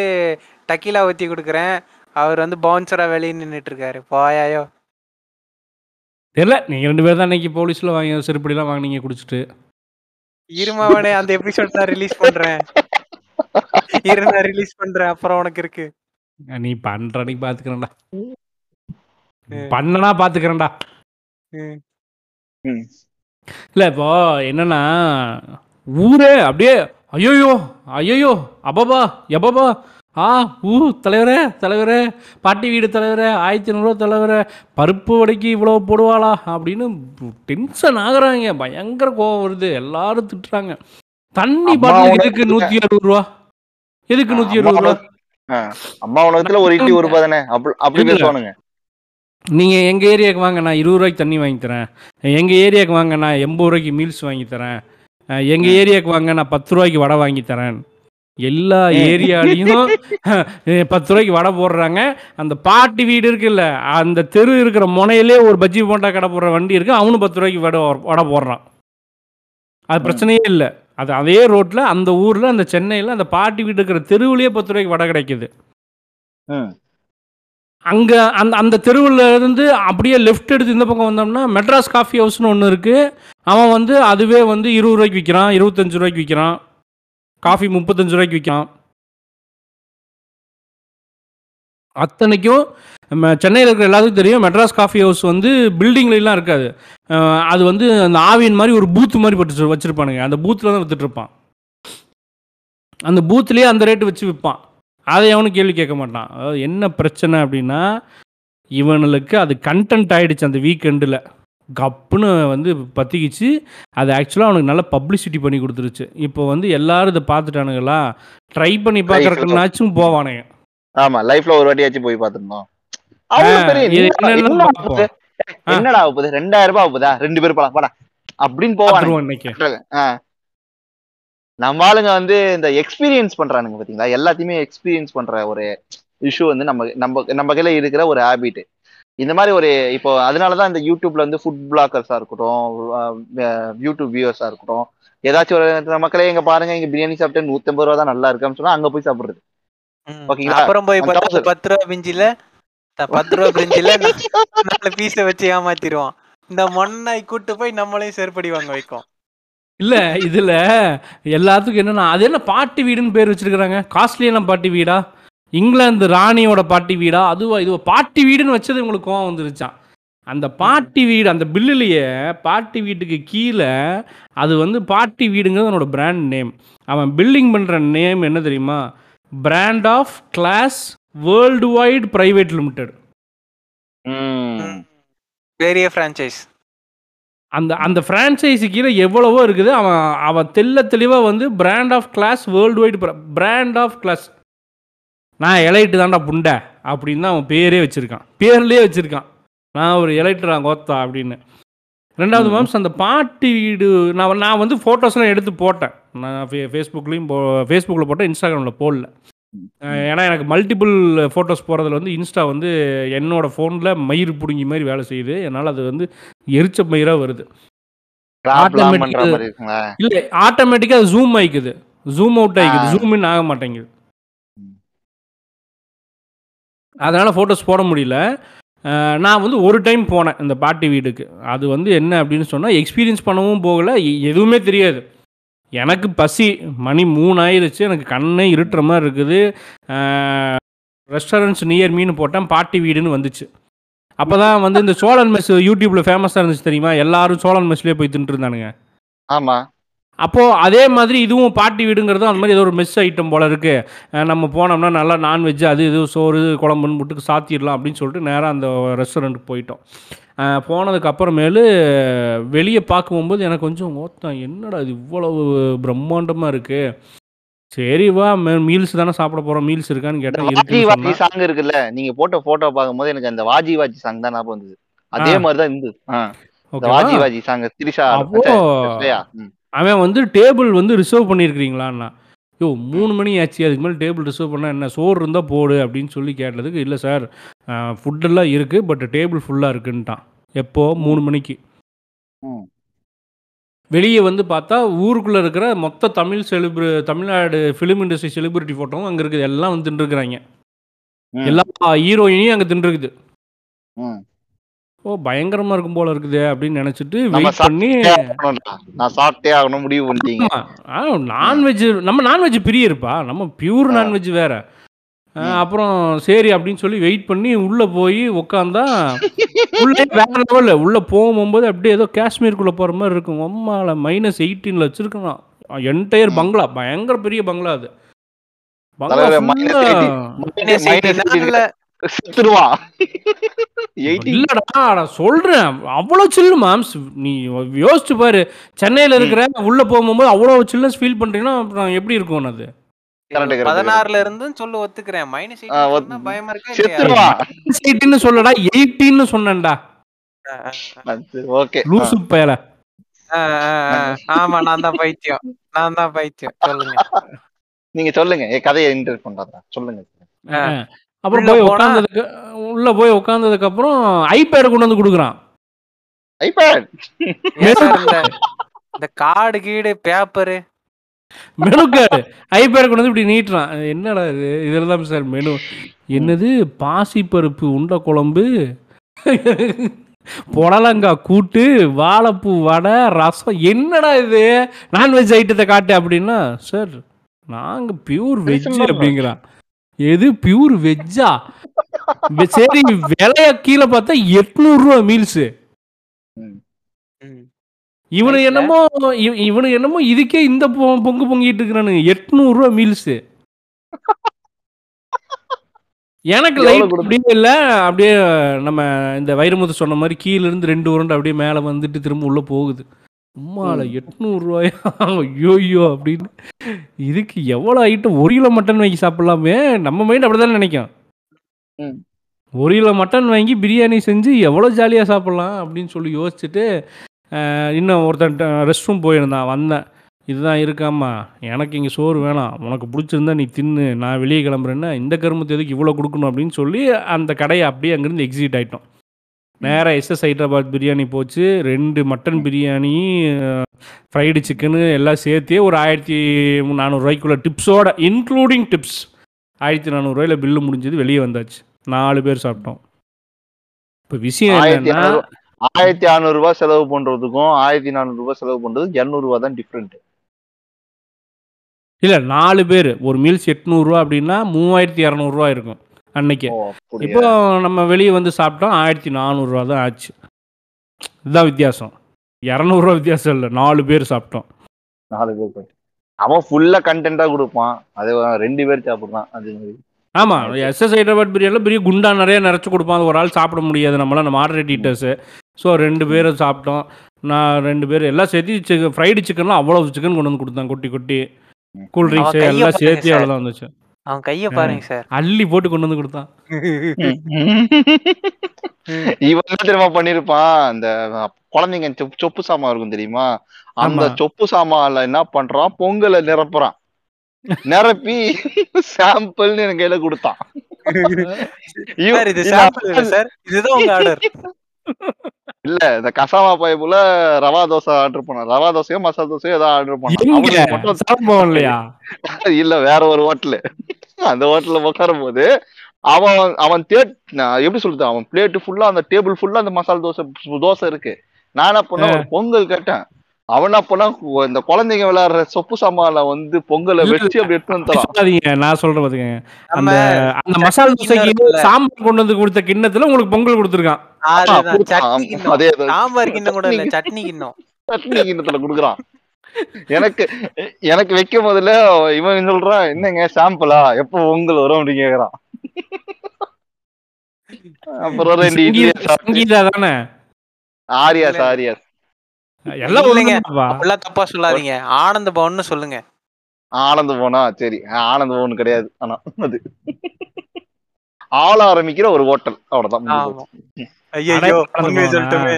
டக்கீலா ஊத்தி கொடுக்குறேன். அவர் வந்து பவுன்சரா வெளியே நின்னுட்டு இருக்காரு போயாயோ. தெரியல நீங்க ரெண்டு பேரும் தான் இன்னைக்கு போலீஸ்ல வாங்கி செருப்படிலாம் வாங்குனீங்க குடிச்சிட்டு. இருமாவனே அந்த எபிசோட் நான் ரிலீஸ் பண்றேன். இரு நான் ரிலீஸ் பண்றேன். அப்புறம் உனக்கு இருக்கு. நீ பண்ற அன்னைக்கு பாத்துக்கிறேன்டா. ம். பண்ணனா பாத்துக்கிறேன்டா. ம். இல்ல இப்போ என்னன்னா ஊரே அப்படியே ஐயோயோ ஐயோயோ அப்பப்பா எப்பப்பா ஆ ஊ தலைவரே தலைவரே பாட்டி வீடு தலைவரே ஆயிரத்தி ஐநூறுரூவா தலைவரே பருப்பு வடைக்கு இவ்வளோ போடுவாளா? அப்படின்னு டென்ஷன் ஆகுறாங்க. பயங்கர கோவம் வருது. எல்லாரும் திட்டுறாங்க. தண்ணி பாட்டில் எதுக்கு நூற்றி அறுபது ரூபா? எதுக்கு நூற்றி அறுபது ரூபா? அம்மா உணவகத்துல ஒரு இட்லி ஒரு ரூபாய் தானே அப்படி. பேசுவானுங்க. நீங்கள் எங்கள் ஏரியாவுக்கு வாங்க நான் இருபது ரூபாய்க்கு தண்ணி வாங்கி தரேன். எங்கள் ஏரியாவுக்கு வாங்க நான் எண்பது ரூபாய்க்கு மீல்ஸ் வாங்கி தரேன். எங்கள் ஏரியாவுக்கு வாங்க நான் பத்து ரூபாய்க்கு வடை வாங்கி தரேன். எல்லா ஏரியாலையும் பத்து ரூபாய்க்கு வடை போடுறாங்க. அந்த பாட்டி வீடு இருக்குல்ல அந்த தெரு இருக்கிற முனையிலே ஒரு பஜ்ஜி போண்டா கடை போடுற வண்டி இருக்கு அவனும் பத்து ரூபாய்க்கு வடை வடை போடுறான். அது பிரச்சனையே இல்லை. அது அதே ரோட்டில் அந்த ஊரில் அந்த சென்னையில் அந்த பாட்டி வீடு இருக்கிற தெருவுலேயே பத்து ரூபாய்க்கு வடை கிடைக்குது. அங்கே அந்த அந்த தெருவில் இருந்து அப்படியே லெஃப்ட் எடுத்து இந்த பக்கம் வந்தோம்னா மெட்ராஸ் காஃபி ஹவுஸ்னு ஒன்று இருக்குது அவன் வந்து அதுவே வந்து இருபது ரூபாய்க்கு விற்கிறான் இருபத்தஞ்சு ரூபாய்க்கு விற்கிறான் காஃபி முப்பத்தஞ்சு ரூபாய்க்கு விற்கும் அத்தனைக்கும் நம்ம சென்னையில் இருக்கிற எல்லாத்துக்கும் தெரியும் மெட்ராஸ் காஃபி ஹவுஸ் வந்து பில்டிங்லாம் இருக்காது. அது வந்து அந்த ஆவியின் மாதிரி ஒரு பூத்து மாதிரி பட்டு வச்சுருப்பானுங்க. அந்த பூத்தில் தான் விற்றுட்ருப்பான் இருப்பான். அந்த பூத்துலேயே அந்த ரேட்டு வச்சு விற்பான் அதை எவனும் கேள்வி கேட்க மாட்டான். அதாவது என்ன பிரச்சனை அப்படின்னா இவனுக்கு அது கண்டென்ட் ஆகிடுச்சு அந்த வீக்கெண்டில் கப்புன்னு வந்து பற்றிக்கிச்சு அது ஆக்சுவலாக அவனுக்கு நல்ல பப்ளிசிட்டி பண்ணி கொடுத்துருச்சு. இப்போ வந்து எல்லாரும் இதை பார்த்துட்டானுங்களா? ட்ரை பண்ணி பார்க்கறதுக்குனாச்சும் போவானுங்க. ஆமா லைஃப்ல ஒரு வாட்டியாச்சும் போய் இது என்னடா-. ஆகுது? ரெண்டாயிரம் ரூபாய் ஆகுதா? ரெண்டு பேரும் போலாம் போடா. அப்படின்னு போவானுங்க. நம்ம ஆளுங்க வந்து இந்த எக்ஸ்பீரியன்ஸ் பண்றானுங்க பாத்தீங்களா? எல்லாத்தையுமே எக்ஸ்பீரியன்ஸ் பண்ற ஒரு இஷ்யூ வந்து நம்ம நம்ம நம்ம கையில இருக்கிற ஒரு ஹேபிட் இந்த மாதிரி ஒரு இப்போ அதனாலதான் இந்த யூடியூப்ல வந்து ஃபுட் பிளாக்கர்ஸா இருக்கட்டும் யூடியூப் வியூவர்ஸா இருக்கட்டும் ஏதாச்சும் ஒரு மக்களே இங்க பாருங்க இங்க பிரியாணி சாப்பிட்டு நூத்தம்பது ரூபா தான் நல்லா இருக்குன்னு சொன்னா அங்க போய் சாப்பிடுறது ம். ஓகேங்களா? அப்புறம் போய். பத்து ரூபா பிஞ்சில பத்து ரூபா பிஞ்சில நாலு பீஸ வச்சு ஏமாத்திடுவான் இந்த மொன்னாய் கூட்டு போய் நம்மளையும் செருப்படி வாங்க வைக்கும் இல்ல இதுல எல்லாத்துக்கும் என்னன்னா அது என்ன பாட்டி வீடுன்னு பேர் வச்சிருக்காங்க காஸ்ட்லியான பாட்டி வீடா இங்கிலாந்து ராணியோட பாட்டி வீடா? அதுவா இதுவா பாட்டி வீடுன்னு வச்சது உங்களுக்கு கோவம் வந்துருச்சான் அந்த பாட்டி வீடு அந்த பில்லுலயே பாட்டி வீட்டுக்கு கீழே அது வந்து பாட்டி வீடுங்கிறது அவனோட பிராண்ட் நேம் அவன் பில்டிங் பண்ற நேம் என்ன தெரியுமா? Brand of class world wide private limited. பெரிய பிரான்ச்சைஸ் அந்த அந்த ஃப்ரான்ச்சைஸி கீழே எவ்வளவோ இருக்குது. அவன் அவன் தெள்ள தெளிவாக வந்து brand of class world wide brand of class நான் எலைட்டு தான்டா புண்டை அப்படின்னு தான் அவன் பேரே வச்சுருக்கான். பேர்லேயே வச்சுருக்கான். நான் ஒரு எலைட்டுறா கோத்தா அப்படின்னு. ரெண்டாவது. மாம்ஸ் அந்த பாட்டி வீடு நான் நான் வந்து ஃபோட்டோஸ்லாம் எடுத்து போட்டேன். நான் ஃபே ஃபேஸ்புக்லேயும் போ ஃபேஸ்புக்கில் போட்டேன் இன்ஸ்டாகிராமில் போடல. ஏன்னா எனக்கு மல்டிபிள் ஃபோட்டோஸ் போகிறதுல வந்து இன்ஸ்டா வந்து என்னோட ஃபோனில் மயிர் பிடுங்கி மாதிரி வேலை செய்யுது. என்னால் அது வந்து எரிச்ச மயிராக வருது. இருக்குங்களா? இல்லை ஆட்டோமேட்டிக்காக அது ஜூம் ஆயிக்குது. ஜூம் அவுட் ஆயிக்குது. ஆ. ஜூம் இன் ஆக மாட்டேங்குது. அதனால் ஃபோட்டோஸ் போட முடியல. நான் வந்து ஒரு டைம் போனேன் இந்த பாட்டி வீடுக்கு அது வந்து என்ன அப்படின்னு சொன்னால் எக்ஸ்பீரியன்ஸ் பண்ணவும் போகலை எதுவுமே தெரியாது. எனக்கு பசி மணி மூணு ஆயிடுச்சு எனக்கு கண்ணே இருட்டுற மாதிரி இருக்குது. ரெஸ்டாரண்ட்ஸ் நியர் மீன் போட்டேன் பாட்டி வீடுன்னு வந்துச்சு. அப்போ தான் வந்து இந்த சோழன் மெஸ் யூடியூப்பில் ஃபேமஸாக இருந்துச்சு தெரியுமா? எல்லாரும் சோழன் மெஸ்லேயே போய் தின்ட்டு இருந்தானுங்க. அப்போது அதே மாதிரி இதுவும் பாட்டி வீடுங்கிறதும் அந்த மாதிரி ஏதோ ஒரு மெஸ் ஐட்டம் போல் இருக்குது நம்ம போனோம்னா நல்லா நான்வெஜ் அது இது சோறு குழம்புன்னு போட்டு சாத்திடலாம் அப்படின்னு சொல்லிட்டு நேராக அந்த ரெஸ்டாரண்ட்டுக்கு போயிட்டோம் அஹ் போனதுக்கு அப்புறமேலு வெளியே பார்க்கும்போது எனக்கு கொஞ்சம் ஓத்தான் என்னடா இது இவ்வளவு பிரம்மாண்டமாக இருக்குது சரி வா மீல்ஸ் தானே சாப்பிட போகிறோம் மீல்ஸ் இருக்கான்னு கேட்டால் வாஜி. சாங் இருக்குல்ல நீங்க போட்ட போட்டோ பார்க்கும்போது எனக்கு அந்த வாஜி வாஜி சாங் தான் ஞாபகம் வந்தது அதே. மாதிரி தான் இருந்து இந்த ஓகேவா? வாஜி வாஜி சாங் திரிஷா. அவன் வந்து டேபிள் வந்து ரிசர்வ் பண்ணியிருக்கிறீங்களான்னா யோ மூணு மணி ஆச்சு அதுக்கு மேலே டேபிள் ரிசர்வ் பண்ணால் என்ன சோறு இருந்தால் போடு அப்படின்னு சொல்லி கேட்டதுக்கு இல்லை சார் ஃபுட்டெல்லாம் இருக்குது பட் டேபிள் ஃபுல்லாக இருக்குன்ட்டான் எப்போ மூணு மணிக்கு. வெளியே வந்து பார்த்தா ஊருக்குள்ளே இருக்கிற மொத்த தமிழ் செலிபிரி தமிழ்நாடு ஃபிலிம் இண்டஸ்ட்ரி செலிபிரிட்டி ஃபோட்டோவும் அங்கே இருக்குது எல்லாம் வந்து தின்றுருக்குறாங்க. எல்லா ஹீரோயினையும் அங்கே தின்றுருக்குது. ஓ பயங்கரமாக இருக்கும் போல இருக்குது அப்படின்னு நினச்சிட்டு வெயிட் பண்ணி. நான் சாப்பிட்டே ஆகணும் முடிவு பண்ணிட்டீங்க. நான்வெஜ் நம்ம நான்வெஜ் பிரியருப்பா. நம்ம பியூர் ஆ. நான்வெஜ் வேற. ஆ. அப்புறம் சரி அப்படின்னு சொல்லி வெயிட் பண்ணி உள்ள போய் உக்காந்தா உள்ள வேற லெவலில் உள்ள போகும்போது அப்படியே ஏதோ காஷ்மீருக்குள்ள போற மாதிரி இருக்கும். அம்மால மைனஸ் எயிட்டீன்ல வச்சிருக்கணும். என்டையர். பங்களா பயங்கர பெரிய பங்களா அது. பங்களா தலைவரே, minus full-ஆ- 80. Minus Minus 80 80 நாள்ல செத்துருவான் இல்லடா நான் சொல்றேன். அவ்வளோ சில்லு மாம்ஸ் நீ யோசிச்சு பாரு. சென்னையில இருக்கிற உள்ள போகும்போது அவ்வளோ சில்னஸ் ஃபீல் பண்றீங்கன்னா அப்புறம் எப்படி இருக்கும் அது பதினாறுல இருந்தும் சொல்லு ஒத்துக்கிறேன். மைனஸ் பயமா இருக்கா சொல்லடா எயிட்டின்னு சொன்னேன்டா. ஓகே. லூசு பயல. ஆமா நான் தான் பைத்தியம். நான் தான் பைத்தியம். சொல்லுங்க. நீங்க சொல்லுங்க. என் கதையை இன்டர் பண்றதா சொல்லுங்க. அப்புறம் போய் உட்காந்ததுக்கு உள்ள போய் உட்காந்ததுக்கு அப்புறம் ஐபேட் கொண்டு வந்து கொடுக்குறான். ஐபேட். இந்த கார்டு கீடு பேப்பரு? Menu card. ஐபேட் கொண்டு வந்து இப்படி நீட்டுறான். என்னடா இது? இதில் தான் சார் மெனு. என்னது? பாசிப்பருப்பு உண்டை குழம்பு புடலங்காய் கூட்டு வாழைப்பூ வடை ரசம். என்னடா இது? நான்வெஜ் ஐட்டத்தை காட்டு அப்படின்னா சார் நாங்கள் பியூர் வெஜ். அப்படிங்கிறான். எது பியூர் வெஜ்ஜா சரி விலைய கீழே பார்த்தா எட்நூறுரூவா மீல்ஸு இவனு என்னமோ இவ- இவனு என்னமோ இதுக்கே இந்த பொ- பொங்கு பொங்கிட்டு இருக்கிறானு. எட்நூறுரூவா மீல்ஸு எனக்கு லைட் அப்படியே இல்ல. அப்படியே நம்ம இந்த வைரமுத்து சொன்ன மாதிரி கீழ இருந்து ரெண்டு உருண்டை அப்படியே மேல வந்துட்டு திரும்ப உள்ள போகுது. உம்மால எட்நூறுரூவாயா ஐயோயோ அப்படின்னு. இதுக்கு எவ்வளோ ஐட்டம் ஒரு கிலோ மட்டன் வாங்கி சாப்பிடலாமே. நம்ம மைண்ட் அப்படிதானே நினைக்கும். ஒரு கிலோ மட்டன் வாங்கி பிரியாணி செஞ்சு எவ்வளோ ஜாலியாக சாப்பிட்லாம் அப்படின்னு சொல்லி யோசிச்சுட்டு இன்னும் ஒருத்தன் ரெஸ்ட் ரூம் போயிருந்தான். வந்தேன். இதுதான் இருக்காம்மா. எனக்கு இங்கே சோறு வேணாம். உனக்கு பிடிச்சிருந்தா நீ தின்னு. நான் வெளியே கிளம்புறேன்னா இந்த கருமத்து எதுக்கு இவ்வளோ கொடுக்கணும் அப்படின்னு சொல்லி அந்த கடையை அப்படியே அங்கேருந்து எக்ஸிட் ஆயிட்டோம். நேராக எஸ்எஸ் ஹைதராபாத் பிரியாணி போச்சு. ரெண்டு மட்டன் பிரியாணி ஃப்ரைடு சிக்கனு எல்லாம் சேர்த்தே ஒரு ஆயிரத்தி நானூறுரூவாய்க்குள்ள டிப்ஸோட இன்க்ளூடிங் டிப்ஸ் ஆயிரத்தி நானூறுரூவாயில் பில்லு முடிஞ்சது வெளியே வந்தாச்சு. நாலு பேர் சாப்பிட்டோம். இப்போ விஷயம் ஆயிரத்தி என்னன்னா ஆயிரத்தி அறநூறு ரூபாய் செலவு பண்றதுக்கும் ஆயிரத்தி நானூறு ரூபாய் செலவு பண்றதுக்கும் இருநூறு ரூபாய் தான் டிஃப்ரெண்ட் இல்லை நாலு பேர். ஒரு மீல்ஸ் எட்நூறுரூவா அப்படின்னா மூவாயிரத்தி இரநூறுவா இருக்கும். அன்னைக்கு. இப்போ நம்ம வெளியே வந்து சாப்பிட்டோம் ஆயிரத்தி நானூறுரூவா தான் ஆச்சு. இதுதான் வித்தியாசம். இரநூறுவா வித்தியாசம் இல்லை நாலு பேர் சாப்பிட்டோம். நாலு பேர். அவன் ஃபுல்லா கண்டென்ட்டா கொடுப்பான். அது ரெண்டு பேர் சாப்பிடுறான் அது மாதிரி. ஆமாம் எஸ்எஸ் ஹைதராபாத் பிரியாணியில் பெரிய குண்டா நிறைய நிறச்சி கொடுப்பான். அது ஒரு ஆள் சாப்பிட முடியாது நம்மளாம் நம்ம மாடரேட் ஈட்டர்ஸு ஸோ ரெண்டு பேரும் சாப்பிட்டோம். நான் ரெண்டு பேர் எல்லாம் சேர்த்து சிக்கன் ஃப்ரைடு சிக்கன்லாம் அவ்வளோ சிக்கன் கொண்டு வந்து கொடுத்தான் கொட்டி கொட்டி. கூல் ட்ரிங்க்ஸ் எல்லாம் சேர்த்து சார். அவ்வளோதான் வந்துச்சு. அவன் கைய பாருங்க சார். அள்ளி போட்டு கொண்டு வந்து கொடுத்தான். இவன் என்ன தெரியுமா பண்ணிருப்பான்? அந்த குழந்தைங்க சொப்பு- சாமான் இருக்கும் தெரியுமா? அந்த. சொப்பு சாமான்ல என்ன பண்றான்? பொங்கலை நிரப்புறான். நிரப்பி சாம்பிள்னு எனக்கு கையில கொடுத்தான். இதுதான் உங்க ஆர்டர் இல்ல இந்த கசாமா பைப்புல ரவா தோசை ஆர்டர் பண்ணான். ரவா தோசையோ மசாலா தோசையோ ஏதோ ஆர்டர் சாப்பிடுவோம் இல்லையா இல்ல வேற ஒரு ஹோட்டலு அந்த ஹோட்டல்ல உட்காரும் போது அவன் அவன் தேட் எப்படி சொல்றது? அவன் பிளேட் ஃபுல்லா அந்த டேபிள் ஃபுல்லா அந்த மசாலா தோசை தோசை இருக்கு. நான் என்ன பண்ண ஒரு பொங்கல் கேட்டேன். அவன் பண்ணா இந்த குழந்தைங்க விளையாடுற சொப்பு சாமான்ல வந்து பொங்கலை வச்சு அப்படி எடுத்து வந்து நான் சொல்றேன் பாத்துக்கங்க. அந்த நம்ம அந்த மசாலா தோசைக்கு. சாம்பார் கொண்டு வந்து கொடுத்த கிண்ணத்துல உங்களுக்கு பொங்கல் கொடுத்துருக்கான். அதே. சாம்பார் கிண்ணம் கூட இல்ல சட்னி கிண்ணம். சட்னி கிண்ணத்துல குடுக்குறான். எனக்கு எனக்கு வைக்கும் போதுல இவன் சொல்றான் என்னங்க சாம்பிளா? எப்போ பொங்கல் வரும்? அப்படின்னு கேக்குறான். அப்புறம் ரெண்டு ஆரியாஸ் ஆரியாஸ் எல்லாம். அப்படிலாம் தப்பா சொல்லாதீங்க. ஆனந்த பவன்னு சொல்லுங்க. ஆனந்த் போனா சரி. ஆனந்த் பவன் கிடையாது. ஆனா அது. ஆள ஆரம்பிக்கிற ஒரு ஹோட்டல் அவ்வளவுதான். ஐயோ பவனா? சொல்லட்டுமே.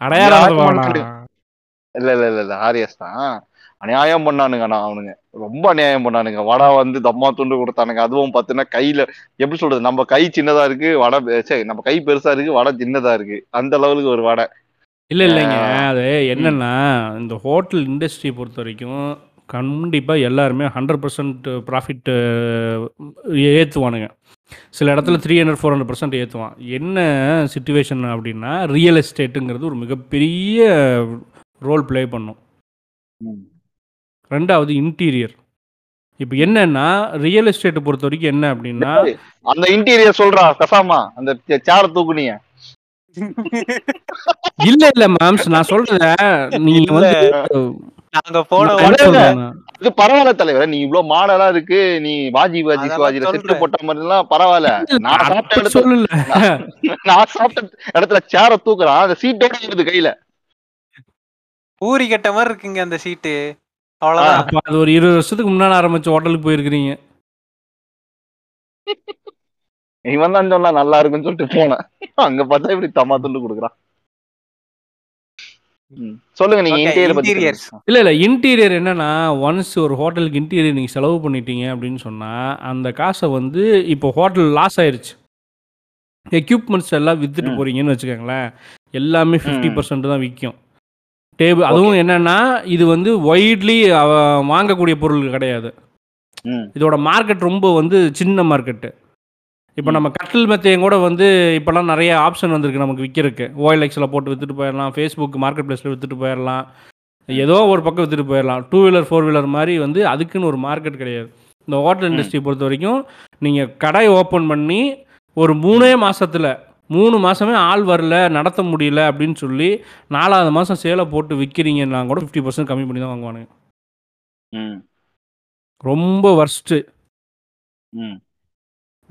அடையாளம் இல்ல இல்ல இல்ல இல்ல. ஆரியாஸ் தான். அநியாயம் பண்ணானுங்க ஆனா அவனுங்க. ரொம்ப அநியாயம் பண்ணானுங்க. வடை வந்து தம்மா துண்டு கொடுத்தானுங்க. அதுவும் பாத்தீங்கன்னா கையில எப்படி சொல்றது? நம்ம கை சின்னதா இருக்கு வடை சரி நம்ம கை பெருசா இருக்கு வடை சின்னதா இருக்கு. அந்த லெவலுக்கு ஒரு வடை. இல்ல இல்லைங்க. அது என்னன்னா இந்த ஹோட்டல் இண்டஸ்ட்ரி பொறுத்த வரைக்கும் கண்டிப்பா எல்லாருமே ஹண்ட்ரட் பர்சன்ட் ப்ராஃபிட் ஏற்றுவானுங்க சில இடத்துல three hundred four hundred percent ஏற்றுவான் என்ன சுச்சுவேஷன் அப்படின்னா ரியல் எஸ்டேட்டுங்கிறது ஒரு மிகப்பெரிய ரோல் ப்ளே பண்ணும். ரெண்டாவது இன்டீரியர் இப்போ என்னன்னா ரியல் எஸ்டேட்டை பொறுத்த வரைக்கும் என்ன அப்படின்னா அந்த இன்டீரியர் சொல்றா கசாமா அந்த சேர தூக்குனிய. இல்ல இல்ல மேம்ஸ் நான் சொல்றத நீங்க வந்து நாங்க போன இது பரவாயில்ல தலைவர் நீ இவ்வளவு மாடலா இருக்கு நீ வாஜி வாஜி சிவாஜில செட்டு சொல்றேன். போட்ட மாதிரி எல்லாம் பரவாயில்ல நான் சாப்பிட்ட இடத்துல சொல்லல. நான் சாப்பிட்ட இடத்துல சேர தூக்குறான் அந்த சீட்டோட இருக்குது கையில. ஊறி கட்ட மாதிரி இருக்குங்க அந்த சீட்டு அவ்வளவுதான் அப்ப அது ஒரு இருபது வருஷத்துக்கு முன்னாடி ஆரம்பிச்ச ஹோட்டலுக்கு போயிருக்கிறீங்க இவன் தான் சொன்னா நல்லா இருக்குன்னு சொல்லிட்டு போனேன் அங்க பார்த்தா இப்படி தம்மா துண்டு கொடுக்குறான். சொல்லுங்க நீங்க இன்டீரியர். சொல்லுங்க. இல்லை இல்லை இன்டீரியர் என்னன்னா ஒன்ஸ் ஒரு ஹோட்டலுக்கு இன்டீரியர் நீங்கள் செலவு பண்ணிட்டீங்க அப்படின்னு சொன்னால் அந்த காசை வந்து இப்போ ஹோட்டல் லாஸ் ஆயிருச்சு எக்யூப்மெண்ட்ஸ் எல்லாம் வித்துட்டு. போறீங்கன்னு வச்சுக்கோங்களேன் எல்லாமே ஃபிஃப்டி. பர்சன்ட் தான் விற்கும் டேபிள் அதுவும் என்னன்னா இது வந்து ஒய்ட்லி வாங்கக்கூடிய பொருள் கிடையாது. இதோட மார்க்கெட் ரொம்ப வந்து சின்ன மார்க்கெட்டு இப்போ நம்ம கட்டில் மெத்தையும் கூட வந்து இப்போல்லாம் நிறைய ஆப்ஷன் வந்திருக்கு நமக்கு விற்கிறதுக்கு ஓஎல்எக்ஸில் போட்டு விற்றுட்டு போயிடலாம் ஃபேஸ்புக் மார்க்கெட் ப்ளேஸில் விற்றுட்டு போயிடலாம் ஏதோ ஒரு பக்கம் விற்றுட்டு போயிடலாம் டூ வீலர் ஃபோர் வீலர் மாதிரி வந்து அதுக்குன்னு ஒரு மார்க்கெட் கிடையாது. இந்த ஹோட்டல் இண்டஸ்ட்ரி பொறுத்த வரைக்கும் நீங்கள் கடை ஓப்பன் பண்ணி ஒரு மூணே மாசத்துல மூணு மாதமே ஆள் வரல நடத்த முடியல அப்படின்னு சொல்லி நாலாவது மாதம் சேலை போட்டு விற்கிறீங்கன்னா கூட ஃபிஃப்டி பர்சன்ட் கம்மி பண்ணி தான் வாங்குவானுங்க. ம். ரொம்ப வர்ஸ்ட்டு ம்.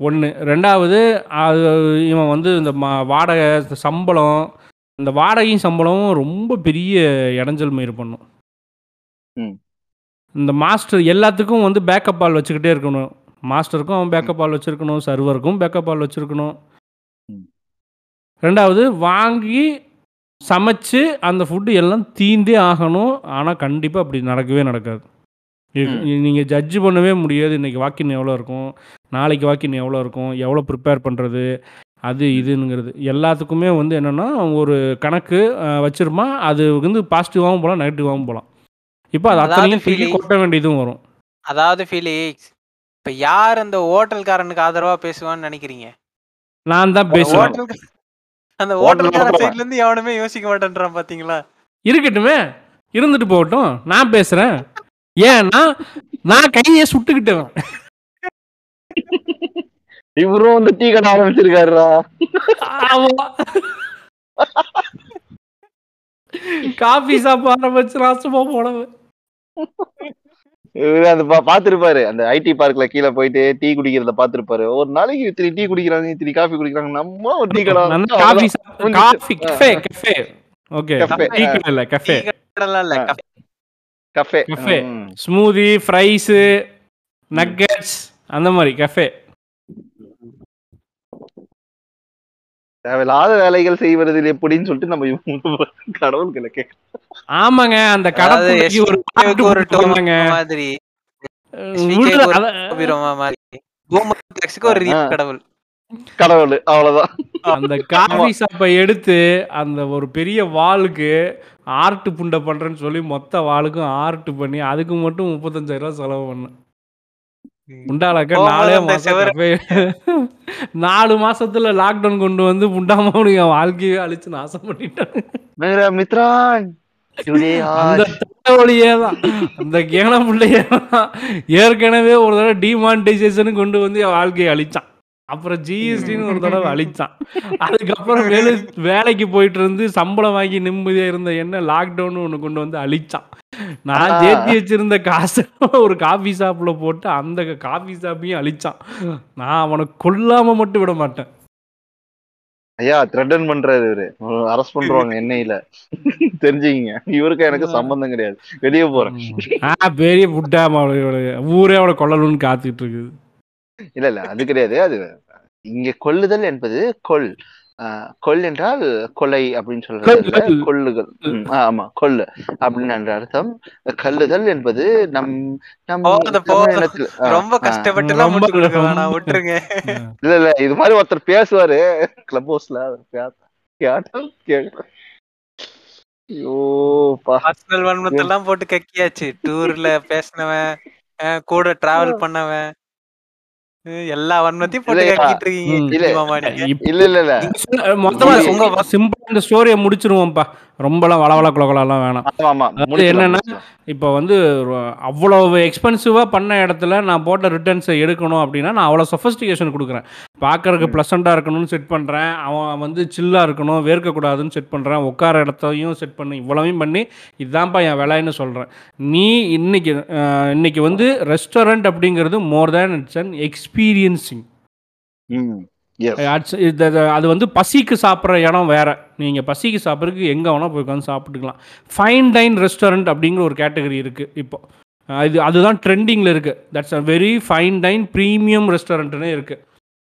ஒன்று ரெண்டாவது அது இவன் வந்து இந்த மா வாடகை சம்பளம் இந்த வாடகையும் சம்பளமும் ரொம்ப பெரிய இடைஞ்சல் மயிர் பண்ணும். ம். இந்த மாஸ்டர் எல்லாத்துக்கும் வந்து பேக்கப் ஆள் வச்சுக்கிட்டே இருக்கணும். மாஸ்டருக்கும் அவன் பேக்கப் ஆள் வச்சுருக்கணும் சர்வருக்கும் பேக்கப் ஆள் வச்சுருக்கணும். ரெண்டாவது வாங்கி சமைச்சு அந்த ஃபுட்டு எல்லாம் தீந்தே ஆகணும். ஆனால் கண்டிப்பாக அப்படி நடக்கவே நடக்காது. நீங்கள் ஜட்ஜ் பண்ணவே முடியாது. இன்றைக்கி வாக்கின் எவ்வளோ இருக்கும்? நாளைக்கு வாக்கின் எவ்வளோ இருக்கும்? எவ்வளோ ப்ரிப்பேர் பண்ணுறது அது இதுங்கிறது எல்லாத்துக்குமே வந்து என்னென்னா ஒரு கணக்கு வச்சிருமா அது வந்து பாசிட்டிவாகவும் போகலாம் நெகட்டிவாகவும் போகலாம் இப்போ அது அத்தனையும் தூக்கி கொட்ட வேண்டியதும் வரும். அதாவது ஃபீலிக்ஸ் இப்ப யார் அந்த ஹோட்டல்காரனுக்கு ஆதரவா பேசுவான்னு நினைக்கிறீங்க? நான் தான் பேசுவேன். அந்த ஹோட்டல்கார. சைடுல இருந்து எவனுமே யோசிக்க மாட்டேன்றான் பாத்தீங்களா? இருக்கட்டுமே. இருந்துட்டு போகட்டும். நான் பேசுகிறேன் ஏன்னா நான் கையை சுட்டுக்கிட்டவன். இவரும் வந்து டீ கடை ஆரம்பிச்சிருக்காருடா. ஆமா. காஃபி சாப்பிட ஆரம்பிச்சு ராசமா போனவன். இவரு பா- பாத்திருப்பாரு அந்த ஐடி பார்க்ல கீழே போயிட்டு டீ குடிக்கிறத பாத்திருப்பாரு ஒரு நாளைக்கு இத்தனை டீ குடிக்கிறாங்க இத்தனை காஃபி குடிக்கிறாங்க நம்ம ஒரு டீ கடை coffee. Coffee cafe cafe okay Cafe. Tea கடை இல்ல கஃபே டீ கடைலாம் இல்ல ஆ. கஃபே. Cafe Cafe. ம். ஸ்மூதி ஃப்ரைஸு நக்கெட்ஸ் அந்த மாதிரி கஃபே தேவையில்லாத வேலைகள் செய்வதில் எப்படின்னு சொல்லிட்டு நம்ம இவங்க கடவுள்களை கேட்க ஆமாங்க அந்த கடைக்கு ஒரு SVK பாட்டு க்கு ஒரு போட்டுருவாங்க டோமா மாதிரி. ஒரு கடவுள். கடவுள் அவ்வளவுதான். அந்த காஃபி ஷாப்பை எடுத்து அந்த ஒரு பெரிய வாளுக்கு ஆர்ட் புண்டை பண்றேன்னு சொல்லி மொத்த வாளுக்கும் ஆர்ட் பண்ணி அதுக்கு மட்டும் முப்பத்தஞ்சாயிரம் ரூபாய் செலவு பண்ணேன். புண்டாலாக்க நாலே மாசம். நாலு மாசத்துல லாக்டவுன் கொண்டு வந்து புண்டாமாவனுக்கு என் வாழ்க்கையே அழிச்சு நாசம் பண்ணிட்டான் மித்ரான் அந்த கேன பிள்ளையே ஏற்கனவே ஒரு தடவை டிமானிட்டைசேஷன் கொண்டு வந்து வாழ்க்கையை அழிச்சான். அப்புறம் ஜிஎஸ்டின்னு ஒரு தடவை அழிச்சான். அதுக்கப்புறம் வேலை வேலைக்கு போயிட்டு இருந்து சம்பளம் வாங்கி நிம்மதியா இருந்த என்ன லாக்டவுன் ஒன்று கொண்டு வந்து அழிச்சான். நான். சேர்த்து வச்சிருந்த காசை ஒரு காஃபி ஷாப்ல போட்டு அந்த காஃபி ஷாப்பையும் அழிச்சான். நான் அவனை கொல்லாம மட்டும் விட மாட்டேன். ஐயா த்ரெட்டன் பண்றாரு இவரு. அரெஸ்ட் பண்றாங்க எண்ணெயில தெரிஞ்சுக்கிங்க. இவருக்கு எனக்கு சம்பந்தம் கிடையாது. வெளியே போறேன். பெரிய புட்டா ஊரே அவனை கொல்லணும்னு காத்துக்கிட்டு இருக்குது. இல்ல இல்ல அது கிடையாது. அது இங்க கொல்லுதல் என்பது கொல் ஆஹ் கொல் என்றால் கொலை அப்படின்னு சொல்றது. கொல்லுகள். ஆமா கொல்லு அப்படின்னு என்ற அர்த்தம். கல்லுதல் என்பது நம் நம் ரொம்ப. கஷ்டப்பட்டு விட்டுருங்க. இல்ல இல்ல இது மாதிரி ஒருத்தர் பேசுவாரு. கிளப் ஹவுஸ்ல போட்டு கக்கியாச்சு. டூர்ல பேசினவன் கூட டிராவல் பண்ணவன். எல்லா வன்மத்தையும் போட்டு? கக்கிட்டு இருக்கீங்க. இல்ல. இல்ல மொத்தமா உங்க சிம்பிளா இந்த ஸ்டோரியை முடிச்சிருவோம்ப்பா ரொம்பலாம் வளவள குலகுலாம் வேணாம் முடிக்கலாம், என்னன்னா. இப்போ வந்து அவ்வளவு எக்ஸ்பென்சிவாக பண்ண இடத்துல நான் போட்ட ரிட்டர்ன்ஸை எடுக்கணும் அப்படின்னா நான் அவ்வளோ சொஃபஸ்டிகேஷன் கொடுக்குறேன். பார்க்கறதுக்கு ப்ளசண்ட்டாக இருக்கணும்னு செட் பண்ணுறேன் அவன் வந்து சில்லாக இருக்கணும் வேர்க்கக்கூடாதுன்னு செட் பண்ணுறேன் உட்கார இடத்தையும் செட் பண்ணி இவ்வளவையும் பண்ணி இதுதான்ப்பா என் விலைன்னு சொல்கிறேன் நீ இன்னைக்கு இன்னைக்கு வந்து ரெஸ்டாரண்ட் அப்படிங்கிறது more than it's an experiencing இது- அது வந்து பசிக்கு சாப்பிட்ற இடம் வேற. நீங்கள் பசிக்கு சாப்பிட்றதுக்கு எங்கே வேணால் போய் உட்காந்து சாப்பிட்டுக்கலாம். ஃபைன் டைன் ரெஸ்டாரண்ட் அப்படிங்கிற ஒரு கேட்டகரி இருக்குது இப்போ. இது அதுதான் ட்ரெண்டிங்கில் இருக்குது that's a very fine dine premium ரெஸ்டாரண்ட்டுனே இருக்குது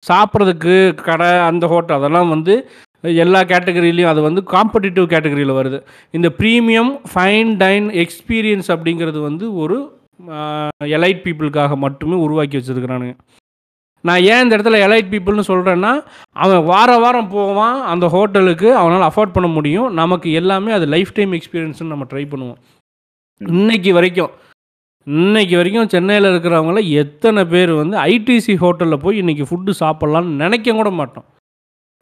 சாப்பிட்றதுக்கு கடை அந்த ஹோட்டல் அதெல்லாம் வந்து எல்லா கேட்டகரியிலையும் அது வந்து காம்படிட்டிவ் கேட்டகரியில் வருது. இந்த ப்ரீமியம் ஃபைன் டைன் எக்ஸ்பீரியன்ஸ் அப்படிங்கிறது வந்து ஒரு எலைட் பீப்புளுக்காக மட்டுமே உருவாக்கி வச்சுருக்கிறானுங்க. நான் ஏன் இந்த இடத்துல எலைட் பீப்புள்னு சொல்கிறேன்னா அவன் வார வாரம் போவான் அந்த ஹோட்டலுக்கு அவனால் அஃபோர்ட் பண்ண முடியும். நமக்கு எல்லாமே அது லைஃப் டைம் எக்ஸ்பீரியன்ஸ்னு நம்ம ட்ரை பண்ணுவோம். இன்னைக்கு வரைக்கும் இன்னைக்கு வரைக்கும் சென்னையில் இருக்கிறவங்கள எத்தனை பேர் வந்து ஐடிசி ஹோட்டலில் போய் இன்னைக்கு ஃபுட்டு சாப்பிட்லான்னு நினைக்க கூட மாட்டோம்.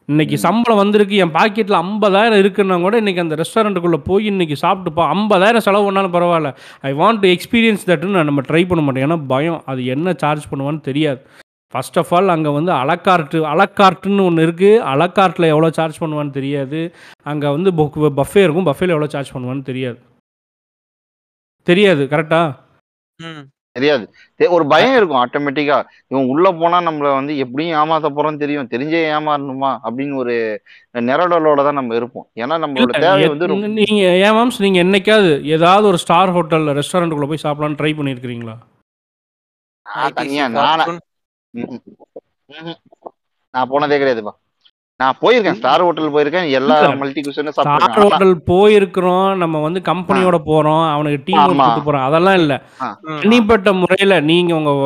இன்னைக்கு சம்பளம் வந்திருக்கு என் பாக்கெட்டில் ஐம்பதாயிரம் இருக்குன்னா கூட இன்னைக்கு அந்த ரெஸ்டாரண்ட்டுக்குள்ளே போய் இன்னைக்கு சாப்பிட்டுப்பா ஐம்பதாயிரம் செலவு பண்ணாலும் பரவாயில்ல. ஐ வாண்ட் டு எக்ஸ்பீரியன்ஸ் தட்டுன்னு நம்ம ட்ரை பண்ண மாட்டோம். ஏன்னா பயம். அது என்ன சார்ஜ் பண்ணுவான்னு தெரியாது. ஃபர்ஸ்ட் ஆஃப் ஆல் அங்கே வந்து அலக்கார்ட்டு அலக்கார்ட்டுன்னு ஒன்று இருக்குது அலக்கார்ட்டில் எவ்வளோ சார்ஜ் பண்ணுவான்னு தெரியாது. அங்கே வந்து பஃபே இருக்கும். பஃபேல எவ்வளோ சார்ஜ் பண்ணுவான்னு தெரியாது. தெரியாது கரெக்டா ம். தெரியாது. ஒரு பயம் இருக்கும் ஆட்டோமேட்டிக்கா இவன் உள்ள போனா நம்மள வந்து எப்படியும் ஏமாத்த போறோம்னு தெரியும். தெரிஞ்சே ஏமாறணுமா? அப்படின்னு ஒரு நிரடலோட தான் நம்ம இருப்போம். ஏன்னா நம்மளோட தேவை வந்து ரொம்ப- நீங்கள் ஏன் மேம்ஸ் நீங்கள் என்னைக்காவது ஏதாவது ஒரு ஸ்டார் ஹோட்டலில் ரெஸ்டாரண்ட்டுக்குள்ளே போய் சாப்பிடலான்னு ட்ரை பண்ணியிருக்கிறீங்களா நான் போனதே கிடையாதுப்பா. நான் போயிருக்கேன். ஸ்டார் ஹோட்டல் போயிருக்கேன். எல்லா. மல்டி குஷனும் ஸ்டார் ஹோட்டல் போயிருக்கிறோம். நம்ம வந்து கம்பெனியோட போகிறோம் அவனுக்கு டீம். கூட்டு போகிறோம் அதெல்லாம் இல்லை. தனிப்பட்ட முறையில் உங்கள்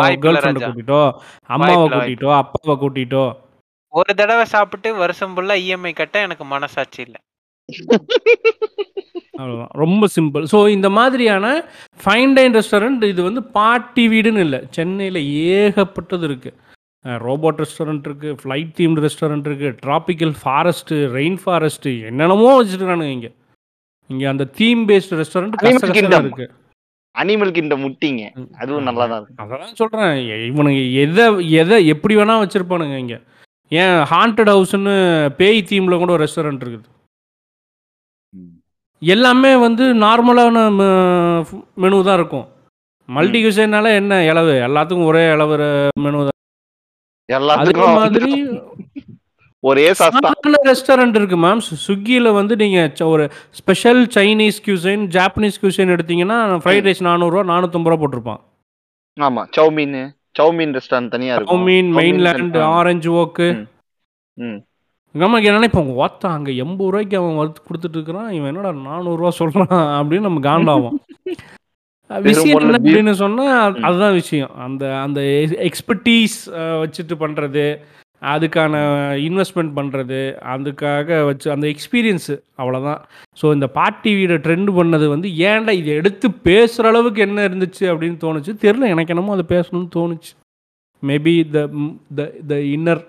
வாய்ப்பில்ல கேர்ள் ஃப்ரெண்டை. கூட்டிட்டோ அம்மாவை கூட்டிட்டோ அப்பாவை கூட்டிட்டோ. ஒரு தடவை சாப்பிட்டு வருஷம் ஃபுல்லா இஎம்ஐ கட்ட எனக்கு மனசாட்சி இல்ல. அவ்வளோதான் ரொம்ப சிம்பிள் ஸோ இந்த மாதிரியான ஃபைன் டைன் ரெஸ்டாரண்ட் இது வந்து பார்ட்டி வீடுன்னு இல்லை. சென்னையில் ஏகப்பட்டது இருக்குது ரோபோட் ரெஸ்டாரண்ட் இருக்குது ஃப்ளைட் தீம்டு ரெஸ்டாரண்ட் இருக்குது ட்ராபிக்கல் ஃபாரஸ்ட்டு ரெயின் ஃபாரஸ்ட்டு என்னென்னமோ வச்சுருக்கானுங்க இங்கே. இங்கே அந்த தீம் பேஸ்டு ரெஸ்டாரண்ட் Animal கஷ்டம் Kingdom. இருக்கு. அனிமலுக்கு இந்த முட்டிங்க. அதுவும் நல்லா தான் இருக்கு அதெல்லாம் சொல்கிறேன் இவனுங்க எதை எதை எப்படி வேணால் வச்சுருப்பானுங்க இங்கே. ஏன் ஹாண்டட் ஹவுஸ்னு பேய் தீமில் கூட ஒரு ரெஸ்டாரண்ட் இருக்குது. எல்லாமே வந்து நார்மலான மெனு தான் இருக்கும். மல்டி குசைனால என்ன இளவு எல்லாத்துக்கும் ஒரே இளவு மெனு தான். எல்லாத்துக்கும் மாதிரி ஒரே சஸ்தா ரெஸ்டாரண்ட் இருக்கு மேம் ஸ்விக்கியில் வந்து நீங்கள் ஒரு special Chinese cuisine Japanese cuisine எடுத்தீங்கன்னா ஃப்ரைட் ரைஸ் நானூறுரூவா நானூற்றம்பது ரூபா போட்டிருப்பான். ஆமா. சௌமீன் சௌமீன் ரெஸ்டாரண்ட் தனியா இருக்கும். சௌமீன் மெயின்லேண்ட். ஆரஞ்சு ஓக்கு ம். நமக்கு என்னன்னா இப்போ ஓத்தா அங்கே எண்பது ரூபாய்க்கு அவன் வறுத்து கொடுத்துட்டு இருக்கிறான் இவன் என்னடா நானூறுரூவா சொல்கிறான் அப்படின்னு நம்ம காண்டாகும் விஷயம் என்ன அப்படின்னு சொன்னால். அதுதான் விஷயம். அந்த அந்த எக்ஸ்பர்டீஸ் வச்சுட்டு பண்ணுறது அதுக்கான இன்வெஸ்ட்மெண்ட் பண்ணுறது அதுக்காக வச்சு அந்த எக்ஸ்பீரியன்ஸு அவ்வளோதான் ஸோ இந்த பார்ட்டி வீடை ட்ரெண்ட் பண்ணது வந்து ஏன்டா இதை எடுத்து பேசுகிற அளவுக்கு என்ன இருந்துச்சு அப்படின்னு தோணுச்சு? தெரில எனக்கு என்னமோ அதை பேசணும்னு தோணுச்சு. Maybe the the the inner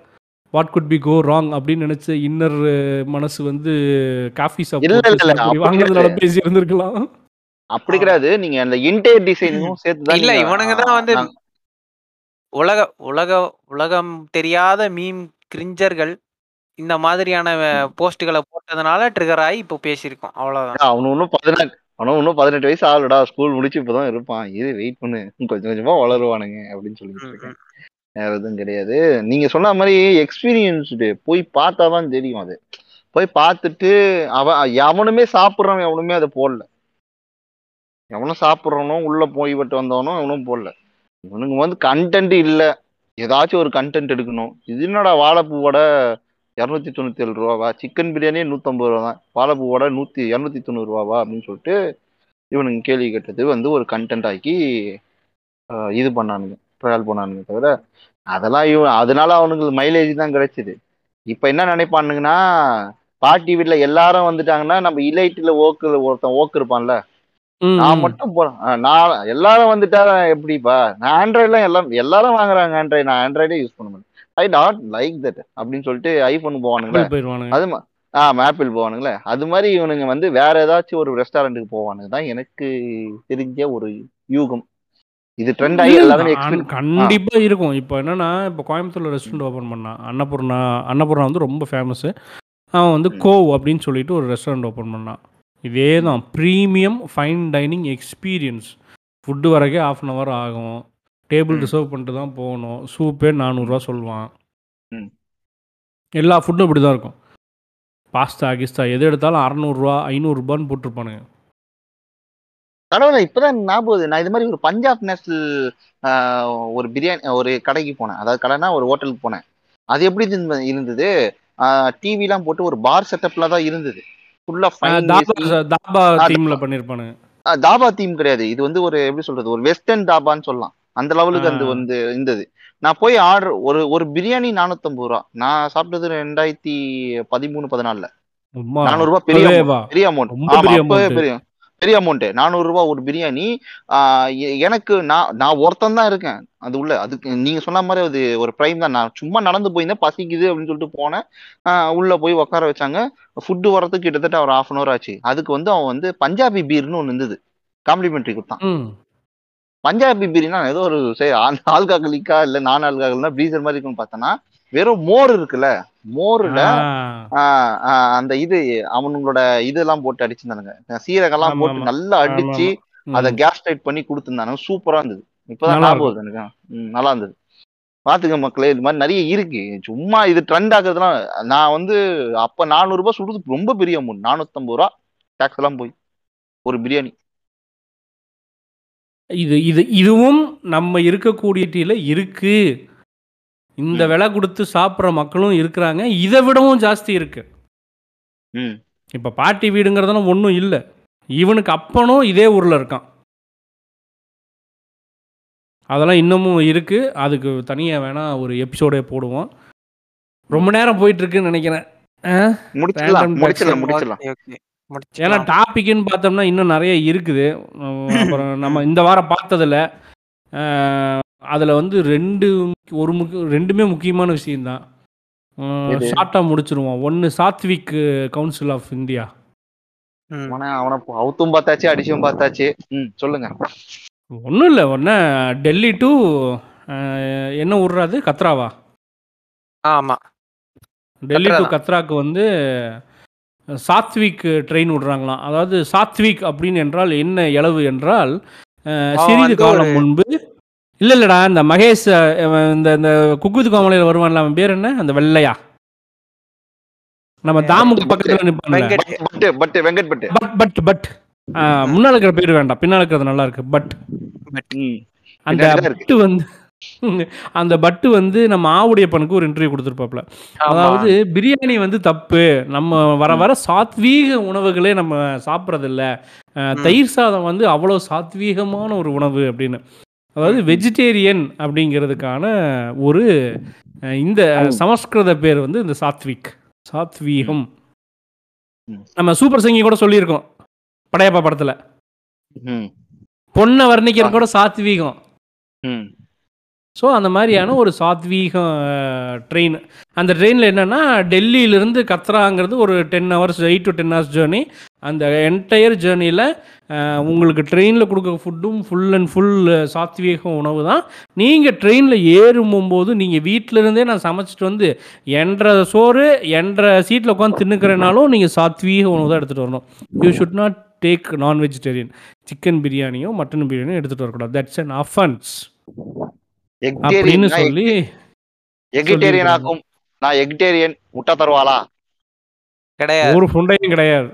what could be go wrong அப்படின்னு நினச்ச இன்னர் மனசு வந்து காஃபி சாப்பிட்டு அப்படி வாங்குறதுனால. பேசி இருந்திருக்கலாம் அப்படி கிடையாது. நீங்க அந்த இன்டேர் டிசைனும் சேர்த்து தான் இல்ல இவனுங்க தான் வந்து உலக உலக உலகம் தெரியாத மீம் கிரிஞ்சர்கள் இந்த மாதிரியான போஸ்டுகளை போட்டதுனால ட்ரிகர் ஆகி இப்போ பேசியிருக்கோம். அவ்வளவுதான். அவனு இன்னும் பதினெட்டு அவனும் இன்னும் பதினெட்டு வயசு ஆளுடா ஸ்கூல் முடிச்சு இப்பதான் இருப்பான். இது வெயிட் பண்ணு. கொஞ்சம் கொஞ்சமா வளருவானுங்க அப்படின்னு சொல்லிட்டு இருக்கேன். வேற எதுவும் கிடையாது. நீங்க சொன்ன மாதிரி எக்ஸ்பீரியன்ஸ்டு போய் பார்த்தாதான் தெரியும் அது. போய் பார்த்துட்டு அவன் எவனுமே சாப்பிட்றவன் எவனுமே அதை போடல. எவனும் சாப்பிட்றவனும் உள்ள போய் விட்டு வந்தவனும் எவனும் போடல. இவனுங்க வந்து கண்டென்ட் இல்லை. ஏதாச்சும் ஒரு கண்டென்ட் எடுக்கணும். இது என்னடா வாழைப்பூவோட இரநூத்தி தொண்ணூத்தி ஏழு ரூபாவா? சிக்கன் பிரியாணியே நூற்றம்பது ரூபா தான் வாழைப்பூவோட நூற்றி இரநூத்தி தொண்ணூறு ரூபாவா? அப்படின்னு சொல்லிட்டு இவனுங்க கேள்வி கேட்டது வந்து ஒரு கண்டென்ட் ஆக்கி இது பண்ணானுங்க. ட்ரையல் பண்ணானுங்க தவிர அதெல்லாம் இவன் அதனால அவனுங்களுக்கு மைலேஜ் தான் கிடைச்சது. இப்ப என்ன நினைப்பானுங்கன்னா பாட்டி வீட்டுல எல்லாரும் வந்துட்டாங்கன்னா நம்ம இலைட்டில ஓக்கு ஒருத்தன் ஓக்கு இருப்பான்ல. நான். மட்டும் போறேன். நான் எல்லாரும் வந்துட்டா எப்படிப்பா? நான் ஆண்ட்ராய்ட்லாம் எல்லாம் எல்லாரும் வாங்குறாங்க ஆண்ட்ராய்டு நான் ஆண்ட்ராய்டே யூஸ் பண்ண மாட்டேன். ஐ நாட் லைக் தட் அப்படின்னு சொல்லிட்டு ஐபோன் போவானுங்களே. அது ஆ ஆப்பிள் போவானுங்களே. அது மாதிரி இவனுங்க வந்து வேற ஏதாச்சும் ஒரு ரெஸ்டாரண்ட்டுக்கு போவானுங்க. தான் எனக்கு தெரிஞ்ச ஒரு யூகம். இது ட்ரெண்ட் ஆகி எக்ஸ்பீரியன்ஸ் கண்டிப்பா இருக்கும். இப்போ என்னன்னா இப்போ கோயம்புத்தூர்ல ரெஸ்டாரண்ட் ஓப்பன் பண்ணான் அன்னபூர்ணா அன்னபூர்ணா வந்து ரொம்ப ஃபேமஸ் அவன் வந்து. கோவ் அப்படின்னு சொல்லிட்டு ஒரு ரெஸ்டாரண்ட் ஓப்பன் பண்ணான். இதே தான் premium fine dining experience food வரைக்கும் ஆஃப் அன் ஹவர் ஆகும். டேபிள். ரிசர்வ் பண்ணிட்டு தான் போகணும். சூப்பே நானூறுரூவா சொல்லுவான். எல்லா ஃபுட்டும் இப்படி தான் இருக்கும். பாஸ்தா கிஸ்தா எது எடுத்தாலும் அறநூறுரூவா ஐநூறுரூபான்னு போட்டிருப்பானுங்க. கடவுளை இப்பதான் ஞாபகம். நான் இது மாதிரி ஒரு பஞ்சாப் நேஷனல் ஒரு பிரியாணி ஒரு கடைக்கு போனேன். அதாவது கடைனா ஒரு ஹோட்டலுக்கு போனேன். அது எப்படி இருந்த- இருந்தது? டிவி எல்லாம் போட்டு ஒரு பார் செட்டப்ல தான் இருந்தது. ஃபுல்லா தாபா தாபா தீமில் தீம் கிடையாது. இது வந்து ஒரு எப்படி சொல்றது ஒரு வெஸ்டர்ன் தாபான்னு சொல்லலாம். அந்த லெவலுக்கு அந்த ஆ. வந்து இருந்தது. நான் போய் ஆர்டர் ஒரு ஒரு பிரியாணி நானூத்தம்பது ரூபா. நான் சாப்பிட்டது ரெண்டாயிரத்தி பதிமூணு பதினாலுல. நானூறு ரூபாய் பெரிய. பெரிய அமௌண்ட் பெரிய. பெரிய அமௌண்ட் நானூறு ரூபாய் ஒரு பிரியாணி எனக்கு நான் நான் ஒருத்தன் தான் இருக்கேன். அது உள்ள அதுக்கு நீங்க சொன்ன மாதிரி அது ஒரு பிரைம் தான். நான் சும்மா நடந்து போயிருந்தேன் பசிக்குது அப்படின்னு சொல்லிட்டு போனேன். உள்ள போய் உட்கார வச்சாங்க. ஃபுட்டு வரதுக்கு கிட்டத்தட்ட ஒரு ஹாஃப் அன் ஹவர் ஆச்சு. அதுக்கு வந்து அவன் வந்து பஞ்சாபி பீர்னு ஒன்று இருந்தது. காம்ப்ளிமெண்ட்ரி கொடுத்தான். பஞ்சாபி பீர்னா ஏதோ ஒரு ஆல்காகலிக்கா இல்ல நான் ஆல்காகல்னா ப்ரீசர் மாதிரி இருக்குன்னு பார்த்தோன்னா வெறும் மோர் இருக்குல்ல? மோர்ல அந்த இது அவனுங்களோட இதெல்லாம் போட்டு அடிச்சிருந்தானுங்க. சீரகம்லாம் ஆமா, போட்டு. நல்லா அடிச்சு. அதை கேஸ் டைட் பண்ணி கொடுத்துருந்தானுங்க. சூப்பரா இருந்தது. இப்பதான் ஞாபகம் வருது எனக்கு. நல்லா இருந்தது. பாத்துக்க மக்களே இது மாதிரி நிறைய இருக்கு. சும்மா இது ட்ரெண்ட் ஆகுறதுலாம் நான் வந்து அப்ப நானூறு ரூபாய் சொல்றது ரொம்ப பெரிய அமௌண்ட் நானூத்தம்பது ரூபா டேக்ஸ் எல்லாம் போய். ஒரு பிரியாணி. இது இது இதுவும் நம்ம இருக்கக்கூடிய டீல இருக்கு. இந்த. விலை கொடுத்து சாப்பிட்ற மக்களும் இருக்கிறாங்க. இதை விடவும் ஜாஸ்தி இருக்கு. ம். இப்போ பாட்டி வீடுங்கிறதெல்லாம் ஒன்றும் இல்லை. இவனுக்கு அப்பனும் இதே ஊரில் இருக்கான். அதெல்லாம் இன்னமும் இருக்கு. அதுக்கு தனியாக வேணா ஒரு எபிசோடே போடுவோம். ரொம்ப நேரம் போயிட்டு இருக்குன்னு நினைக்கிறேன் ஏன்னா டாபிக்னு பார்த்தோம்னா இன்னும் நிறைய இருக்குது. அப்புறம் நம்ம இந்த வாரம் பார்த்ததில் அதில் வந்து ரெண்டு ஒரு முக்கிய ரெண்டுமே முக்கியமான விஷயம்தான்? ஷார்ட்டாக முடிச்சிருவோம். ஒன்று சாத்விக் கவுன்சில் ஆஃப் இந்தியா. அவனை அவுத்தும் பார்த்தாச்சு அடிச்சும் பார்த்தாச்சு. ம் சொல்லுங்க. ஒன்றும் இல்லை ஒன்று டெல்லி டு என்ன விட்றாது கத்ராவா? ஆமா. டெல்லி டு கத்ரா கத்ராக்கு வந்து சாத்விக் ட்ரெயின் விடுறாங்களாம். அதாவது சாத்விக் அப்படின்னு என்றால் என்ன இளவு என்றால் சிறிது காலம் முன்பு இல்லை இல்லைடா இந்த மகேஷ் இந்த இந்த குக்குது கோமலையில் வருவான்ல அவன் பேர் என்ன? அந்த வெள்ளையா. நம்ம தாமுக்கு பக்கத்தில் வெங்கட் பட்டு பட் பட் பட். முன்னால் இருக்கிற பேர் வேண்டாம். பின்னால் இருக்கிறது நல்லா இருக்கு. பட். அந்த. பட்டு வந்து அந்த பட்டு வந்து நம்ம ஆவுடையப்பனுக்கு ஒரு இன்டர்வியூ கொடுத்துருப்பாப்ல. அதாவது பிரியாணி வந்து தப்பு. நம்ம வர வர சாத்வீக உணவுகளே நம்ம சாப்பிட்றதில்ல. தயிர் சாதம் வந்து அவ்வளோ சாத்வீகமான ஒரு உணவு அப்படின்னு. அதாவது வெஜிடேரியன் அப்படிங்கிறதுக்கான ஒரு இந்த சமஸ்கிருத பேர் வந்து இந்த சாத்விக் சாத்வீகம். நம்ம சூப்பர் சிங்கி கூட சொல்லியிருக்கோம் படையப்பா படத்தில். ம். பொண்ணை வர்ணிக்கிறது கூட சாத்வீகம். ம். ஸோ அந்த மாதிரியான ஒரு சாத்வீகம் ட்ரெயின் அந்த ட்ரெயினில் என்னென்னா டெல்லியிலேருந்து கத்ராங்கிறது ஒரு ten hours eight to ten hours journey அந்த என்டையர் ஜேர்னியில் உங்களுக்கு ட்ரெயினில் கொடுக்க ஃபுட்டும் ஃபுல் அண்ட் ஃபுல் சாத்வீக உணவு தான். நீங்கள் ட்ரெயினில் ஏறும்போது நீங்கள் வீட்டிலிருந்தே நான் சமைச்சிட்டு வந்து என்ற சோறு என்ற சீட்டில் உட்காந்து தின்னுக்கிறனாலும் நீங்கள் சாத்வீக உணவு தான் எடுத்துகிட்டு வரணும். You should not take non vegetarian chicken பிரியாணியோ mutton பிரியாணியோ எடுத்துகிட்டு வரக்கூடாது. தட்ஸ் அன் அஃபன்ஸ் எக்டேரியன் சொல்லி எகிட்டேரியன் ஆக்கும். நான் எகிட்டேரியன் முட்டை தருவாளா? கிடையாது. ஒரு ஃபுண்டையும் கிடையாது.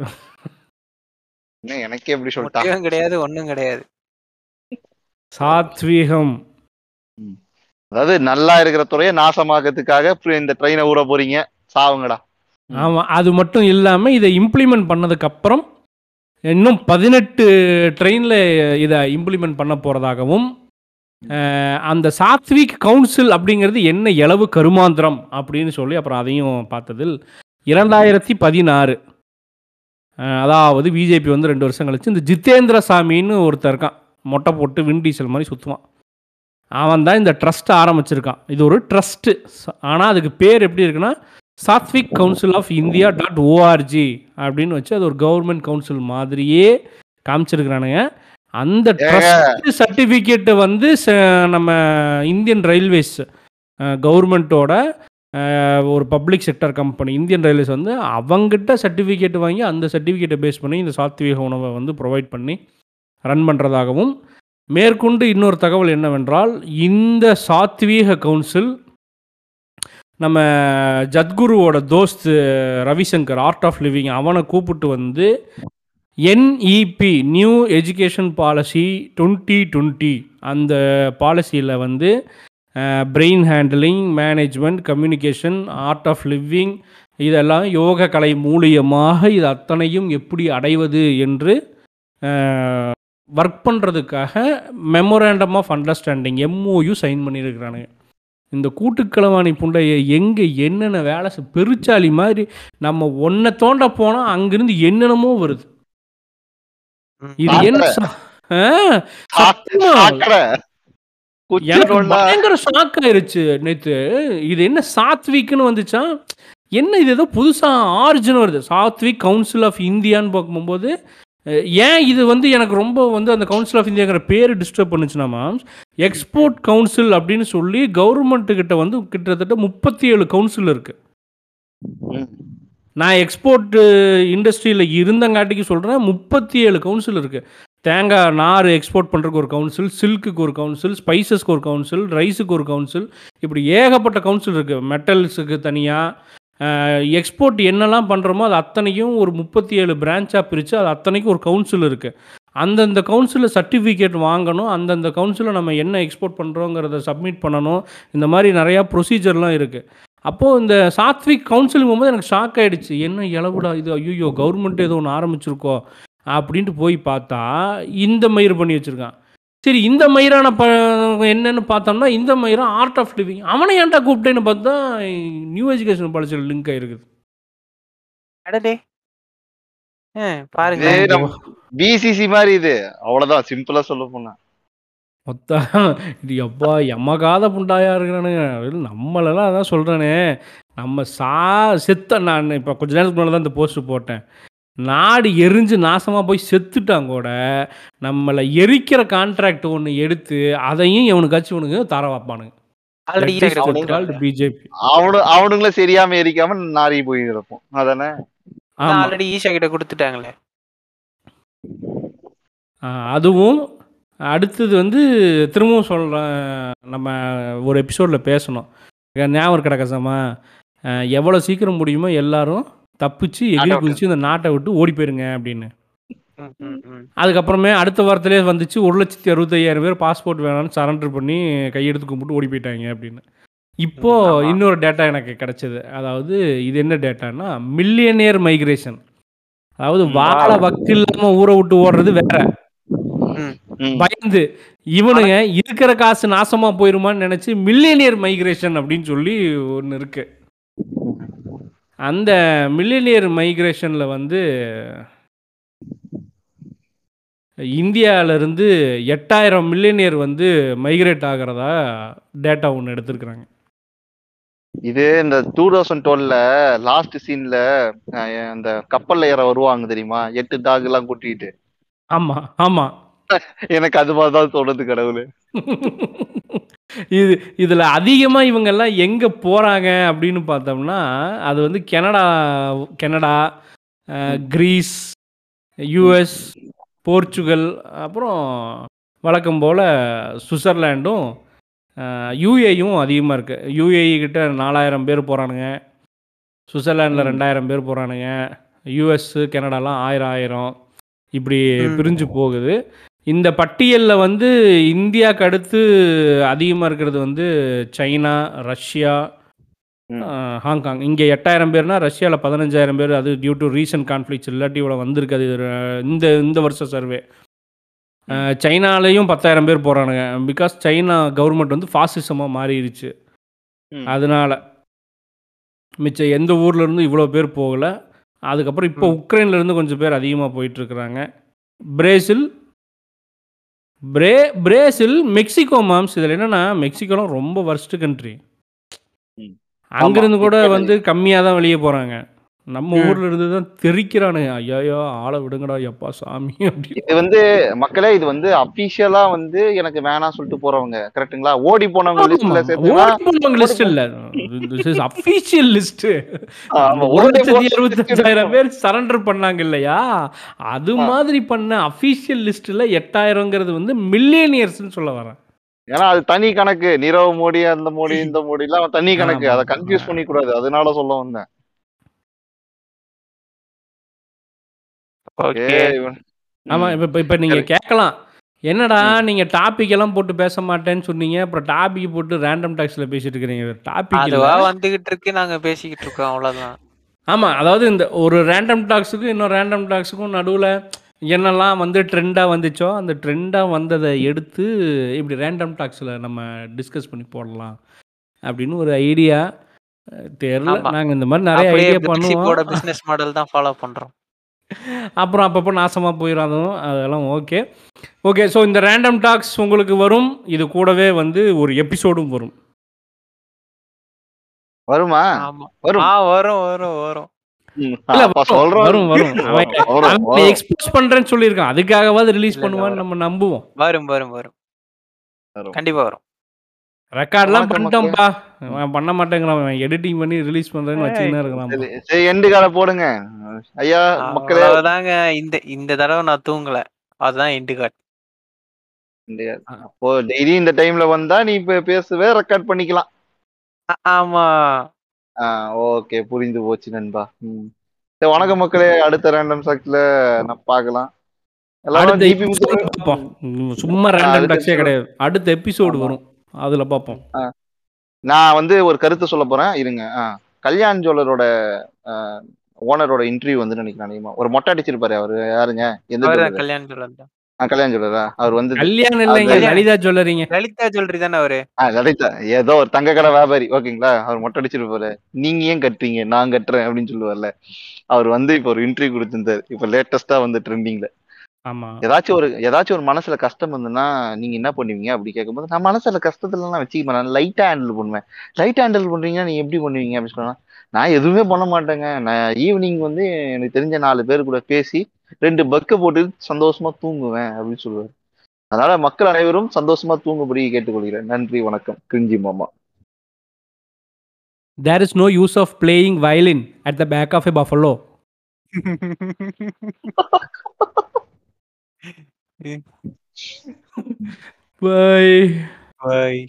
என்ன எனக்கே எப்படி சொல்லிட்டா? முட்டையும் கிடையாது ஒண்ணும் கிடையாது. சாத்வீகம். அதாவது நல்லா இருக்கிற துறையை நாசமாக்கிறதுக்காக இந்த ட்ரெயினை ஊற போறீங்க. சாவுங்கடா. ஆமாம் அது மட்டும் இல்லாமல் இதை இம்ப்ளிமெண்ட் பண்ணதுக்கப்புறம் இன்னும் பதினெட்டு ட்ரெயினில் இதை இம்ப்ளிமெண்ட் பண்ண போகிறதாகவும் அந்த சாத்விக் கவுன்சில் அப்படிங்கிறது என்ன எளவு கருமாந்திரம் அப்படின்னு சொல்லி அப்புறம் அதையும் பார்த்ததில் இரண்டாயிரத்தி பதினாறு. அதாவது பிஜேபி வந்து ரெண்டு வருஷம் கழிச்சு இந்த ஜித்தேந்திர சாமின்னு ஒருத்தர் இருக்கான். மொட்டை போட்டு விண்டீசல் மாதிரி சுற்றுவான் அவன் தான் இந்த ட்ரஸ்ட் ஆரம்பிச்சிருக்கான். இது ஒரு ட்ரஸ்ட்டு. ஆனால் அதுக்கு பேர் எப்படி இருக்குன்னா Sattvik council of India dot O R G அப்படின்னு வச்சு அது ஒரு கவர்மெண்ட் கவுன்சில் மாதிரியே காமிச்சிருக்கிறானுங்க. அந்த ட்ரஸ்ட் சர்டிஃபிகேட்டை வந்து நம்ம இந்தியன் ரயில்வேஸ் கவர்மெண்ட்டோட ஒரு public sector company Indian railways வந்து அவங்ககிட்ட சர்டிஃபிகேட் வாங்கி அந்த சர்டிஃபிகேட்டை பேஸ் பண்ணி இந்த சாத்வீக உணவை வந்து ப்ரொவைட் பண்ணி ரன் பண்ணுறதாகவும் மேற்கொண்டு இன்னொரு தகவல் என்னவென்றால் இந்த சாத்வீக கவுன்சில் நம்ம ஜத்குருவோட தோஸ்து ரவிசங்கர் ஆர்ட் ஆஃப் லிவிங் அவனை கூப்பிட்டு வந்து NEP new education policy twenty twenty அந்த பாலிசியில் வந்து brain handling management communication art of living இதெல்லாம் யோக கலை மூலியமாக இது அத்தனையும் எப்படி அடைவது என்று ஒர்க் பண்ணுறதுக்காக memorandum of understanding MOU sign பண்ணியிருக்கிறானுங்க இந்த கூட்டுக்களவாணி புண்டைய எங்கே என்னென்ன வேலை பெருச்சாலி மாதிரி நம்ம ஒன்றை தோண்ட போனால் அங்கேருந்து என்னென்னமோ வருது. இது என்ன பயங்கர ஷாக் ஆயிருச்சு நேத்து. இது என்ன சாத்விக்னு வந்துச்சா? என்ன இது ஏதோ புதுசா ஆரிஜின் வருது. சாத்விக் கவுன்சில் ஆஃப் இந்தியான்னு பார்க்கும்போது ஏன் இது வந்து எனக்கு ரொம்ப வந்து அந்த கவுன்சில் ஆஃப் இந்தியாங்கிற பேர் டிஸ்டர்ப் பண்ணுச்சுனாமா எக்ஸ்போர்ட் கவுன்சில் அப்படின்னு சொல்லி கவர்மெண்ட் கிட்ட வந்து கிட்டத்தட்ட முப்பத்தி ஏழு கவுன்சில் இருக்கு. நான் எக்ஸ்போர்ட்டு இண்டஸ்ட்ரியில் இருந்தங்காட்டிக்கு சொல்கிறேன் முப்பத்தி ஏழு கவுன்சில் இருக்குது தேங்காய் நார் எக்ஸ்போர்ட் பண்ணுறக்கு ஒரு கவுன்சில் சில்க்குக்கு ஒரு கவுன்சில் ஸ்பைசஸ்க்கு ஒரு கவுன்சில் ரைஸுக்கு ஒரு கவுன்சில் இப்படி ஏகப்பட்ட கவுன்சில் இருக்குது மெட்டல்ஸுக்கு தனியாக எக்ஸ்போர்ட் என்னெல்லாம் பண்ணுறோமோ அது அத்தனைக்கும் ஒரு முப்பத்தி ஏழு பிரான்ச்சாக பிரித்து அது அத்தனைக்கும் ஒரு கவுன்சில் இருக்குது அந்தந்த கவுன்சிலில் சர்டிஃபிகேட் வாங்கணும் அந்தந்த கவுன்சிலில் நம்ம என்ன எக்ஸ்போர்ட் பண்ணுறோங்கிறத சப்மிட் பண்ணணும். இந்த மாதிரி நிறையா ப்ரொசீஜர்லாம் இருக்குது அப்போது இந்த சாத்விக் கவுன்சிலிங் போகும்போது எனக்கு ஷாக் ஆகிடுச்சு என்ன இளவுடா இது? ஐயோ கவர்மெண்ட் ஏதோ ஒன்று ஆரம்பிச்சிருக்கோ? அப்படின்ட்டு போய் பார்த்தா இந்த மயிர் பண்ணி வச்சுருக்கான். சரி இந்த மயிரான ப என்னன்னு பார்த்தோம்னா இந்த மயிரம் ஆர்ட் ஆஃப் லிவிங் அவனை ஏன்டா கூப்பிட்டேன்னு பார்த்தா நியூ எஜுகேஷன் பாலிசியில் லிங்க் ஆகிருக்குது அடடே. பாருங்க. பிசிசி மாதிரி இது. அவ்வளவுதான். சிம்பிளா சொல்ல போனா. மொத்தம் இது எப்பா எம்மகாத புண்டாயா இருக்கிறானுங்க. வெறும் நம்மளெல்லாம் அதான் சொல்கிறேனே நம்ம சா செத்த நான் இப்போ கொஞ்ச நேரத்துக்கு முன்னாடி தான் இந்த போஸ்ட் போட்டேன். நாடு எரிஞ்சு நாசமாக போய் செத்துட்டாங்க கூட நம்மளை எரிக்கிற கான்ட்ராக்ட் ஒன்று எடுத்து அதையும் இவனுக்காச்சும் இவனுங்க தர வைப்பானுங்க. பிஜேபி அவனு அவனுங்கள சரியாம எரிக்காம நாரி போய் இருப்போம் அதானே? ஆல்ரெடி ஈஷா கிட்ட கொடுத்துட்டாங்களே. அதுவும் அடுத்தது வந்து திரும்பவும் சொல்கிறேன் நம்ம ஒரு எபிசோடில் பேசணும் ஞாபகம் கிடக்கசாமா எவ்வளோ சீக்கிரம் முடியுமோ எல்லாரும் தப்பிச்சு எகிரி. குதிச்சு இந்த நாட்டை விட்டு ஓடி போயிருங்க அப்படின்னு. அதுக்கப்புறமே அடுத்த வாரத்திலே வந்துச்சு ஒரு லட்சத்தி அறுபத்தையாயிரம் பேர் பாஸ்போர்ட் வேணாம்னு சரண்டர் பண்ணி கையெடுத்து கும்பிட்டு ஓடி போயிட்டாங்க அப்படின்னு இப்போ ம், ஆமா. இன்னொரு டேட்டா எனக்கு கிடைச்சது அதாவது இது என்ன டேட்டான்னா மில்லியனியர் மைக்ரேஷன் அதாவது வாழ வக்கு இல்லாம ஊரை விட்டு ஓடுறது வேற. பயந்து இவனுங்க இருக்கிற காசு நாசமா போயிருமான்னு நினைச்சு மில்லியனியர் மைக்ரேஷன் அப்படின்னு சொல்லி ஒன்று இருக்கு. அந்த மில்லியனியர் மைக்ரேஷன்ல வந்து இந்தியால இருந்து எட்டாயிரம் மில்லியனியர் வந்து மைக்ரேட் ஆகிறதா டேட்டா ஒன்று எடுத்திருக்கிறாங்க. இது இந்த டூ தௌசண்ட் டுவெல்ல லாஸ்ட் சீன்ல அந்த கப்பல்ல ஏற வருவாங்க தெரியுமா? எட்டு டாக் எல்லாம் கூட்டிட்டு. ஆமா ஆமா. எனக்கு அது மாதிரிதான் தோணுது கடவுளு. இது இதில் அதிகமாக இவங்கெல்லாம் எங்கே போகிறாங்க அப்படின்னு பார்த்தோம்னா அது வந்து Canada Canada Greece US Portugal அப்புறம் வழக்கம் போல் சுவிட்சர்லாண்டும் யூஏயும் அதிகமாக இருக்குது யூஏஇ கிட்ட நாலாயிரம் பேர் போகிறானுங்க சுவிட்சர்லாண்டில். ரெண்டாயிரம் பேர் போகிறானுங்க யூஎஸ்ஸு கனடாலாம் ஆயிரம் ஆயிரம். இப்படி. பிரிஞ்சு போகுது. இந்த பட்டியலில் வந்து இந்தியாவுக்கு அடுத்து அதிகமாக இருக்கிறது வந்து சைனா ரஷ்யா ஹாங்காங். இங்கே எட்டாயிரம் பேர்னா ரஷ்யாவில் பதினஞ்சாயிரம் பேர். அது டியூ டு ரீசன்ட் கான்ஃப்ளிக்ஸ் இல்லாட்டி இவ்வளோ வந்திருக்கு. அது ஒரு, இந்த இந்த வருஷ சர்வே சைனாலேயும் பத்தாயிரம் பேர் போகிறானுங்க பிகாஸ் சைனா கவர்மெண்ட் வந்து ஃபாசிசமாக மாறிடுச்சு. அதனால மிச்சம் எந்த ஊர்ல இருந்து இவ்வளோ பேர் போகலை. அதுக்கப்புறம் இப்போ உக்ரைன்ல இருந்து கொஞ்சம் பேர் அதிகமாக போயிட்டு இருக்கிறாங்க. பிரேசில் பிரே பிரேசில் மெக்சிகோ மாம்ஸ். இதில் என்னன்னா மெக்சிகோலாம் ரொம்ப வர்ஸ்ட் கண்ட்ரி. அங்கிருந்து கூட வந்து கம்மியாக தான் வெளியே போகிறாங்க நம்ம. ஊர்ல இருந்து தான் தெரிக்கிறானுங்க ஐயோ ஆளை விடுங்கடா எப்பா சாமி அப்படின்னு. இது வந்து மக்களே இது வந்து அபிஷியலா வந்து எனக்கு வேணாம் சொல்லிட்டு போறவங்க கரெக்ட்டுங்களா ஓடி போனவங்க லிஸ்ட்ல சேர்த்துனா லிஸ்ட் இல்ல. திஸ் இஸ் அபிஷியல் லிஸ்ட் ஒரு ஓடி லட்சத்தி போன அறுபத்தஞ்சாயிரம் பேர் சரண்டர் பண்ணாங்க இல்லையா? அது. மாதிரி பண்ண அபிஷியல் லிஸ்ட்ல எட்டாயிரங்கிறது வந்து மில்லியனியர்ஸ்னு சொல்ல வரேன். ஏன்னா அது தனி கணக்கு. நீரவ் மோடி அந்த மோடி இந்த மோடி எல்லாம் தனி கணக்கு. அதை கன்ஃபியூஸ் பண்ணி கூடாது அதனால சொல்ல வந்தேன். ஓகே. ஆமா. இப்ப இப்ப- நீங்க கேட்கலாம். என்னடா நீங்க டாபிக் எல்லாம் போட்டு பேச மாட்டேன்னு சொன்னீங்க. அப்புறம் டாபிக் போட்டு ரேண்டம் டாக்ஸ்ல பேசிட்டு இருக்கிறீங்க. டாபிக் வந்துகிட்டு இருக்கு நாங்க பேசிக்கிட்டு இருக்கோம் அவ்வளவுதான். ஆமா அதாவது இந்த ஒரு ரேண்டம் டாக்ஸுக்கும் இன்னொரு ரேண்டம் டாக்ஸுக்கும் நடுவுல என்னெல்லாம் வந்து ட்ரெண்டாக வந்துச்சோ அந்த ட்ரெண்டாக வந்ததை எடுத்து இப்படி ரேண்டம் டாக்ஸில் நம்ம டிஸ்கஸ் பண்ணி போடலாம் அப்படின்னு ஒரு ஐடியா தெரியல. நாங்கள் இந்த மாதிரி நிறைய ஐடியா பண்ணுவோம். பிசினஸ் மாடல் தான் ஃபாலோ பண்றோம். அப்புறம் அப்பப்போ நாசமாக போயிடும் அதுவும் அதெல்லாம் ஓகே ஓகே ஸோ இந்த ரேண்டம் டாக்ஸ் உங்களுக்கு வரும். இது கூடவே வந்து ஒரு எபிசோடும் வரும். வருமா? ஆமா. வரும். வரும் வரும் வரும். வரும், சொல்றோம். வரும். எக்ஸ்பிரஸ் பண்றேன்னு சொல்லியிருக்கான். அதுக்காகவாது ரிலீஸ் பண்ணுவான்னு. நம்ம நம்புவோம். வரும் வரும். வரும். கண்டிப்பா வரும். ரெக்கார்ட்லாம் பண்ணிட்டோம்ப்பா அவன் பண்ண மாட்டேங்கிறான். எடிட்டிங் பண்ணி ரிலீஸ் பண்றேன்னு இருக்கிறான். சரி, எண்டு கால போடுங்க. ஐயா மக்களே. அவ்வளவுதாங்க. இந்த இந்த தடவை நான் தூங்கல. அதுதான் எண்டு காட் இந்த- அப்போ டெய்லி இந்த டைம்ல வந்தா நீ இப்ப பேசுவே ரெக்கார்ட் பண்ணிக்கலாம். ஆமா. ஓகே புரிந்து போச்சு நண்பா. ம். சரி, வணக்கம் மக்களே. அடுத்த ரேண்டம் சாக்ஸ்ல நான் பார்க்கலாம். எல்லாரும் சும்மா ரேண்டம் டாக்ஸே episode. கிடையாது. அடுத்த எபிசோடு. வரும். அதுல பார்ப்போம் நான் வந்து ஒரு கருத்து சொல்ல போறேன். இருங்க. கல்யாண் ஜுவல்லரோட ஓனரோட இன்டர்வியூ வந்து நினைக்கிறேன் அதிகமா. ஒரு மொட்டை அடிச்சிருப்பாரு அவரு. யாருங்க? எந்த கல்யாண் சொல்றது கல்யாண் ஜுவல்லரா அவர் வந்து கல்யாணம் இல்லைங்க லலிதா சொல்லறீங்க லலிதா ஜுவல்லரி தானே அவரு? லலிதா. ஏதோ ஒரு தங்க கடை வியாபாரி. ஓகேங்களா? அவர் மொட்டை அடிச்சிருப்பாரு. நீங்க ஏன் கட்டுறீங்க? நான் கட்டுறேன் அப்படின்னு சொல்லுவார்ல. அவர் வந்து இப்போ ஒரு இன்டர்வியூ கொடுத்திருந்தாரு. இப்போ லேட்டஸ்டா வந்து ட்ரெண்டிங்ல ஏதாச்சும் ஒரு ஏதாச்சும் ஒரு மனசுல கஷ்டம் இருந்ததுன்னா நீங்க என்ன பண்ணுவீங்க அப்படி கேட்கும்போது நான் மனசுல கஷ்டத்துல எல்லாம் வச்சுக்க மாட்டேன். லைட்டா ஹேண்டில் பண்ணுவேன். லைட்டா ஹேண்டில் பண்றீங்கன்னா நீங்க எப்படி பண்ணுவீங்க அப்படின்னு சொன்னா நான் எதுவுமே பண்ண மாட்டேங்க. நான் ஈவினிங் வந்து எனக்கு தெரிஞ்ச நாலு பேர் கூட பேசி ரெண்டு பக்க போட்டு சந்தோஷமா தூங்குவேன் அப்படின்னு சொல்லுவாரு. அதனால மக்கள் அனைவரும் சந்தோஷமா தூங்கும்படி கேட்டுக்கொள்கிறேன். நன்றி வணக்கம். கிரிஞ்சி மாமா. There is no use of playing violin at the back of a buffalo bye Bye.